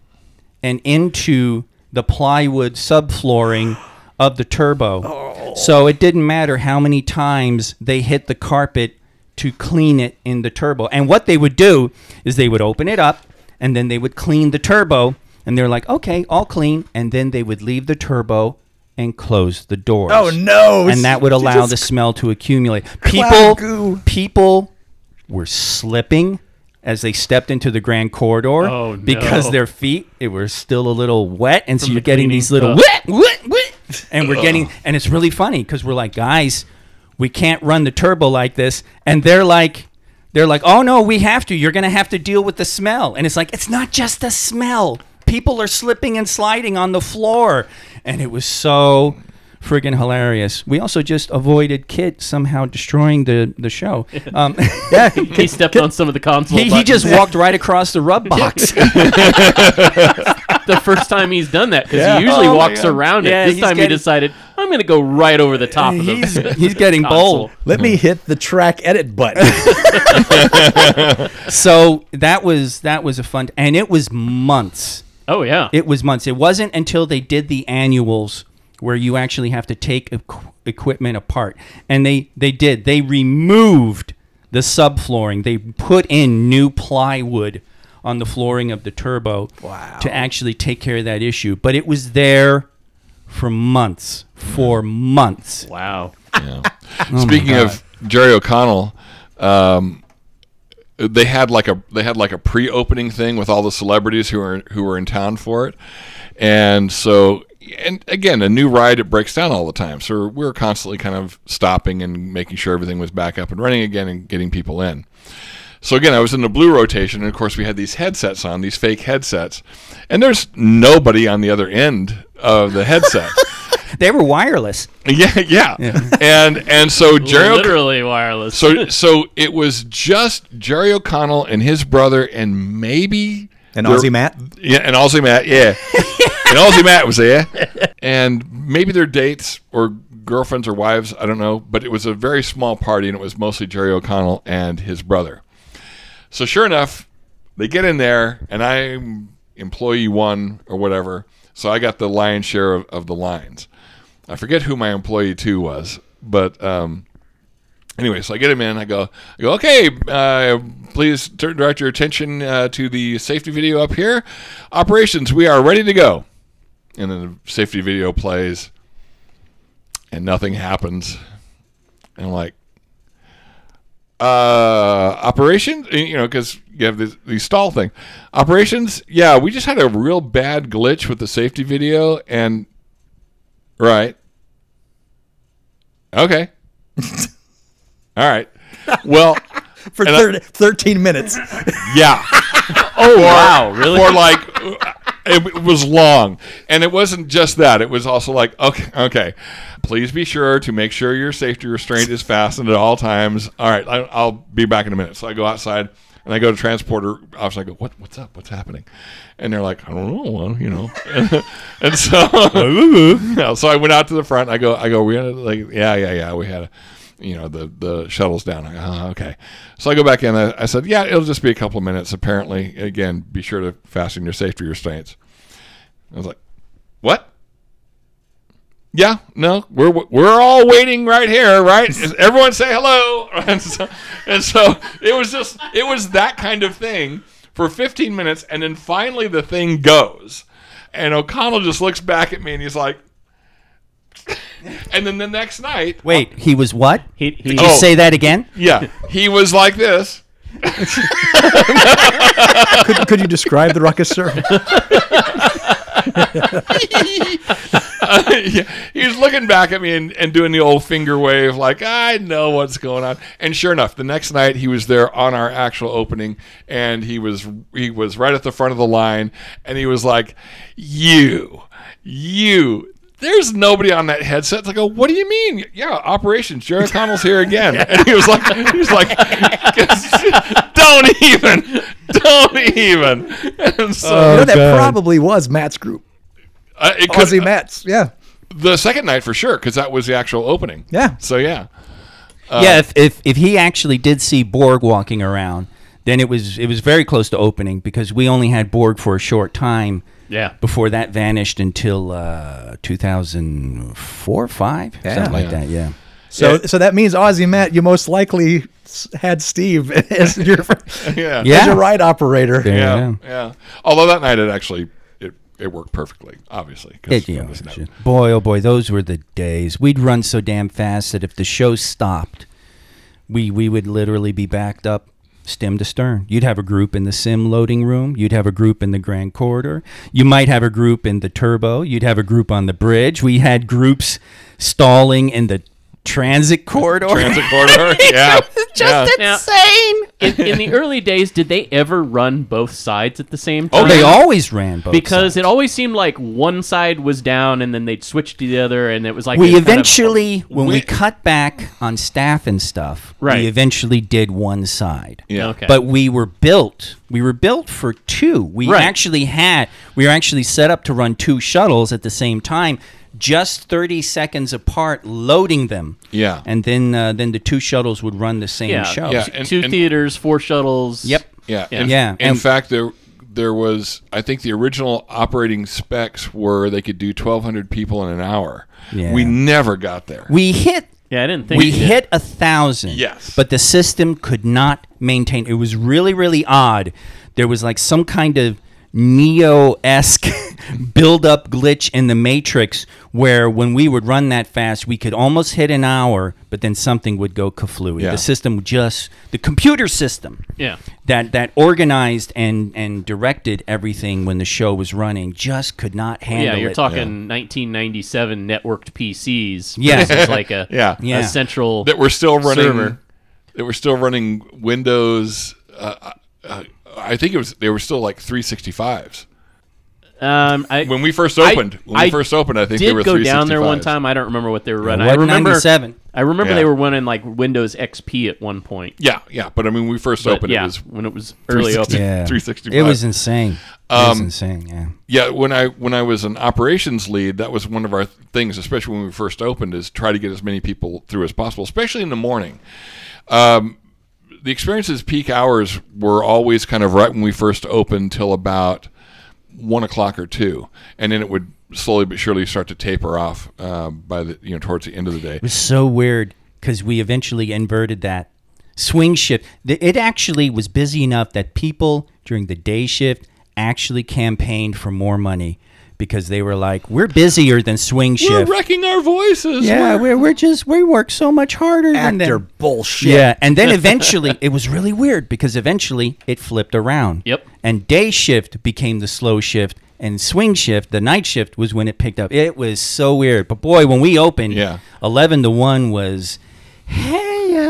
S3: and into the plywood subflooring of the turbo. So it didn't matter how many times they hit the carpet to clean it in the turbo. And what they would do is they would open it up and then they would clean the turbo and they're like, "Okay, all clean." And then they would leave the turbo and close the doors.
S5: Oh no!
S3: And that would allow the smell to accumulate. People people were slipping as they stepped into the grand corridor
S4: Oh,
S3: because
S4: no.
S3: their feet it were still a little wet and so you're
S4: the
S3: getting these little
S4: Ugh.
S3: wet wet wet and we're getting and it's really funny because we're like guys we can't run the turbo like this and they're like they're like oh no we have to. You're gonna have to deal with the smell. And it's like it's not just the smell. People are slipping and sliding on the floor. And it was so friggin' hilarious we also just avoided kit somehow destroying the the show (laughs) um, (laughs)
S5: yeah.
S4: he stepped on some of the console.
S3: he, he just walked right across the rub (laughs) box
S4: the first time he's done that because
S5: Yeah.
S4: he usually
S3: Oh,
S4: walks around it.
S3: Yeah,
S4: this
S3: he's
S4: time he decided I'm going to go right over the top of
S3: he's,
S4: the.
S3: he's getting bold
S5: Let me hit the track edit button.
S3: so that was that was a fun and it was months
S4: Oh yeah.
S3: it was months it wasn't until they did the annuals where you actually have to take equ- equipment apart. And they they did. They removed the subflooring. They put in new plywood on the flooring of the turbo
S5: Wow.
S3: to actually take care of that issue. But it was there for months. For months.
S4: Wow.
S2: Yeah. (laughs) Speaking of Jerry O'Connell, um, they had like a they had like a pre-opening thing with all the celebrities who were who were in town for it, and so and again a new ride it breaks down all the time. So we're constantly kind of stopping and making sure everything was back up and running again and getting people in. So again, I was in the blue rotation, and of course we had these headsets on, these fake headsets, and there's nobody on the other end of the headset. (laughs)
S3: they were wireless
S2: yeah, yeah, and and so Jerry O'C-
S4: Literally wireless.
S2: so so it was just Jerry O'Connell and his brother and maybe
S5: And Aussie Matt.
S2: Yeah, and Aussie Matt, yeah. (laughs) and Aussie Matt was there. And maybe their dates or girlfriends or wives, I don't know. But it was a very small party, and it was mostly Jerry O'Connell and his brother. So sure enough, they get in there, and I'm employee one or whatever. So I got the lion's share of, of the lines. I forget who my employee two was, but um, anyway, so I get him in. I go, I go, okay, uh, please turn, direct your attention uh, to the safety video up here. Operations, we are ready to go. And then the safety video plays, and nothing happens. And I'm like, uh, operations, you know, because you have the stall thing. Operations, yeah, we just had a real bad glitch with the safety video, and right, okay, (laughs) all right, well, (laughs)
S5: For
S2: And I-
S5: 13 minutes.
S2: yeah. (laughs)
S4: Oh wow, really?
S2: or like (laughs) it was long. And it wasn't just that. It was also like okay okay. Please be sure to make sure your safety restraint is fastened at all times. All right I, i'll be back in a minute. So i go outside and i go to transporter office. I go what, what's up? What's happening? And they're like i don't know well, you know. And, and so so i went out to the front. I go i go we had a, like yeah yeah yeah we had a you know the the shuttles down. Go, oh, okay, so I go back in. I, I said, yeah, it'll just be a couple of minutes. Apparently, again, be sure to fasten your safety restraints. I was like, what? Yeah, no, we're we're all waiting right here, right? Everyone say hello. (laughs) And so, and so it was just it was that kind of thing for 15 minutes, and then finally the thing goes, and O'Connell just looks back at me and he's like. And then the next night,
S3: Wait, he was what?
S4: He, he,
S3: Did you
S2: Oh.
S3: say that again?
S2: yeah, he was like this.
S5: could, could you describe the ruckus, sir? (laughs)
S2: Yeah, he was looking back at me and, and doing the old finger wave, like I know what's going on. And sure enough, the next night he was there on our actual opening, and he was he was right at the front of the line, and he was like, "You, you." There's nobody on that headset. It's like, oh, what do you mean? Yeah, operations. Jerry Connell's here again, (laughs) and he was like, he was like, (laughs) don't even, don't even. And so
S5: you know, that
S6: God.
S5: probably was Matt's group.
S2: uh, it could,
S5: Aussie Matt's. Yeah.
S2: the second night for sure because that was the actual opening.
S5: Yeah.
S2: So yeah,
S3: yeah, if, if if he actually did see Borg walking around, then it was it was very close to opening because we only had Borg for a short time
S4: yeah.
S3: before that vanished until uh, 2004, five,
S5: Yeah.
S3: something like
S2: Yeah.
S3: that. Yeah.
S5: So
S2: Yeah.
S5: so that means Aussie Matt, you most likely had Steve (laughs) (laughs) as your
S2: yeah,
S3: Yeah.
S5: as your ride operator.
S3: There
S2: yeah, yeah. Although that night it actually it, it worked perfectly, obviously.
S3: It, you know,
S2: this note.
S3: boy, oh boy, those were the days. We'd run so damn fast that if the show stopped, we we would literally be backed up stem to stern. You'd have a group in the sim loading room. You'd have a group in the grand corridor. You might have a group in the turbo. You'd have a group on the bridge. We had groups stalling in the transit corridor.
S2: Transit (laughs) corridor. yeah, yeah.
S4: Now, in, in the early days, did they ever run both sides at the same time?
S3: Oh, they always ran both
S4: because
S3: sides.
S4: it always seemed like one side was down and then they'd switch to the other, and it was like
S3: we
S4: this kind of-
S3: eventually, when we
S2: We-
S3: cut back on staff and stuff,
S4: Right.
S3: we eventually did one side.
S2: Yeah.
S4: Okay.
S3: But we were built. We were built for two. We
S4: Right.
S3: actually had. We were actually set up to run two shuttles at the same time, just thirty seconds apart, loading them.
S2: Yeah.
S3: And then, uh, then the two shuttles would run the same
S4: yeah,
S3: show.
S2: Yeah.
S4: two-
S2: and-
S4: two
S2: and-
S4: theaters, four shuttles.
S3: Yep.
S2: Yeah.
S4: Yeah.
S2: In,
S3: Yeah,
S2: In
S3: and-
S2: fact, there there was I think the original operating specs were they could do 1,200 people in an hour.
S3: Yeah.
S2: We never got there.
S3: We hit
S4: Yeah, I didn't think
S3: we
S4: did.
S3: hit a thousand.
S2: Yes.
S3: But the system could not maintain. It was really, really odd. There was like some kind of Neo esque (laughs) build up glitch in the Matrix where when we would run that fast, we could almost hit an hour, but then something would go kaflooey.
S2: Yeah.
S3: The system just, the computer system
S4: Yeah.
S3: that, that organized and, and directed everything when the show was running just could not handle
S4: Yeah, you're
S3: it.
S4: talking 1997 networked PCs.
S3: Yeah.
S4: versus like a
S2: Yeah. (laughs)
S3: Yeah.
S4: a central
S2: that we're still running
S4: server.
S2: that we're still running Windows uh, uh, I think it was they were still like 365s.
S4: Um, I,
S2: When we first
S4: I-
S2: opened, when
S4: I
S2: we first opened, I think they
S4: did
S2: were
S4: go down there one time. I don't remember what they were running.
S3: What,
S4: I remember
S3: 97?
S4: I I remember
S2: Yeah.
S4: they were running like Windows XP at one point.
S2: Yeah, yeah. But I mean, when we first
S4: But
S2: opened,
S4: yeah,
S2: it was
S4: when it was early
S2: 360.
S4: open.
S3: Yeah,
S2: 365.
S3: It was insane. It was
S2: Um,
S3: insane. Yeah.
S2: Yeah, when I when I was an operations lead, that was one of our things, especially when we first opened, is try to get as many people through as possible, especially in the morning. Um, the experiences peak hours were always kind of right when we first opened till about one o'clock or two, and then it would slowly but surely start to taper off uh, by the you know towards the end of the day.
S3: It was so weird because we eventually inverted that swing shift. It actually was busy enough that people during the day shift actually campaigned for more money because they were like, "We're busier than swing shift.
S2: We're wrecking our voices.
S3: yeah,
S2: We're-
S3: we're, we're just we work so much harder than
S5: Actor
S3: them.
S5: bullshit.
S3: Yeah, and then (laughs) eventually it was really weird because eventually it flipped around.
S4: Yep.
S3: And day shift became the slow shift, and swing shift, the night shift, was when it picked up. It was so weird. But boy, when we opened,
S2: Yeah.
S3: eleven to one was, hey,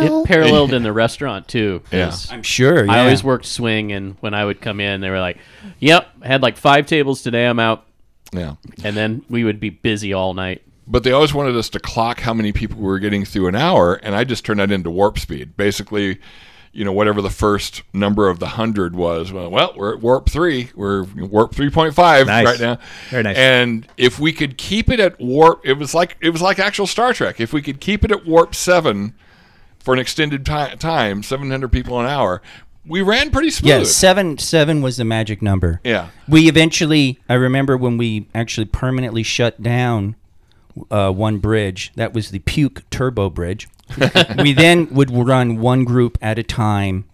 S4: It paralleled in the restaurant too. 'cause
S3: I'm sure. Yeah.
S4: I always worked swing, and when I would come in, they were like, "Yep, I had like five tables today. I'm out."
S2: Yeah.
S4: And then we would be busy all night.
S2: but they always wanted us to clock how many people we were getting through an hour, and I just turned that into warp speed. Basically, you know, whatever the first number of the hundred was. Well, well we're at warp three. We're warp three point five
S5: Nice.
S2: right now.
S5: Very nice.
S2: And if we could keep it at warp, it was like it was like actual Star Trek. If we could keep it at warp seven for an extended ti- time, seven hundred people an hour, we ran pretty smooth.
S3: Yeah, seven seven was the magic number.
S2: Yeah.
S3: We eventually, I remember when we actually permanently shut down uh, one bridge. That was the Puke Turbo Bridge. (laughs) we then would run one group at a time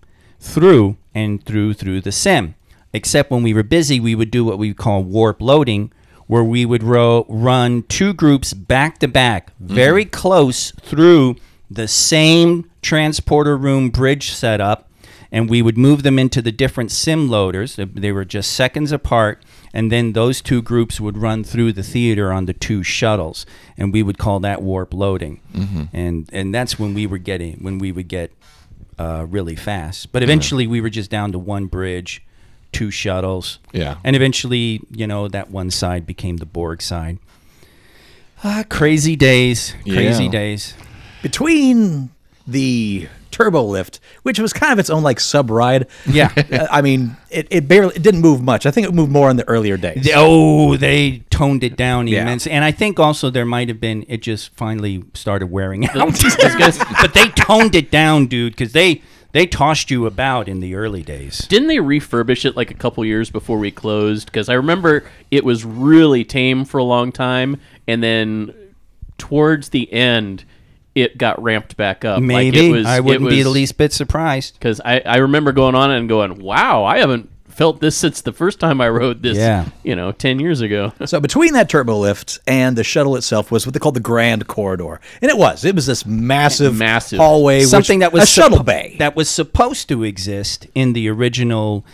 S3: through and through through the sim. Except when we were busy, we would do what we call warp loading, where we would ro- run two groups back to back, very close through the same transporter room bridge setup and we would move them into the different sim loaders. They- They were just seconds apart, and then those two groups would run through the theater on the two shuttles, and we would call that warp loading. And and that's when we were getting when we would get uh, really fast. But eventually, we were just down to one bridge, two shuttles.
S2: Yeah.
S3: and eventually, you know, that one side became the Borg side. Ah, crazy days, crazy
S2: Yeah.
S3: days.
S5: Between the turbo lift, which was kind of its own like sub ride.
S3: Yeah. (laughs)
S5: uh, I mean, it, it barely it didn't move much. I think it moved more in the earlier days.
S3: Oh, they toned it down
S5: Yeah.
S3: immensely, and I think also there might have been it just finally started wearing (laughs) out. (laughs) But they toned it down, dude, because they they tossed you about in the early days.
S4: Didn't they refurbish it like a couple years before we closed? Because I remember it was really tame for a long time, and then towards the end, it got ramped back up.
S3: Maybe
S4: like it was,
S3: I wouldn't be the
S4: least.
S3: least bit surprised.
S4: because I, I remember going on and going, "Wow, I haven't felt this since the first time I rode this."
S3: Yeah.
S4: you know, ten years ago. (laughs)
S5: So between that turbo lift and the shuttle itself was what they called the Grand Corridor, and it was it was this massive,
S4: Massive.
S5: hallway, which-
S3: Something that was
S5: a shuttle
S3: suppo-
S5: bay.
S3: that was supposed to exist in the original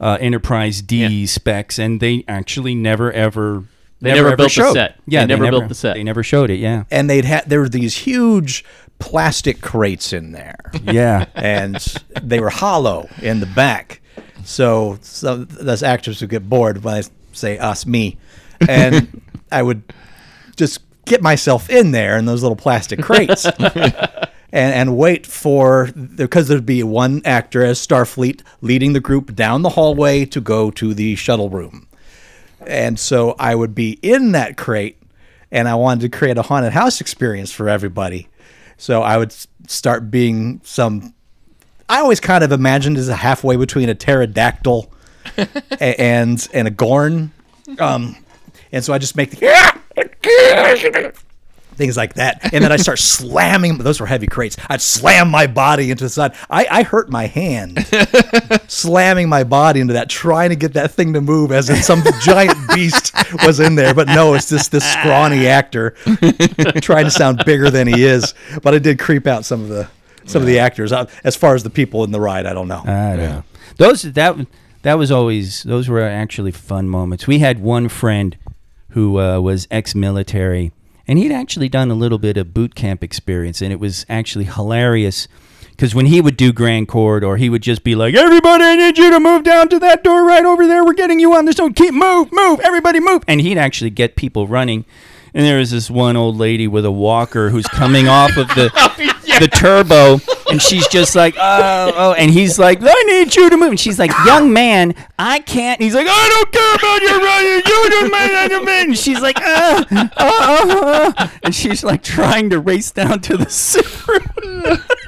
S3: uh, Enterprise D specs, and they actually never ever.
S4: They never
S3: ever
S4: built the
S3: showed.
S4: set.
S3: Yeah,
S4: They never built the set.
S3: They never showed it. Yeah,
S5: and they'd had there were these huge plastic crates in there. (laughs)
S3: yeah.
S5: and they were hollow in the back. So, so those actors would get bored when I say us, me, and (laughs) I would just get myself in there in those little plastic crates. (laughs) And, and wait for because there'd be one actor as Starfleet leading the group down the hallway to go to the shuttle room, and so I would be in that crate, and I wanted to create a haunted house experience for everybody. So I would start being some I always kind of imagined as a halfway between a pterodactyl (laughs) and and a gorn, um, and so I just make the (laughs) (laughs) things like that, and then I start (laughs) slamming. Those were heavy crates. I'd slam my body into the side. I, I hurt my hand (laughs) slamming my body into that, trying to get that thing to move, as if some giant beast was in there. But no, it's just this scrawny actor trying to sound bigger than he is. But I did creep out some of the some of the actors. Uh, As far as the people in the ride, I don't know.
S3: I don't know. Those that that was always those were actually fun moments. We had one friend who uh, was ex-military, and he'd actually done a little bit of boot camp experience, and it was actually hilarious. Because when he would do Grand Corridor, he would just be like, "Everybody, I need you to move down to that door right over there. We're getting you on this. Don't keep move, move. Everybody, move." And he'd actually get people running. And there was this one old lady with a walker who's coming off of the (laughs) the turbo, and she's just like, oh, oh, and he's like, I need you to move, and she's like, young man, I can't. And he's like, I don't care about your running, you don't man, you man. And she's like, oh, uh, uh, and she's like trying to race down to the Subaru. (laughs)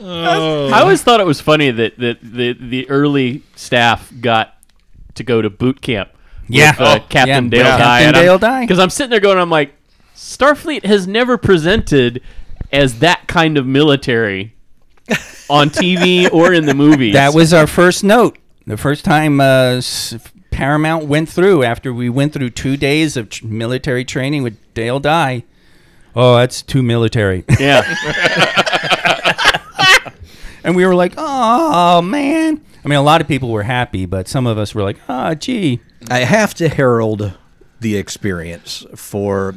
S4: I always thought it was funny that, that the the early staff got to go to boot camp.
S3: Yeah.
S4: with, uh,
S3: Oh,
S4: Captain
S3: yeah,
S4: Dale
S3: Captain
S4: Dye. and
S3: Dale Dye.
S4: Because I'm sitting there going, I'm like, Starfleet has never presented as that kind of military on TV (laughs) or in the movies.
S3: That was our first note. The first time uh, Paramount went through after we went through two days of tr- military training with Dale Dye. Oh, that's too military.
S4: yeah. (laughs)
S3: and we were like, oh, man. I mean, a lot of people were happy, but some of us were like, ah, gee.
S5: I have to herald the experience for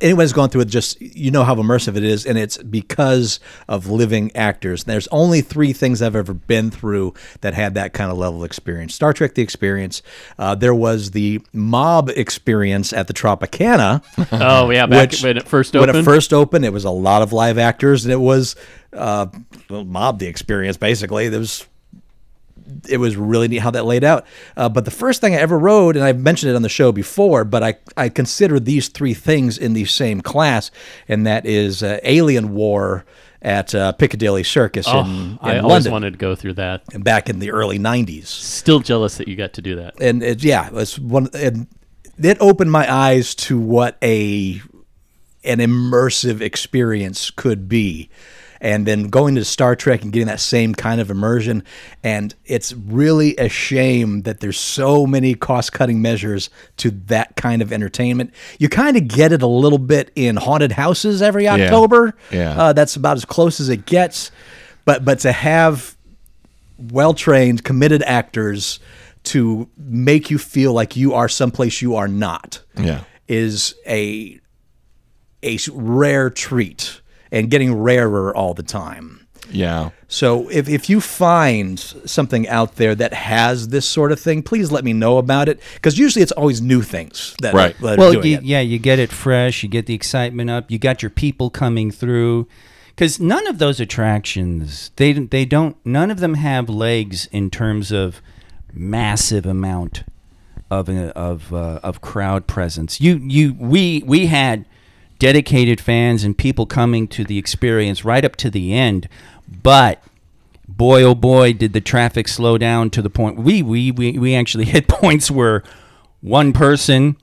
S5: anyone who's gone through it. Just you know how immersive it is, and it's because of living actors. There's only three things I've ever been through that had that kind of level of experience. Star Trek: The Experience. Uh, there was the mob experience at the Tropicana. (laughs)
S4: Oh, yeah. Back
S5: Which-
S4: when it first opened
S5: when
S4: opened.
S5: it first opened, it was a lot of live actors, and it was uh, well, mob the experience. Basically, there was it was really neat how that laid out. Uh, but the first thing I ever rode, and I've mentioned it on the show before, but I I consider these three things in the same class, and that is uh, Alien War at uh, Piccadilly Circus
S4: oh,
S5: in, in
S4: I always wanted to go through that.
S5: back in the early '90s
S4: Still jealous that you got to do that.
S5: and it, yeah, it was one. And it opened my eyes to what a an immersive experience could be. And then going to Star Trek and getting that same kind of immersion. And it's really a shame that there's so many cost cutting measures to that kind of entertainment. You kind of get it a little bit in haunted houses every October.
S2: Yeah.
S5: Uh, that's about as close as it gets. But but to have well trained, committed actors to make you feel like you are someplace you are not
S2: Yeah.
S5: is a a rare treat and getting rarer all the time.
S2: Yeah.
S5: So if, if you find something out there that has this sort of thing, please let me know about it because usually it's always new things that,
S2: Right.
S5: that are
S3: well,
S5: doing
S3: you,
S5: it.
S3: yeah, you get it fresh. You get the excitement up. You got your people coming through. Because none of those attractions, they they don't. None of them have legs in terms of massive amount of uh, of uh, of crowd presence. You you we we had dedicated fans and people coming to the experience right up to the end, but boy oh boy did the traffic slow down to the point we we we, we actually hit (laughs) points where one person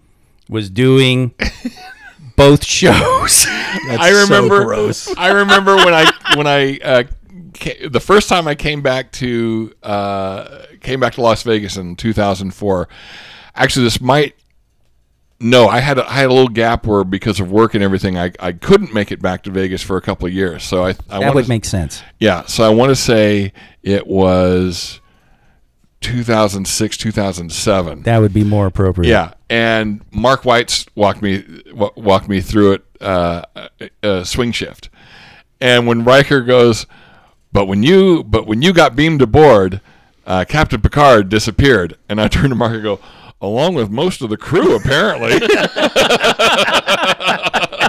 S3: was doing (laughs) both shows
S2: I
S5: so
S2: remember.
S5: gross.
S2: I remember when I when I uh, ca- the first time I came back to uh, came back to Las Vegas in 2004. Actually, this might. No, I had a, I had a little gap where because of work and everything, I, I couldn't make it back to Vegas for a couple of years. So I I
S3: that would make sense
S2: yeah. So I want to say it was 2006 2007.
S3: that would be more appropriate
S2: Yeah, and Mark White's walked me walked me through it uh, uh, swing shift, and when Riker goes, but when you but when you got beamed aboard, uh, Captain Picard disappeared, and I (laughs) turned to Mark and go, along with most of the crew apparently. (laughs)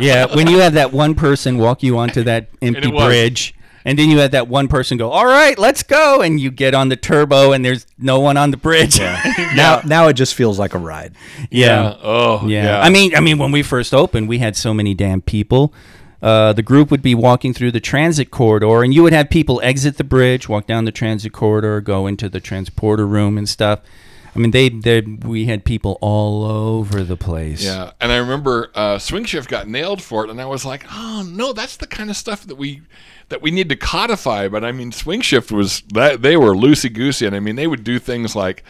S3: yeah when you have that one person walk you onto that empty
S2: was.
S3: bridge and then you had that one person go all right let's go and you get on the turbo and there's no one on the bridge yeah (laughs)
S5: now now it just feels like a ride.
S3: yeah,
S2: oh
S3: Yeah. I mean, I mean, when we first opened, we had so many damn people. Uh, the group would be walking through the transit corridor, and you would have people exit the bridge, walk down the transit corridor, go into the transporter room and stuff. I mean, they, they we had people all over the place.
S2: Yeah, and I remember uh, Swing Shift got nailed for it, and I was like, "Oh no, that's the kind of stuff that we that we need to codify." But I mean, Swing Shift was that they were loosey goosey, and I mean, they would do things like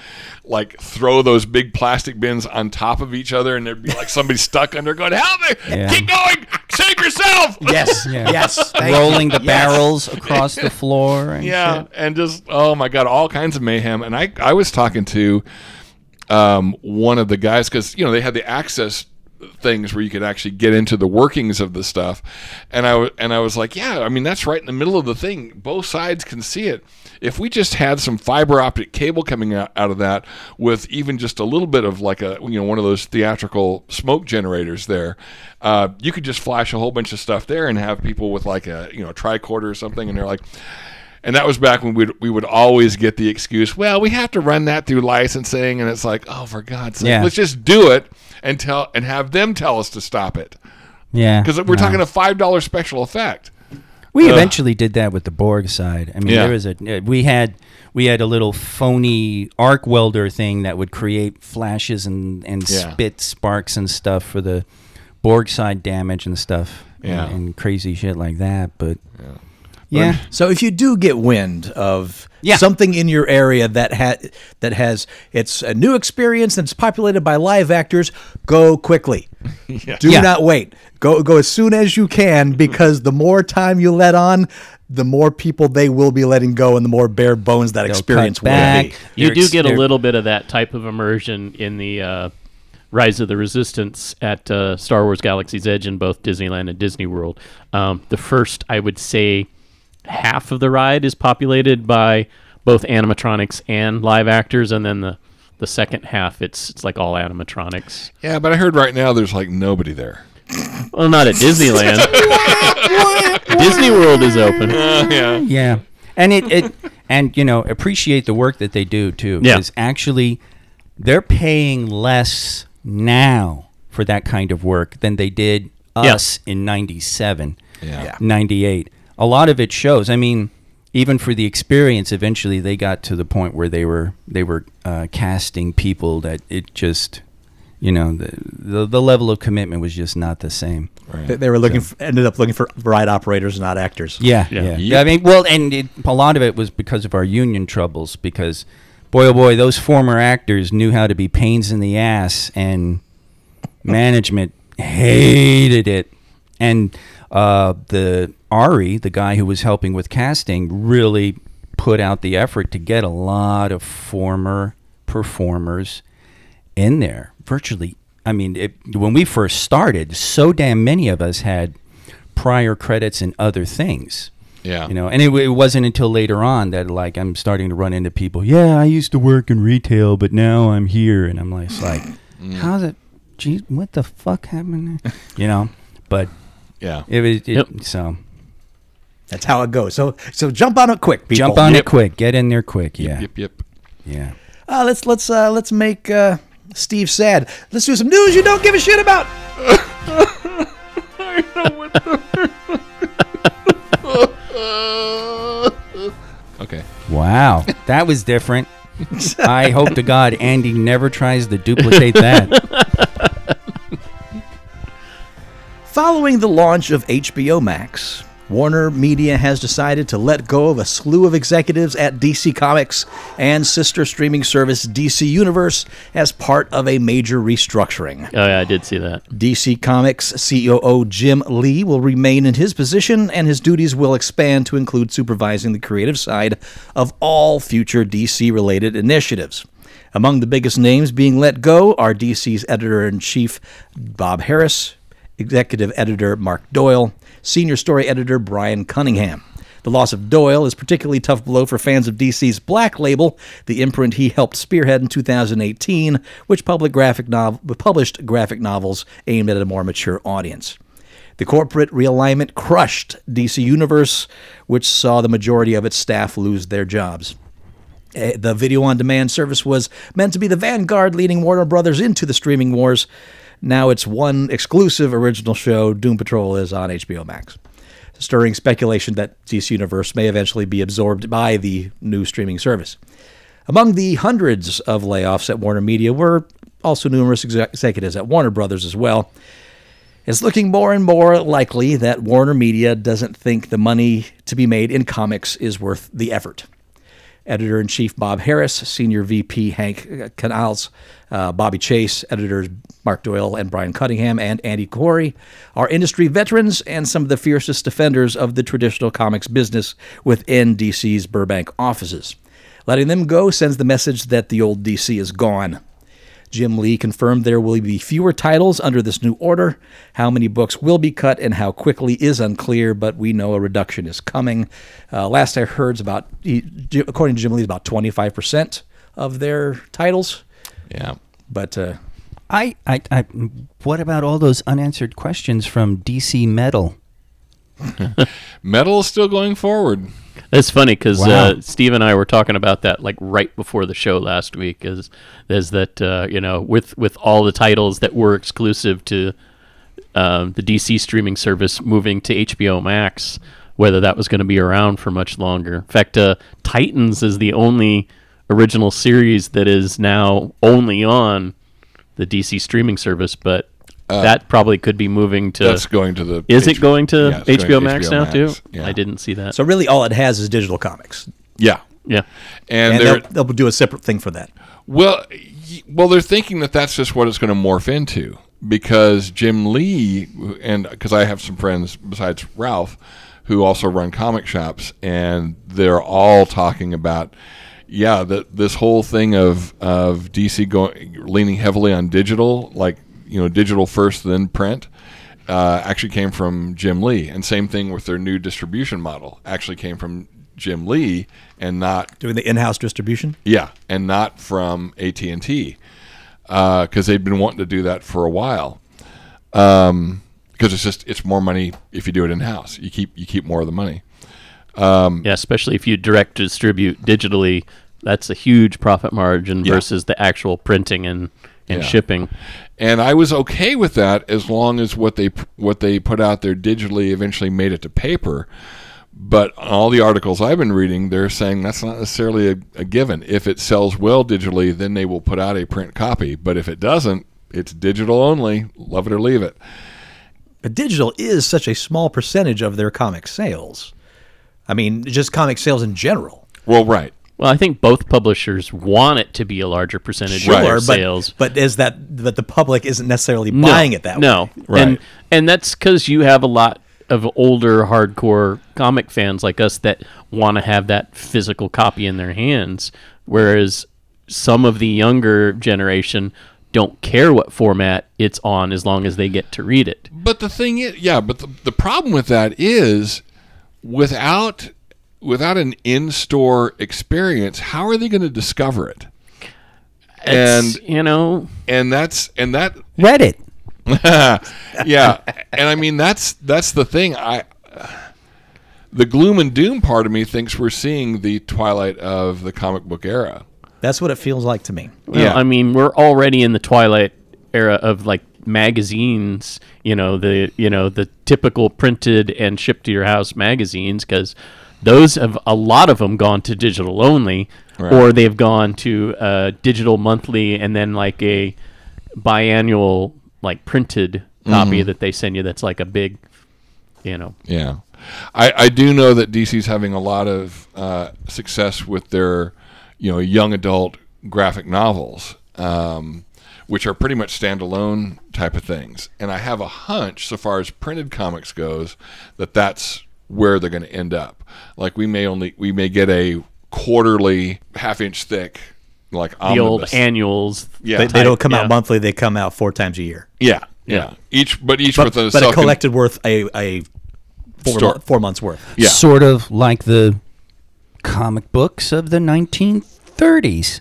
S2: like throw those big plastic bins on top of each other, and there'd be like somebody stuck under, going, "Help me!
S3: Yeah.
S2: Keep going! Save yourself!" (laughs)
S5: Yes,
S3: Yeah.
S5: yes. thank you.
S3: rolling the
S5: Yes.
S3: barrels (laughs) across the floor. And
S2: yeah,
S3: shit.
S2: and just oh my god, all kinds of mayhem. And I I was talking to um, one of the guys because you know they had the access things where you could actually get into the workings of the stuff. And I w- and I was like, yeah, I mean that's right in the middle of the thing. Both sides can see it. If we just had some fiber optic cable coming out, out of that with even just a little bit of like a you know one of those theatrical smoke generators there, uh, you could just flash a whole bunch of stuff there and have people with like a you know a tricorder or something, and they're like. And that was back when we we would always get the excuse, well, we have to run that through licensing, and it's like, oh, for God's sake,
S3: Yeah.
S2: let's just do it and tell and have them tell us to stop it
S3: Yeah,
S2: because we're
S3: no.
S2: talking a five dollar special effect.
S3: We
S2: Ugh.
S3: eventually did that with the Borg side. I mean,
S2: Yeah.
S3: there was a we had we had a little phony arc welder thing that would create flashes and and
S2: Yeah.
S3: spit sparks and stuff for the Borg side damage and stuff.
S2: Yeah.
S3: and, and crazy shit like that. But yeah,
S5: So if you do get wind of
S3: Yeah.
S5: something in your area that ha- that has it's a new experience and it's populated by live actors, go quickly. (laughs) Do
S3: Yeah.
S5: not wait. Go go as soon as you can because the more time you let on, the more people they will be letting go and the more bare bones that
S3: They'll
S5: experience will
S3: back.
S5: be.
S4: You
S3: They're
S4: do
S3: ex-
S4: get a little bit of that type of immersion in the uh, Rise of the Resistance at uh, Star Wars Galaxy's Edge in both Disneyland and Disney World. Um, the first, I would say, half of the ride is populated by both animatronics and live actors, and then the the second half, it's it's like all animatronics.
S2: Yeah, but I heard right now there's like nobody there.
S4: Well, not at Disneyland. (laughs) Disney World is open.
S2: Uh, yeah,
S3: Yeah, and it, it and you know appreciate the work that they do too.
S4: Yeah.
S3: because actually they're paying less now for that kind of work than they did
S4: Yeah.
S3: us in '97,
S2: Yeah.
S3: '98. A lot of it shows. I mean, even for the experience, eventually they got to the point where they were they were uh, casting people that it just. You know the, the the level of commitment was just not the same.
S5: They, they were looking for, ended up looking for ride operators, not actors.
S3: Yeah,
S4: Yeah.
S3: yeah.
S2: Yep.
S3: I mean, well, and it, a lot of it was because of our union troubles. Because, boy, oh boy, those former actors knew how to be pains in the ass, and management hated it. And uh, the Ari, the guy who was helping with casting, really put out the effort to get a lot of former performers in there. Virtually, I mean, it, when we first started, so damn many of us had prior credits and other things.
S2: yeah.
S3: You know, and it, it wasn't until later on that like I'm starting to run into people. Yeah, I used to work in retail, but now I'm here, and I'm like, like, how's it? Geez, what the fuck happened? There? You know, but
S2: yeah.
S3: it was it,
S4: Yep.
S3: so
S5: That's how it goes. So so jump on it quick, people.
S3: jump on
S2: Yep.
S3: it quick, get in there quick. Yeah,
S2: Yep, yep.
S3: yeah.
S5: Uh, let's let's uh, let's make uh, Steve sad. Let's do some news you don't give a shit about. (laughs) (laughs)
S2: Okay.
S3: Wow, that was different. (laughs) I hope to God Andy never tries to duplicate that.
S5: Following the launch of HBO Max, Warner Media has decided to let go of a slew of executives at DC Comics and sister streaming service DC Universe as part of a major restructuring.
S4: Oh yeah, I did see that.
S5: DC Comics COO Jim Lee will remain in his position, and his duties will expand to include supervising the creative side of all future DC related initiatives. Among the biggest names being let go are DC's editor in chief Bob Harris, executive editor Mark Doyle, senior story editor Brian Cunningham. The loss of Doyle is particularly tough blow for fans of DC's Black Label, the imprint he helped spearhead in 2018, which graphic nov- published graphic novels aimed at a more mature audience. The corporate realignment crushed DC Universe, which saw the majority of its staff lose their jobs. Eh, The video on demand service was meant to be the vanguard leading Warner Brothers into the streaming wars. Now it's one exclusive original show, Doom Patrol, is on HBO Max, stirring speculation that DC Universe may eventually be absorbed by the new streaming service. Among the hundreds of layoffs at Warner Media were also numerous exec- executives at Warner Brothers as well. It's looking more and more likely that Warner Media doesn't think the money to be made in comics is worth the effort. Editor in chief Bob Harris, Senior VP Hank Kanalz, uh, Bobby Chase, editors Mark Doyle and Brian Cunningham, and Andy Khouri are industry veterans and some of the fiercest defenders of the traditional comics business within DC's Burbank offices. Letting them go sends the message that the old DC is gone. Jim Lee confirmed there will be fewer titles under this new order. How many books will be cut and how quickly is unclear, but we know a reduction is coming. Uh, last I heard, is about according to Jim Lee, it's about 25% of their titles.
S2: Yeah.
S5: But uh,
S3: I, I, I, what about all those unanswered questions from DC Metal? (laughs)
S2: Metal is still going forward.
S4: It's funny because
S3: Wow.
S4: uh, Steve and I were talking about that like right before the show last week. Is is that uh, you know with with all the titles that were exclusive to um, the DC streaming service moving to HBO Max, whether that was going to be around for much longer. In fact, uh, Titans is the only original series that is now only on the DC streaming service, but Uh, that probably could be moving to.
S2: That's going to the.
S4: is it going to
S2: Yeah,
S4: HBO
S2: going to
S4: Max
S2: HBO
S4: now
S2: Max.
S4: too?
S2: Yeah.
S4: I didn't see that.
S5: so really, all it has is digital comics,
S2: Yeah.
S4: yeah.
S2: And,
S5: and
S2: they're
S5: they'll, they'll do a separate thing for that.
S2: well, well, they're thinking that that's just what it's going to morph into because Jim Lee and because I have some friends besides Ralph who also run comic shops, and they're all talking about. Yeah, that this whole thing of of DC going leaning heavily on digital, like you know, digital first then print, uh, actually came from Jim Lee, and same thing with their new distribution model. Actually came from Jim Lee, and not
S5: Doing the in-house distribution.
S2: yeah, and not from AT and T uh, because they'd been wanting to do that for a while. Um, because it's just it's more money if you do it in house. You keep you keep more of the money.
S4: Um, yeah, especially if you direct distribute digitally, that's a huge profit margin
S2: Yeah.
S4: versus the actual printing and, and
S2: Yeah.
S4: shipping.
S2: And I was okay with that as long as what they what they put out there digitally eventually made it to paper. But all the articles I've been reading, they're saying that's not necessarily a, a given. If it sells well digitally, then they will put out a print copy. But if it doesn't, it's digital only. Love it or leave it.
S5: But digital is such a small percentage of their comic sales. I mean, just comic sales in general.
S2: Well, right.
S4: Well, I think both publishers want it to be a larger percentage
S2: Right.
S4: of their
S5: Sure, but,
S4: sales.
S5: but is that but the public isn't necessarily
S4: No,
S5: buying it that
S4: no.
S5: way?
S2: Right.
S4: And and that's because you have a lot of older hardcore comic fans like us that want to have that physical copy in their hands, whereas some of the younger generation don't care what format it's on as long as they get to read it.
S2: But the thing is, yeah, but the, the problem with that is without without an in-store experience, how are they going to discover it?
S4: It's,
S2: And
S4: you know,
S2: and that's and that
S3: Reddit. (laughs)
S2: yeah, and I mean that's that's the thing. I the gloom and doom part of me thinks we're seeing the twilight of the comic book era.
S5: That's what it feels like to me.
S4: Well,
S2: Yeah.
S4: I mean, we're already in the twilight era of like magazines. You know the you know the typical printed and shipped to your house magazines because those have a lot of them gone to digital only,
S2: Right.
S4: or they've gone to uh, digital monthly and then like a biannual like printed copy
S2: Mm-hmm.
S4: that they send you. That's like a big, you know.
S2: Yeah, I, I do know that DC's having a lot of uh, success with their, you know, young adult graphic novels, um, which are pretty much standalone type of things. And I have a hunch, so far as printed comics goes, that that's where they're going to end up. Like we may only we may get a quarterly, half inch thick, like
S4: The old annuals.
S2: yeah,
S5: They, they don't come
S4: yeah.
S5: out monthly; they come out four times a year.
S2: yeah, yeah, Each, but each
S5: But,
S2: with a
S5: but a
S2: self-
S5: collected worth a a four,
S2: Store.
S5: mo- four months worth.
S2: Yeah,
S3: Sort of like the comic books of the 1930s,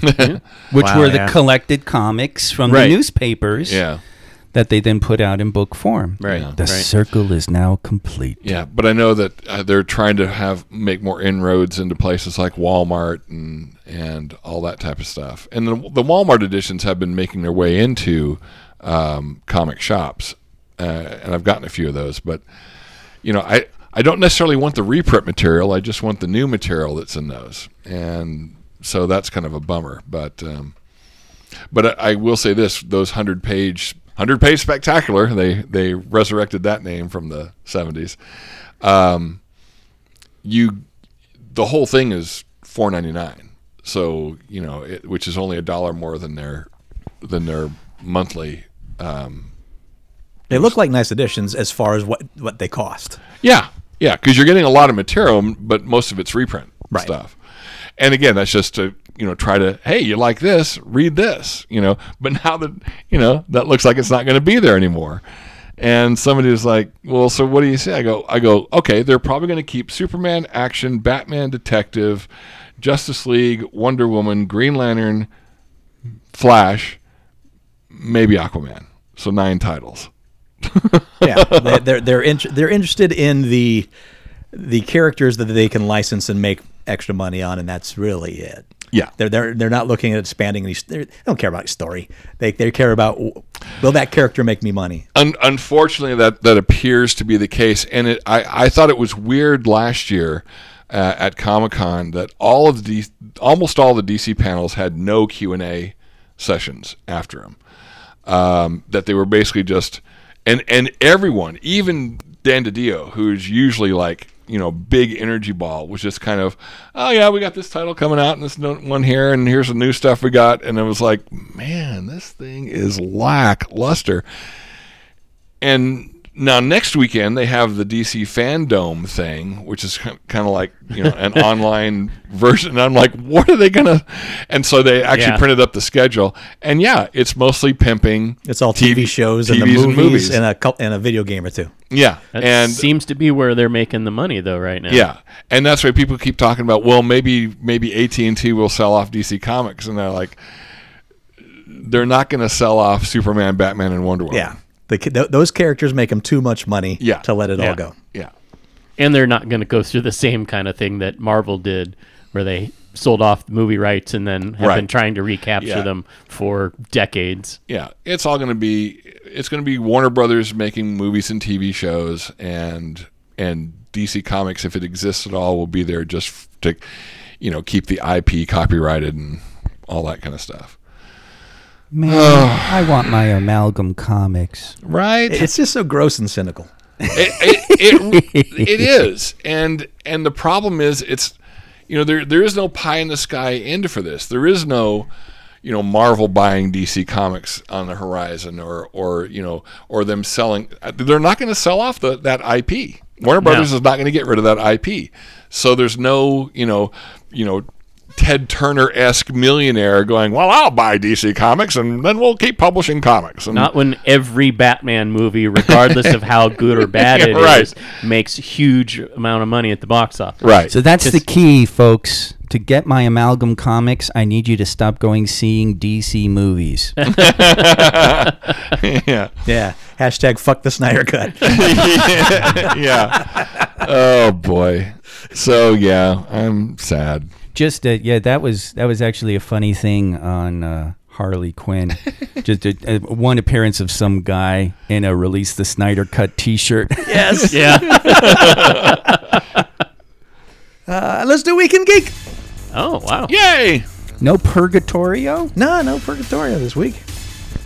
S3: (laughs) which
S5: Wow,
S3: were the
S5: yeah.
S3: collected comics from
S4: Right.
S3: the newspapers
S2: yeah.
S3: That they then put out in book form.
S4: Right,
S2: Yeah.
S3: The
S4: right.
S3: circle is now complete.
S2: Yeah, but I know that uh, they're trying to have make more inroads into places like Walmart and and all that type of stuff. And the, the Walmart editions have been making their way into um, comic shops, uh, and I've gotten a few of those. But you know, I I don't necessarily want the reprint material. I just want the new material that's in those, and so that's kind of a bummer. But um, but I, I will say this: those hundred page hundred page spectacular. They they resurrected that name from the seventies. Um, you, the whole thing is four ninety nine. So you know, it, which is only a dollar more than their than their monthly. Um,
S5: They look like nice additions as far as what what they cost.
S2: yeah, yeah, because you're getting a lot of material, but most of it's reprint
S5: Right.
S2: stuff. And again, that's just to you know try to hey you like this read this you know. (laughs) But now that you know that looks like it's not going to be there anymore. And somebody was like well so what do you say? I go i go okay they're probably going to keep superman action batman detective justice league wonder woman green lantern flash maybe aquaman. So nine titles. (laughs)
S5: Yeah, they, they're they're int- they're interested in the the characters that they can license and make extra money on, and that's really it.
S2: Yeah.
S5: they're they're they're not looking at expanding any. They don't care about story. They they care about will that character make me money.
S2: Un- unfortunately, that that appears to be the case, and it, I I thought it was weird last year uh, at Comic Con that all of the almost all the DC panels had no Q and A sessions after them. Um, that they were basically just and and everyone, even Dan DiDio, who's usually like you know big energy ball, was just kind of, oh yeah, we got this title coming out and this one here, and here's the new stuff we got, and it was like, man, this thing is lackluster. And now next weekend they have the DC Fandom thing, which is kind of like you know an (laughs) online version. And I'm like, what are they gonna? And so they actually
S4: Yeah.
S2: printed up the schedule, and yeah, it's mostly pimping.
S5: It's all TV, shows and the
S2: TVs
S5: movies, and, a cou- and a video game or two.
S2: yeah,
S4: That
S2: and
S4: seems to be where they're making the money though right now.
S2: yeah, and that's why people keep talking about. Well, maybe maybe AT and T will sell off DC Comics, and they're like, they're not going to sell off Superman, Batman, and Wonder Woman.
S5: Yeah, the, th- those characters make them too much money.
S2: Yeah.
S5: to let it
S4: Yeah.
S5: all go.
S2: yeah,
S4: And they're not going to go through the same kind of thing that Marvel did where they sold off the movie rights and then have
S2: Right.
S4: been trying to recapture
S2: Yeah.
S4: them for decades.
S2: yeah. It's all going to be. It's going to be Warner Brothers making movies and TV shows, and and DC Comics, if it exists at all, will be there just to, you know, keep the IP copyrighted and all that kind of stuff.
S3: Man, I want my amalgam comics.
S2: Right.
S5: It's just so gross and cynical.
S2: it, it, it, it is. And and the problem is it's you know there there is no pie in the sky end for this. There is no you know Marvel buying DC Comics on the horizon or or you know or them selling. They're not going to sell off the, that IP Warner Brothers is not going to get rid of that IP so there's no you know you know Ted Turner esque millionaire going, well, I'll buy DC Comics and then we'll keep publishing comics. And
S4: Not when every Batman movie, regardless of how good or bad (laughs) it is,
S2: Right.
S4: makes huge amount of money at the box office.
S2: right.
S3: So that's the key, folks. To get my amalgam comics, I need you to stop going seeing DC movies. (laughs)
S2: yeah.
S5: Yeah. Hashtag fuck the Snyder cut. (laughs)
S2: yeah. Oh boy. So yeah, I'm sad.
S3: Just uh, yeah, that was that was actually a funny thing on uh, Harley Quinn. (laughs) Just a, a, one appearance of some guy in a release the Snyder cut T-shirt.
S5: yes. (laughs)
S4: Yeah. (laughs)
S5: Uh, let's do Weekend Geek.
S4: oh, wow.
S2: Yay!
S3: no Purgatorio.
S5: No, no Purgatorio this week.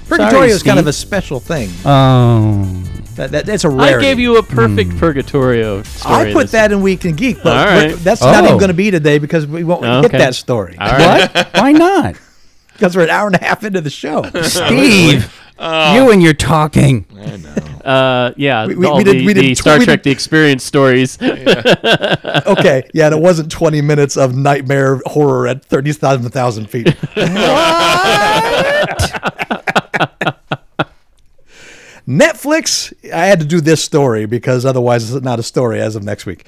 S5: Purgatorio is kind of a special thing.
S3: Oh,
S5: That, that, that's a rarity.
S4: I gave you a perfect Purgatorio story.
S5: I put that in Weekend Geek, but
S4: All
S5: we're-
S4: right.
S5: that's not
S3: Oh.
S5: even going to be today because we won't
S4: Oh,
S5: hit
S4: okay.
S5: that story.
S4: All right.
S3: what? (laughs) Why not,
S5: Because we're an hour and a half into the show. (laughs)
S3: Steve? (laughs) you and your talking.
S2: I know.
S4: Uh, yeah,
S5: We- we-
S4: all
S5: we did-
S4: the,
S5: we did
S4: the Star
S5: we
S4: Trek The Experience stories.
S5: okay, yeah, and it wasn't 20 minutes of nightmare horror at 30,000 feet. Netflix, I had to do this story because otherwise it's not a story as of next week.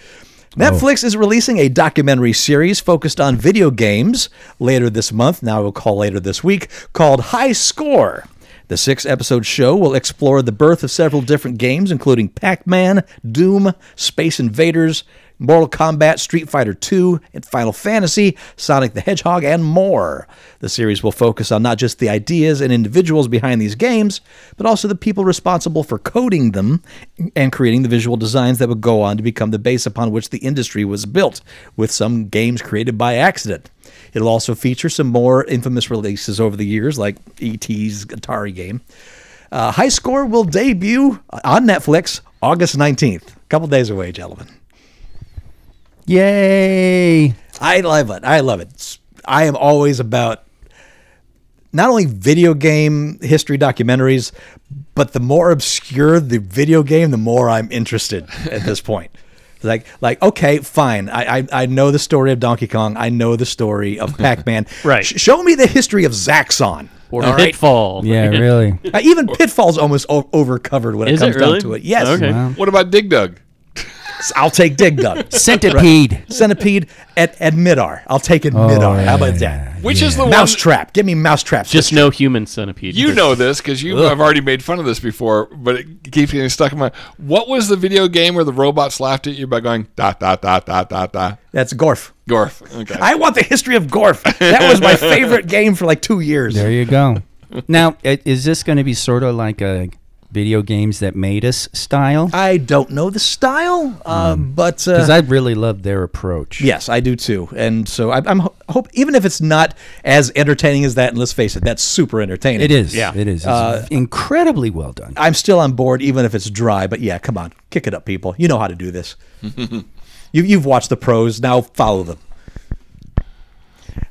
S5: Oh. Netflix is releasing a documentary series focused on video games later this month. Now we'll call later this week, called High Score. The six episode show will explore the birth of several different games, including Pac Man, Doom, Space Invaders, Mortal Kombat, Street Fighter II, and Final Fantasy, Sonic the Hedgehog, and more. The series will focus on not just the ideas and individuals behind these games, but also the people responsible for coding them and creating the visual designs that would go on to become the base upon which the industry was built, with some games created by accident. It'll also feature some more infamous releases over the years, like E.T.'s Atari game. Uh, High Score will debut on Netflix August 19th. A couple days away, gentlemen.
S3: Yay!
S5: I love it. I love it. I am always about not only video game history documentaries, but the more obscure the video game, the more I'm interested at this point. (laughs) Like, like, okay, fine. I, I, I know the story of Donkey Kong. I know the story of (laughs) Pac-Man.
S4: Right.
S5: Sh- show me the history of Zaxxon.
S4: Or
S5: All right?
S4: Pitfall. (laughs)
S3: Yeah, really.
S5: Uh, even Pitfall's almost o- over covered when it
S4: Is it
S5: comes
S4: really?
S5: down to it. Yes.
S4: Okay.
S3: Wow.
S2: What about Dig Dug?
S5: I'll take Dig Dug.
S3: Centipede.
S5: Centipede at, at Midar. I'll take it oh, Midar. How about that?
S2: Which is the one?
S5: Mousetrap. Give me Mousetrap.
S4: Just no human centipede.
S2: You know this because you have already made fun of this before, but it keeps getting stuck in my. What was the video game where the robots laughed at you by going dot dot dot dot dot dot?
S5: That's Gorf.
S2: Gorf. Okay.
S5: I want the history of Gorf. That was my (laughs) favorite game for like two years.
S3: There you go. (laughs) Now, is this going to be sort of like a video games that made us style?
S5: I don't know the style, uh, but
S3: Because
S5: uh,
S3: I really love their approach.
S5: yes, I do too. And so I, I'm ho- hope even if it's not as entertaining as that, and let's face it, that's super entertaining.
S3: It is.
S4: Yeah.
S3: It is. It's
S5: Uh,
S3: incredibly well done.
S5: I'm still on board, even if it's dry. But yeah, come on, kick it up, people. You know how to do this. (laughs) you, you've watched the pros. Now follow them.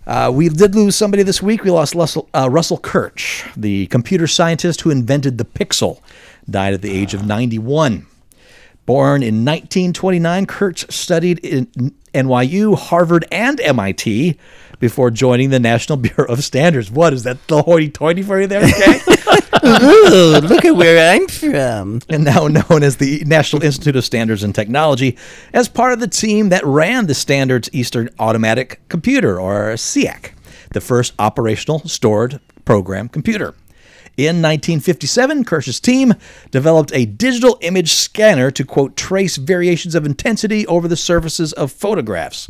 S5: Uh, we did lose somebody this week. We lost Russell, uh, Russell Kirsch, the computer scientist who invented the pixel, died at the age of 91. Born in 1929, Kirsch studied in NYU, Harvard, and MIT before joining the National (laughs) Bureau of Standards. What is that, the hoity-toity for you there, okay? (laughs)
S3: Ooh, look at where I'm from.
S5: and now known as the National Institute of Standards and Technology, as part of the team that ran the Standards Eastern Automatic Computer, or SEAC, the first operational stored program computer. In 1957, Kirsch's team developed a digital image scanner to, quote, trace variations of intensity over the surfaces of photographs.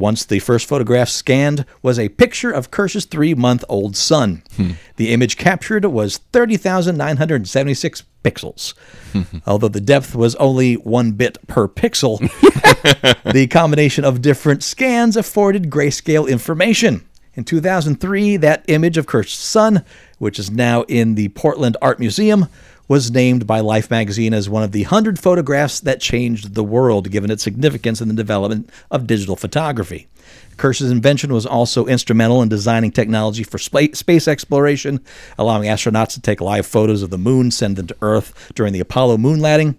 S5: Once the first photograph scanned was a picture of Kirsch's three month old son. Hmm. The image captured was 30,976 pixels. Hmm. Although the depth was only one bit per pixel, (laughs) the combination of different scans afforded grayscale information. In 2003, that image of Kirsch's son, which is now in the Portland Art Museum, was named by Life magazine as one of the 100 photographs that changed the world, given its significance in the development of digital photography. Kirsch's invention was also instrumental in designing technology for spa- space exploration, allowing astronauts to take live photos of the moon, send them to Earth during the Apollo moon landing.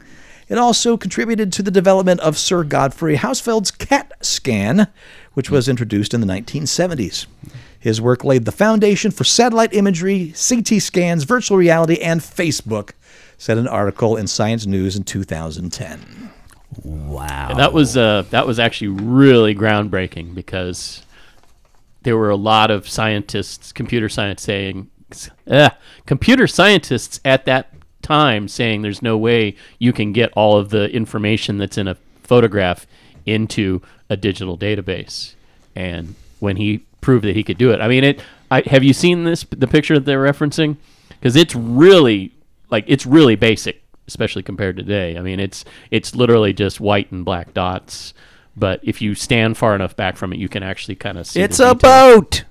S5: It also contributed to the development of Sir Godfrey Hounsfield's CAT scan, which was introduced in the 1970s. His work laid the foundation for satellite imagery, CT scans, virtual reality, and Facebook, said an article in Science News in 2010.
S3: Wow.
S4: And that was uh, that was actually really groundbreaking because there were a lot of scientists, computer science saying, uh, computer scientists at that time saying there's no way you can get all of the information that's in a photograph into a digital database. And when he proved that he could do it, I mean, it. I, have you seen this the picture that they're referencing? Because it's really like it's really basic, especially compared to today. I mean, it's it's literally just white and black dots. But if you stand far enough back from it, you can actually kind of see.
S3: It's a
S4: detail.
S3: boat.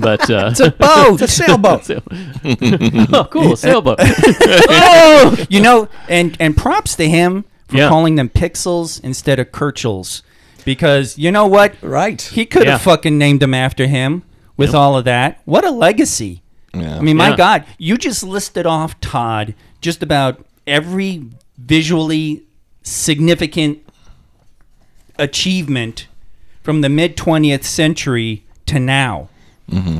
S4: But uh, (laughs)
S3: It's a boat.
S5: It's a sailboat.
S4: So- (laughs) oh, cool, a sailboat. (laughs)
S3: oh, you know, and and props to him for
S4: Yeah.
S3: calling them pixels instead of Kirchels, because you know what?
S5: Right.
S3: He could have
S4: Yeah.
S3: fucking named them after him with all of that. What a legacy!
S2: Yeah.
S3: I mean, my
S4: Yeah.
S3: God, you just listed off Todd just about every visually significant achievement from the mid 20th century to now.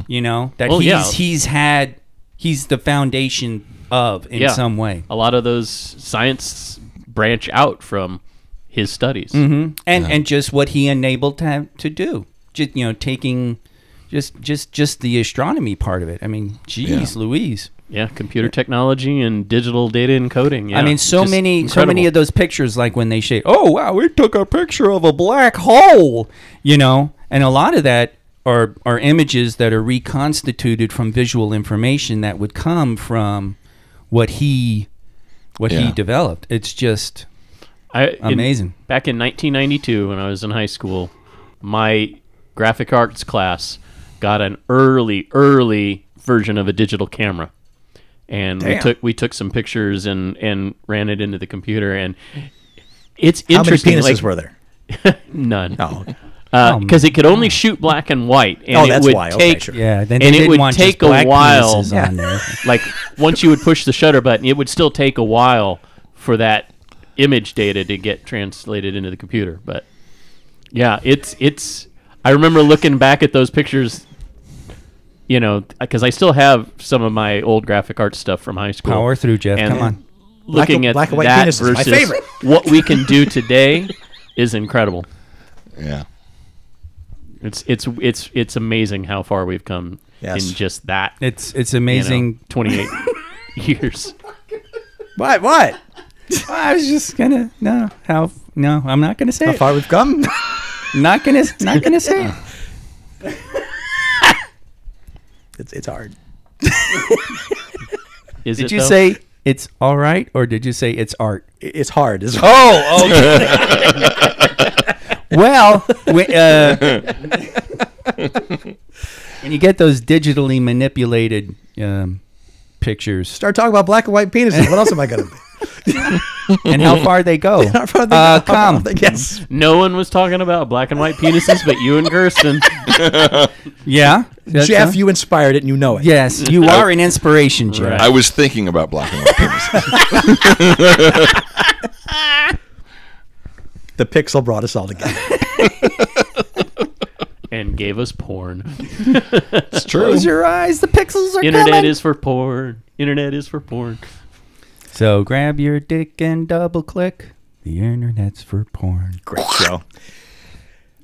S3: You know that
S4: Well,
S3: he's
S4: yeah.
S3: he's had he's the foundation of in
S4: Yeah.
S3: some way.
S4: a lot of those science branch out from his studies.
S3: hmm and and just what he enabled to have to do just you know taking just just just the astronomy part of it. I mean geez louise.
S4: Yeah, computer technology and digital data encoding. Yeah,
S3: i mean so
S4: just
S3: many so many of those pictures like when they say oh wow we took a picture of a black hole you know? And a lot of that are are images that are reconstituted from visual information that would come from what he what he developed. It's just
S4: I, in-
S3: amazing.
S4: back in 1992, when I was in high school, my graphic arts class got an early, early version of a digital camera, and we took we took some pictures and and ran it into the computer, and it's
S5: How many
S4: interesting.
S5: penises
S4: like,
S5: were there? (laughs)
S4: None.
S5: Oh, uh, oh okay.
S4: because it could only shoot black and white, and
S5: Oh,
S4: it would
S5: why. Okay,
S4: take
S5: sure.
S3: yeah then
S4: And it would take a while.
S3: penises on there (laughs)
S4: like once you would push the shutter button, it would still take a while for that image data to get translated into the computer. But yeah, it's it's. I remember looking back at those pictures. You know, because I still have some of my old graphic art stuff from high school.
S3: Power through, Jeff.
S4: And
S3: Come on.
S4: Looking
S5: and-
S4: at
S5: black and white
S4: that
S5: penises, my
S4: versus
S5: favorite. (laughs)
S4: what we can do today is incredible.
S2: Yeah.
S4: It's it's it's it's amazing how far we've come
S5: Yes.
S4: in just that.
S3: It's it's
S4: you know,
S3: amazing.
S4: 28 (laughs) years.
S5: What? What?
S3: I was just gonna no how no I'm not gonna say
S5: How
S3: it.
S5: far we've come? (laughs)
S3: Not gonna not gonna say it.
S5: It's it's hard. (laughs)
S4: Is
S3: Did
S4: it
S3: you
S4: though?
S3: say it's all right or did you say it's art?
S5: It's hard. It's
S3: Oh, okay. (laughs) well, we, uh, (laughs) when you get those digitally manipulated um, pictures
S5: Start talking about black and white penises. What else am I gonna do? (laughs)
S3: and how far they go, (laughs)
S5: How far they
S3: uh,
S5: go?
S3: come. (laughs)
S5: Yes.
S4: No one was talking about black and white penises, but you and Kirsten.
S3: Yeah, That's
S5: Jeff,
S3: huh?
S5: you inspired it and you know it.
S3: Yes, you are an inspiration, Jeff.
S4: Right.
S2: I was thinking about black and white penises.
S5: The pixel brought us all together.
S4: And gave us porn. (laughs)
S2: It's true.
S3: Close your eyes. The pixels are
S4: Internet
S3: coming.
S4: is for porn. Internet is for porn.
S3: so grab your dick and double click. The internet's for porn.
S5: Great show.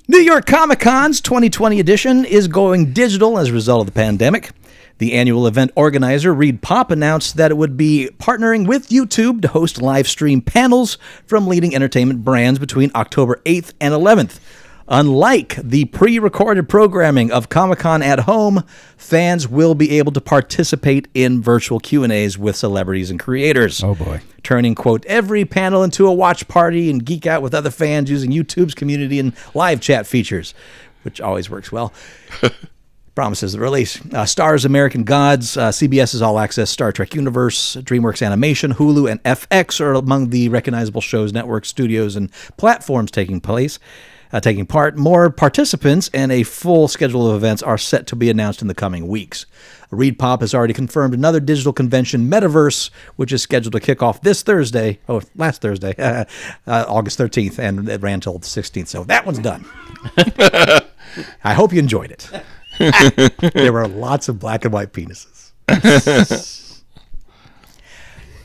S5: New York Comic Con's 2020 edition is going digital as a result of the pandemic. The annual event organizer, Reed Pop, announced that it would be partnering with YouTube to host live stream panels from leading entertainment brands between October 8th and 11th. Unlike the pre recorded programming of Comic Con at home, fans will be able to participate in virtual Q&As with celebrities and creators
S3: Oh boy.
S5: turning quote every panel into a watch party and geek out with other fans using YouTube's community and live chat features, which always works well. (laughs) Promises the release. Uh, Stars, American Gods, uh, CBS's All Access Star Trek Universe, DreamWorks Animation, Hulu, and FX are among the recognizable shows, networks, studios, and platforms taking place. Uh, taking part. More participants and a full schedule of events are set to be announced in the coming weeks. Reed Pop has already confirmed another digital convention, Metaverse, which is scheduled to kick off this Thursday, oh, last Thursday, (laughs) uh, August 13th, and it ran till the 16th. So that one's done. (laughs) I hope you enjoyed it. (laughs) there were lots of black and white penises.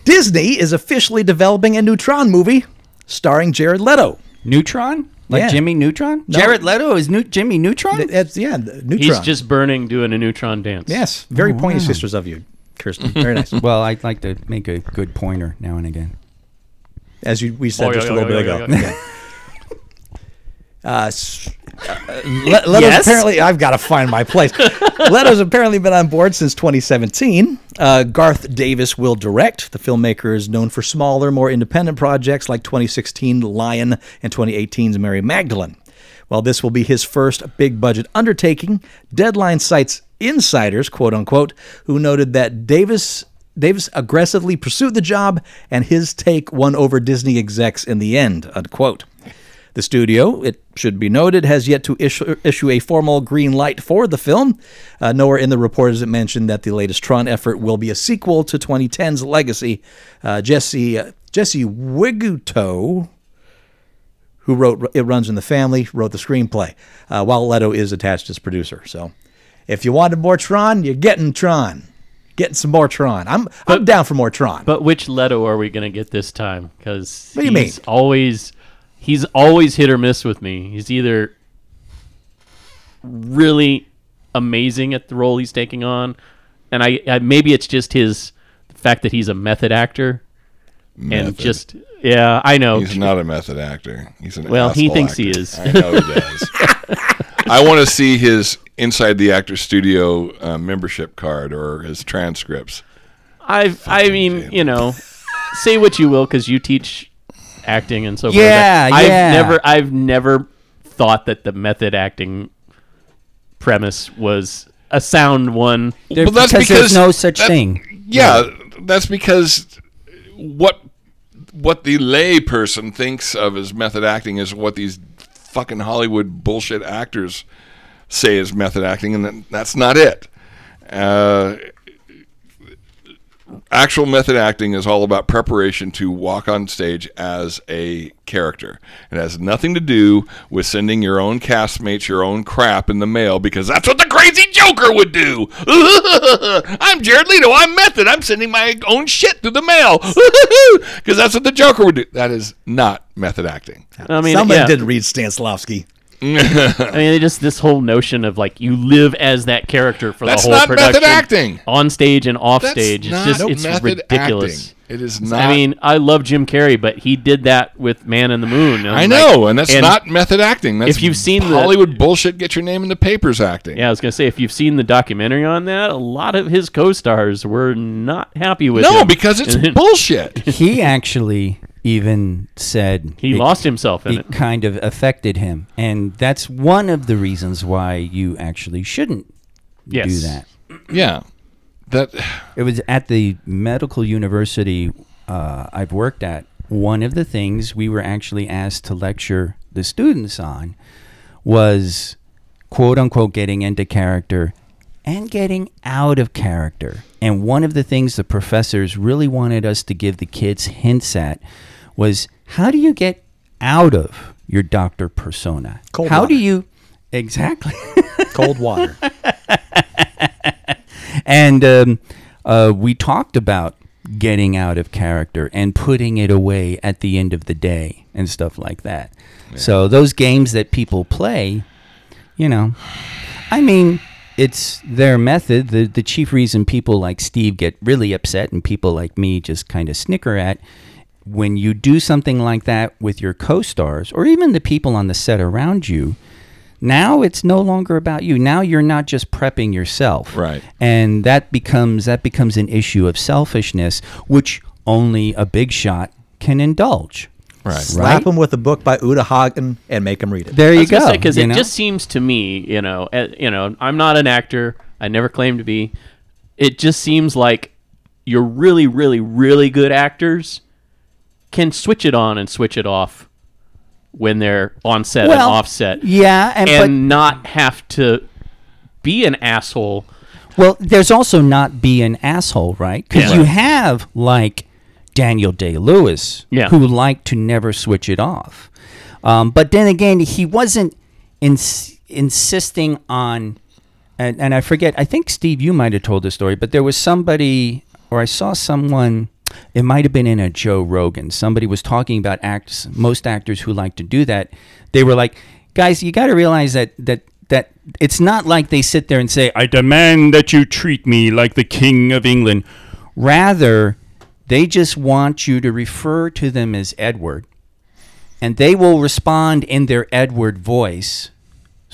S5: Disney is officially developing a Neutron movie starring Jared Leto.
S3: Neutron? Like
S5: Yeah.
S3: Jimmy Neutron?
S5: No.
S3: Jared Leto is new Jimmy Neutron?
S5: It's, yeah, the Neutron.
S4: He's just burning doing a neutron dance.
S5: yes, very
S3: Oh,
S5: pointy
S3: wow.
S5: sisters of you, Kirsten. Very nice. (laughs)
S3: well, I'd like to make a good pointer now and again.
S5: As you, we said
S4: Oh, yeah,
S5: just a little
S4: yeah,
S5: bit
S4: yeah,
S5: ago. (laughs) Uh, uh, Le- Leto's
S3: Yes?
S5: apparently, I've got to find my place. (laughs) Leto's apparently been on board since 2017. Uh, Garth Davis will direct. The filmmaker is known for smaller, more independent projects like 2016 Lion and 2018's Mary Magdalene. While this will be his first big budget undertaking, Deadline cites insiders, quote unquote, who noted that Davis Davis aggressively pursued the job and his take won over Disney execs in the end, unquote. The studio, it should be noted, has yet to issue, issue a formal green light for the film. Uh, nowhere in the report is it mentioned that the latest Tron effort will be a sequel to 2010's Legacy. Uh, Jesse uh, Jesse Wigutow, who wrote It Runs in the Family, wrote the screenplay, uh, while Leto is attached as producer. So, if you wanted more Tron, you're getting Tron, getting some more Tron. I'm I'm down for more Tron.
S4: But which Leto are we going to get this time? Because
S5: What do you
S4: he's
S5: mean?
S4: always he's always hit or miss with me. He's either really amazing at the role he's taking on, and I, I maybe it's just his fact that he's a method actor and just yeah, I know.
S2: He's not a method actor. He's an
S4: Well, he thinks he is.
S2: I know he does. (laughs) I want to see his inside the actor studio uh, membership card or his transcripts.
S4: I I mean, you know, say what you will because you teach acting and so forth.
S3: Yeah,
S4: I've
S3: yeah.
S4: never I've never thought that the method acting premise was a sound one.
S3: There-
S2: Well, that's
S3: because,
S2: because
S3: there's no such
S2: that-
S3: thing.
S2: Yeah, that's because what what the lay person thinks of as method acting is what these fucking Hollywood bullshit actors say is method acting, and that's not it. Uh, actual method acting is all about preparation to walk on stage as a character. It has nothing to do with sending your own castmates your own crap in the mail because that's what the crazy Joker would do. (laughs) I'm Jared Leto. I'm method. I'm sending my own shit through the mail (laughs) because that's what the Joker would do. That is not method acting.
S4: I mean,
S5: Somebody
S4: yeah.
S5: didn't read Stanislavski. (laughs)
S4: I mean, just this whole notion of like you live as that character for
S2: That's
S4: the whole
S2: not
S4: production,
S2: method acting.
S4: on stage and off
S2: That's
S4: stage. It's
S2: not
S4: just it's
S2: method
S4: ridiculous.
S2: acting. It is not.
S4: I mean, I love Jim Carrey, but he did that with Man in the Moon.
S2: I
S4: I'm
S2: know,
S4: like-
S2: and that's not method acting. That's
S4: if you've seen the-
S2: Hollywood bullshit, get your name in the papers acting.
S4: Yeah, I was gonna say if you've seen the documentary on that, a lot of his co-stars were not happy with
S2: No,
S4: him.
S2: because it's (laughs) bullshit.
S3: he actually even said
S4: he
S3: it-
S4: lost himself in
S3: it
S4: it.
S3: kind of affected him, and that's one of the reasons why you actually shouldn't
S4: Yes.
S3: do that.
S2: Yeah, that
S3: It was at the medical university uh, I've worked at. One of the things we were actually asked to lecture the students on was quote unquote getting into character and getting out of character. And one of the things the professors really wanted us to give the kids hints at was how do you get out of your doctor persona?
S5: Cold
S3: how
S5: water.
S3: do you exactly? (laughs)
S5: Cold water.
S3: and um, uh, we talked about getting out of character and putting it away at the end of the day and stuff like that. So those games that people play, you know, I mean, it's their method. The the chief reason people like Steve get really upset and people like me just kind of snicker at when you do something like that with your co-stars or even the people on the set around you. Now it's no longer about you. Now you're not just prepping yourself.
S2: Right.
S3: And that becomes that becomes an issue of selfishness which only a big shot can indulge.
S2: right.
S5: Slap them with a book by Uta Hagen and make them read it.
S3: There you go.
S4: because it
S3: know?
S4: just seems to me, you know, uh, you know, I'm not an actor. I never claimed to be. It just seems like you're really, really, really good actors can switch it on and switch it off when they're on set and
S3: Well,
S4: off set,
S3: Yeah, and,
S4: and not have to be an asshole.
S3: well, there's also not be an asshole, right? Because
S4: Yeah.
S3: you have like Daniel Day Lewis,
S4: Yeah.
S3: who liked to never switch it off. Um, but then again, he wasn't ins- insisting on, and, and I forget. I think Steve, you might have told the story, but there was somebody, or I saw someone. It might have been in a Joe Rogan. Somebody was talking about acts. Most actors who like to do that, they were like, "Guys, you got to realize that that that it's not like they sit there and say, "I demand that you treat me like the king of England." Rather, they just want you to refer to them as Edward, and they will respond in their Edward voice,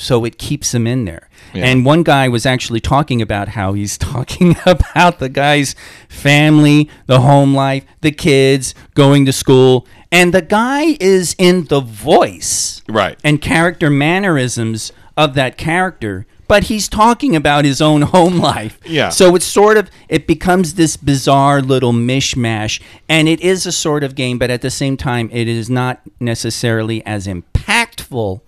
S3: so it keeps them in there.
S2: Yeah.
S3: And one guy was actually talking about how he's (laughs) talking about the guy's family, the home life, the kids, going to school, and the guy is in the voice
S2: Right.
S3: and character mannerisms of that character but he's talking about his own (laughs) home life
S2: Yeah.
S3: so it's sort of it becomes this bizarre little mishmash and it is a sort of game but at the same time it is not necessarily as impactful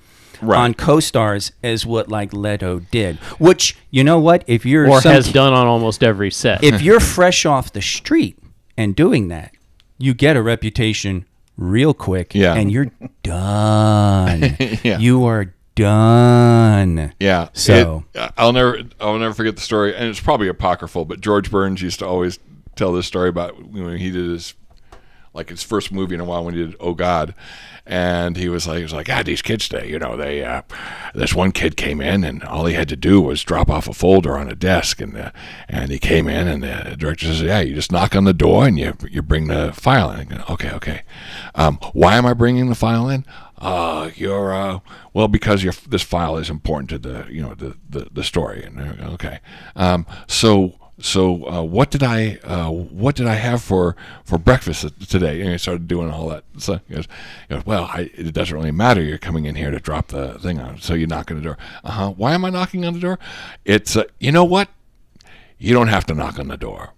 S2: Right.
S3: on co-stars as what like Leto did which you know what if you're
S4: Or
S3: some
S4: has
S3: ki-
S4: done on almost every set.
S3: if you're (laughs) fresh off the street and doing that you get a reputation real quick
S2: Yeah.
S3: and you're done (laughs)
S2: Yeah.
S3: you are done
S2: Yeah.
S3: So-
S2: It- I'll never I'll never forget the story, and it's probably apocryphal. But George Burns used to always tell this story about when he did his like his first movie in a while when he did Oh God, and he was like he was like God these kids today you know they uh, this one kid came in and all he had to do was drop off a folder on a desk and uh, and he came in and the director says yeah you just knock on the door and you you bring the file in. Go, okay okay. Um, why am I bringing the file in? Uh, you're uh, well because your this file is important to the you know the the, the story. And okay. Um, so so uh, what did I uh, what did I have for for breakfast today? And I started doing all that. So he goes, he goes well, I, it doesn't really matter. You're coming in here to drop the thing on. So you knock on the door. Uh huh. Why am I knocking on the door? It's uh, you know what? You don't have to knock on the door.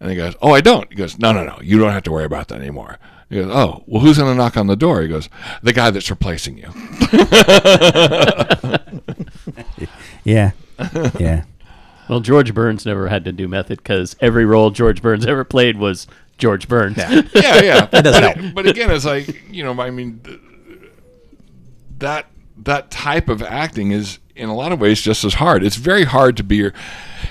S2: And he goes, oh, I don't. He goes, no, no, no. You don't have to worry about that anymore. He goes, oh, well, who's going to knock on the door? He goes, the guy that's replacing you. (laughs)
S3: yeah yeah
S4: Well, George Burns never had to do method because every role George Burns (laughs) ever played was George Burns.
S5: Yeah. (laughs)
S2: yeah, yeah.
S5: That does
S2: but,
S5: help.
S2: but again, it's like you know, I mean, that that type of acting is in a lot of ways just as hard. It's very hard to be.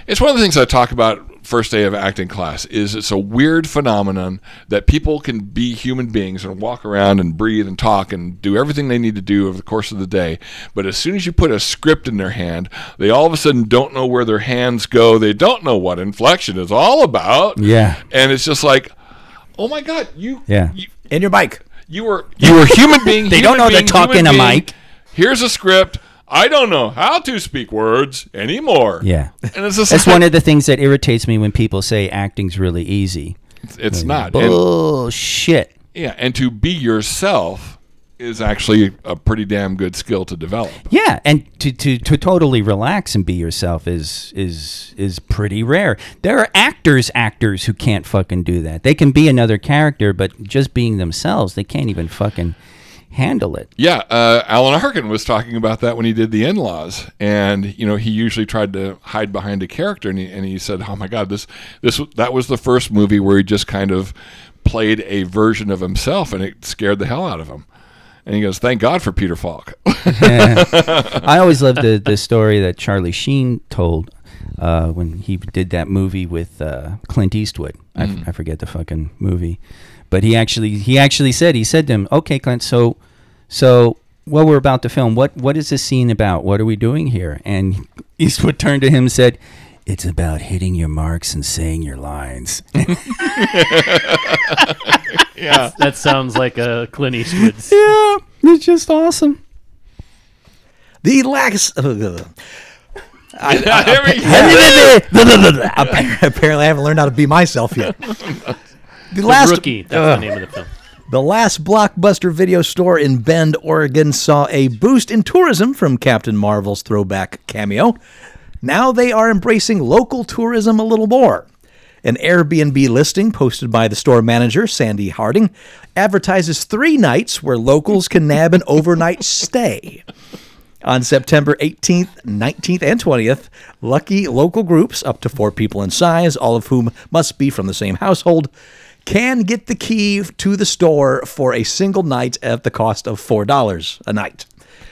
S2: It's one of the things I talk about first day of acting class. Is it's a weird phenomenon that people can be human beings and walk around and breathe and talk and do everything they need to do over the course of the day. But as soon as you put a script in their hand, they all of a sudden don't know where their hands go. They don't know what inflection is all about.
S3: Yeah.
S2: and it's just like, oh my god, you
S3: Yeah.
S2: you,
S5: In your bike.
S2: you were you were a human (laughs) being.
S3: They
S2: human
S3: don't know they're talking
S2: human
S3: a mic.
S2: Here's a script. I don't know how to speak words anymore.
S3: Yeah.
S2: and it's just
S3: That's
S2: like,
S3: one of the things that irritates me when people say acting's really easy.
S2: It's not. And,
S3: Bullshit.
S2: yeah, and to be yourself is actually a pretty damn good skill to develop.
S3: Yeah, and to, to, to totally relax and be yourself is is is pretty rare. There are actors actors who can't fucking do that. They can be another character, but just being themselves, they can't even fucking handle it.
S2: Yeah, uh, Alan Arkin was talking about that when he did the in-laws, and you know he usually tried to hide behind a character, and he, and he said, "Oh my God, this this that was the first movie where he just kind of played a version of himself, and it scared the hell out of him." And he goes, "Thank God for Peter Falk." (laughs)
S3: I always loved the, the story that Charlie Sheen told uh, when he did that movie with uh, Clint Eastwood. I, f- I forget the fucking movie, but he actually he actually said he said to him, "Okay, Clint, so so what we're about to film, what what is this scene about? What are we doing here?" And (laughs) Eastwood turned to him and said. It's about hitting your marks and saying your lines. (laughs)
S2: yeah,
S4: That sounds like a Clint Eastwood.
S3: yeah, it's just awesome.
S5: The last.
S2: Uh, uh, (laughs) there we go.
S5: Apparently, I haven't learned how to be myself yet. The
S4: The
S5: last
S4: Rookie. That's the name of the film.
S5: The last blockbuster video store in Bend, Oregon saw a boost in tourism from Captain Marvel's throwback cameo. Now they are embracing local tourism a little more. An Airbnb listing posted by the store manager, Sandy Harding, advertises three nights where locals can nab an overnight (laughs) stay. On September 18th, 19th, and 20th, lucky local groups, up to four people in size, all of whom must be from the same household, can get the key to the store for a single night at the cost of $4 a night.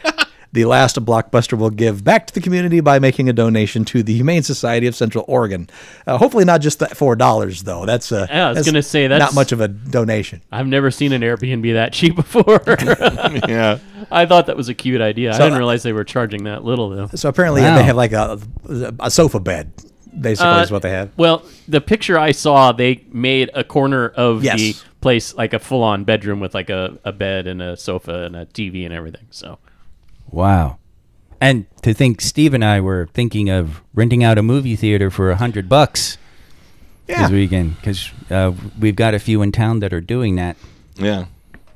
S5: (laughs) the last blockbuster will give back to the community by making a donation to the Humane Society of Central Oregon. Uh, hopefully, not just that $4, though. That's, uh,
S4: Yeah, I was
S5: that's
S4: gonna say, that's not
S5: much of a donation.
S4: I've never seen an Airbnb that cheap before. (laughs)
S2: yeah.
S4: I thought that was a cute idea.
S5: So,
S4: I didn't realize they were charging that little though.
S5: So apparently,
S3: Wow.
S5: they have like a, a sofa bed, basically,
S4: Uh,
S5: is what they have.
S4: Well, the picture I saw, they made a corner of
S5: Yes.
S4: the place like a full-on bedroom with like a, a bed and a sofa and a TV and everything. So
S3: Wow. And to think Steve and I were thinking of renting out a movie theater for a hundred bucks
S5: Yeah.
S3: this weekend because uh, we've got a few in town that are doing that.
S2: Yeah.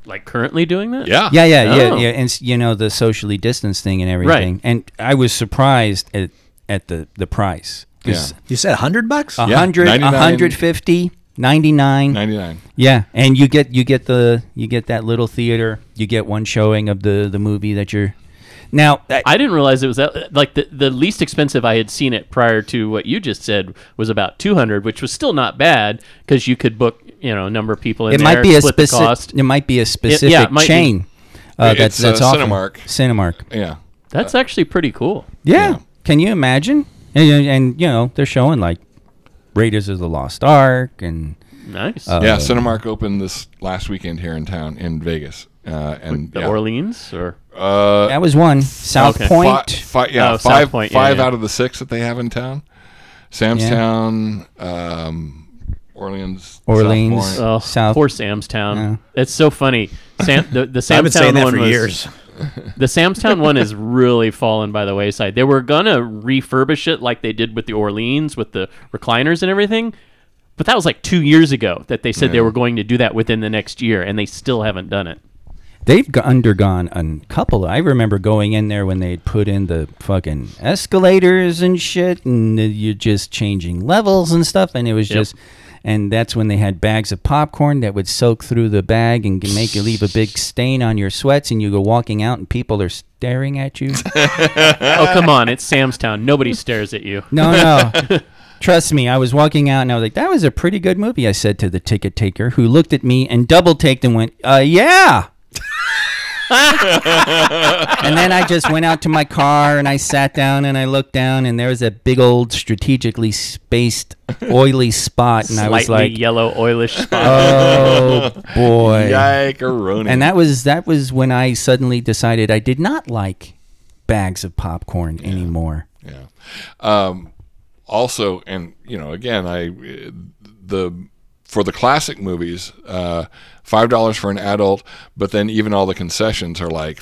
S4: like currently doing that?
S2: Yeah.
S3: Yeah, yeah,
S4: Oh.
S3: yeah, yeah, and s- you know the socially distanced thing and everything. And I was surprised at at the the price.
S2: Yeah.
S5: You said 100 bucks?
S3: A
S2: Yeah,
S3: hundred, a
S2: 99.
S3: hundred fifty, ninety nine.
S2: 99.
S3: Yeah, and you get you get the you get that little theater. You get one showing of the the movie that you're. Now, I,
S4: I didn't realize it was that like the, the least expensive I had seen it prior to what you just said was about 200, which was still not bad because you could book, you know, a number of people in
S3: it
S4: there,
S3: might be a
S4: split the
S3: specific.
S4: cost.
S3: It might be a specific
S4: it might be.
S3: chain. Uh,
S2: It's,
S3: that's
S2: uh,
S3: that's often-
S2: Cinemark.
S3: Cinemark.
S2: Yeah.
S4: That's actually pretty cool.
S3: Yeah.
S2: Yeah.
S3: Can you imagine? And, and, and, you know they're showing like Raiders of the Lost Ark and
S4: Nice.
S3: Uh,
S2: yeah. Cinemark opened this last weekend here in town in Vegas. Uh, and
S4: the
S2: yeah.
S4: Orleans or
S2: Uh,
S3: that was one South
S4: Okay.
S3: Point.
S2: Fi- fi- yeah,
S4: Oh, South
S2: five,
S4: Point, yeah,
S2: five
S4: yeah.
S2: out of the six that they have in town. Sam's Town, um, Orleans,
S3: Orleans.
S2: South Point.
S4: oh,
S3: South-
S4: poor Sam's Town.
S3: Yeah.
S4: It's so funny. Sam, the, the (laughs)
S5: I've been
S4: Sam's Town one
S5: for
S4: was
S5: years.
S4: The Sam's Town one has really fallen by the wayside. They were gonna refurbish it like they did with the Orleans with the recliners and everything, but that was like two years ago that they said they were going to do that within the next year, and they still haven't done it.
S3: They've g- undergone a couple. I remember going in there when they'd put in the fucking escalators and shit, and uh, you're just changing levels and stuff, and it was
S4: Yep.
S3: just. And that's when they had bags of popcorn that would soak through the bag and make you leave a big stain on your sweats, and you go walking out and people are staring at you. (laughs)
S4: oh come on, it's Sam's Town. Nobody stares at you.
S3: No, no. (laughs) Trust me, I was walking out and I was like, that was a pretty good movie, I said to the ticket taker, who looked at me and double taked and went, uh, yeah. (laughs) and then I just went out to my car and I sat down and I looked down and there was a big old strategically spaced oily spot and I was like,
S4: yellow, oilish spot.
S3: oh (laughs) boy.
S2: Yike-a-roni.
S3: And that was that was when I suddenly decided I did not like bags of popcorn anymore.
S2: Yeah. Um, also, and you know, again, I the for the classic movies, uh, five dollars for an adult, but then even all the concessions are like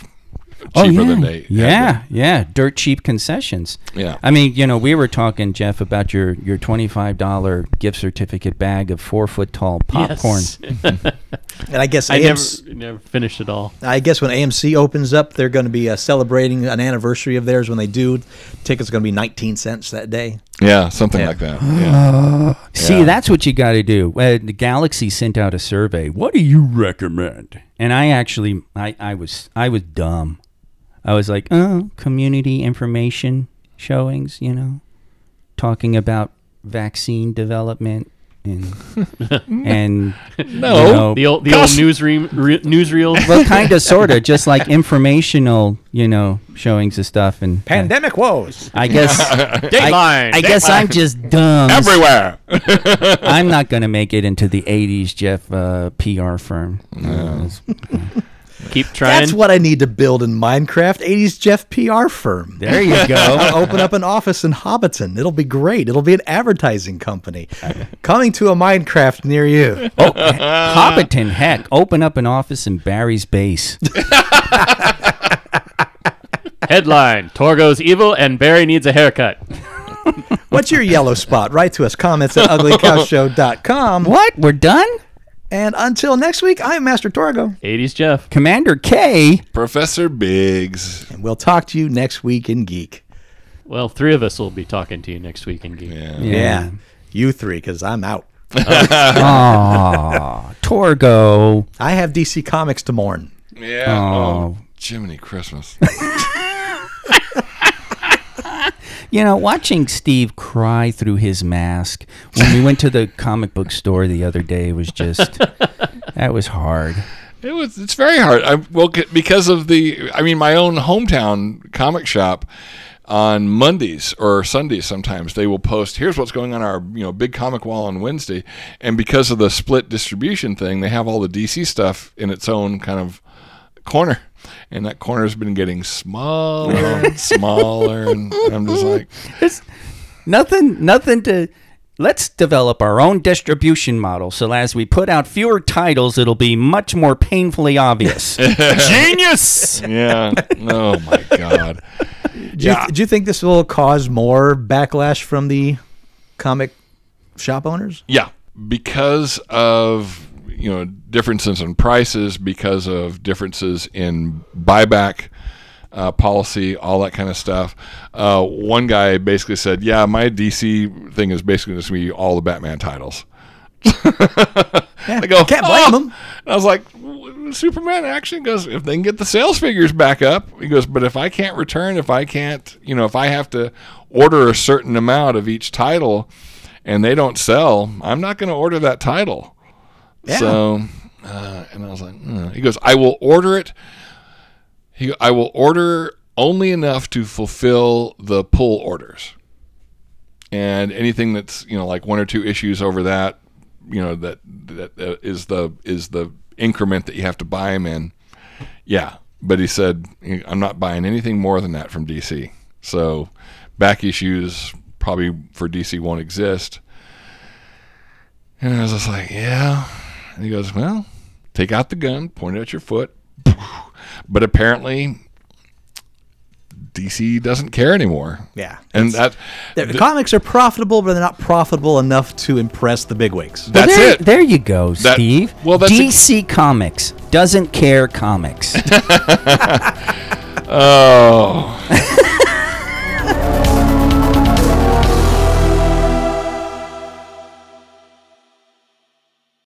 S2: cheaper
S3: Oh yeah,
S2: than they. had
S3: yeah, yeah, dirt cheap concessions.
S2: yeah.
S3: I mean, you know, we were talking, Jeff, about your your twenty five dollar gift certificate bag of four foot tall popcorn.
S4: Yes. (laughs)
S5: And I guess
S4: I never,
S5: AMC,
S4: never finished it all.
S5: I guess when AMC opens up, they're going to be uh, celebrating an anniversary of theirs. When they do, tickets are going to be 19 cents that day.
S2: Yeah, something
S5: Yeah.
S2: like that. (gasps) Yeah.
S3: See,
S2: Yeah.
S3: that's what you got to do. Uh, the Galaxy sent out a survey. What do you recommend? And I actually, I, I was, I was dumb. I was like, oh, community information showings, you know, talking about vaccine development and (laughs) and
S2: No.
S3: you know,
S4: The old, the
S2: Cos-
S4: old newsreel, re, newsreel.
S3: well, kind of, (laughs) sort of, just like informational, you know, showings of stuff. And uh,
S5: Pandemic woes.
S3: I guess, (laughs) I,
S4: Dateline.
S3: I guess I'm just dumb.
S2: Everywhere.
S3: I'm not going to make it into the 80s Jeff uh, PR firm. Uh,
S4: Keep trying.
S5: That's what I need to build in Minecraft. 80s Jeff PR firm.
S3: there you go.
S5: I'll open up an office in Hobbiton. It'll be great. It'll be an advertising company. Coming to a Minecraft near you.
S3: Oh, Hobbiton, heck, open up an office in Barry's base. (laughs)
S4: Headline: Torgo's evil and Barry needs a haircut.
S5: What's your yellow spot? Write to us. Comments at (laughs) uglycouchshow.com.
S3: What? We're done?
S5: And until next week, I'm Master Torgo.
S4: 80s Jeff.
S3: Commander K.
S2: Professor Biggs.
S5: And we'll talk to you next week in Geek.
S4: Well, three of us will be talking to you next week in Geek.
S2: Yeah.
S5: Yeah. You three, because I'm out. (laughs)
S3: Aw, Torgo.
S5: I have DC Comics to mourn.
S2: Yeah.
S3: Oh.
S2: Oh, Jiminy Christmas. (laughs)
S3: You know, watching Steve cry through his mask when we went to the (laughs) comic book store the other day was just, that was hard.
S2: It was. It's very hard. I well because of the. I mean, my own hometown comic shop on Mondays or Sundays sometimes they will post. Here's what's going on our you know big comic wall on Wednesday, and because of the split distribution thing, they have all the DC stuff in its own kind of corner. And that corner has been getting smaller and smaller, and I'm just like, (laughs) it's
S3: Nothing, nothing to. Let's develop our own distribution model so as we put out fewer titles, it'll be much more painfully obvious. (laughs) Genius!
S2: yeah, oh my god,
S5: Do you, do you think this will cause more backlash from the comic shop owners?
S2: Yeah, because of you know differences in prices, because of differences in buyback uh, policy, all that kind of stuff. Uh, one guy basically said, "Yeah, my DC thing is basically just going to be all the Batman titles." (laughs)
S5: Yeah,
S2: I go,
S5: can't blame
S2: "Oh."
S5: them.
S2: And I was like, Superman He goes, if they can get the sales figures back up, he goes, but if I can't return, if I can't, you know, if I have to order a certain amount of each title and they don't sell, I'm not going to order that title.
S5: Yeah.
S2: So, uh, and I was like, "Hmm." he goes, I will order it. He, I will order only enough to fulfill the pull orders. And anything that's, you know, like one or two issues over that, you know that that uh, is the is the increment that you have to buy them in. Yeah, but he said I'm not buying anything more than that from DC. So back issues probably for DC won't exist. And I was just like, yeah. And he goes, well, take out the gun, point it at your foot. (laughs) But apparently, DC doesn't care anymore.
S5: Yeah.
S2: And that
S5: The, the comics are profitable, but they're not profitable enough to impress the bigwigs.
S3: Well,
S2: that's
S3: there,
S2: it.
S3: There you go,
S2: That-
S3: Steve.
S2: well, that's
S3: DC Comics doesn't care comics. (laughs)
S2: Oh. (laughs)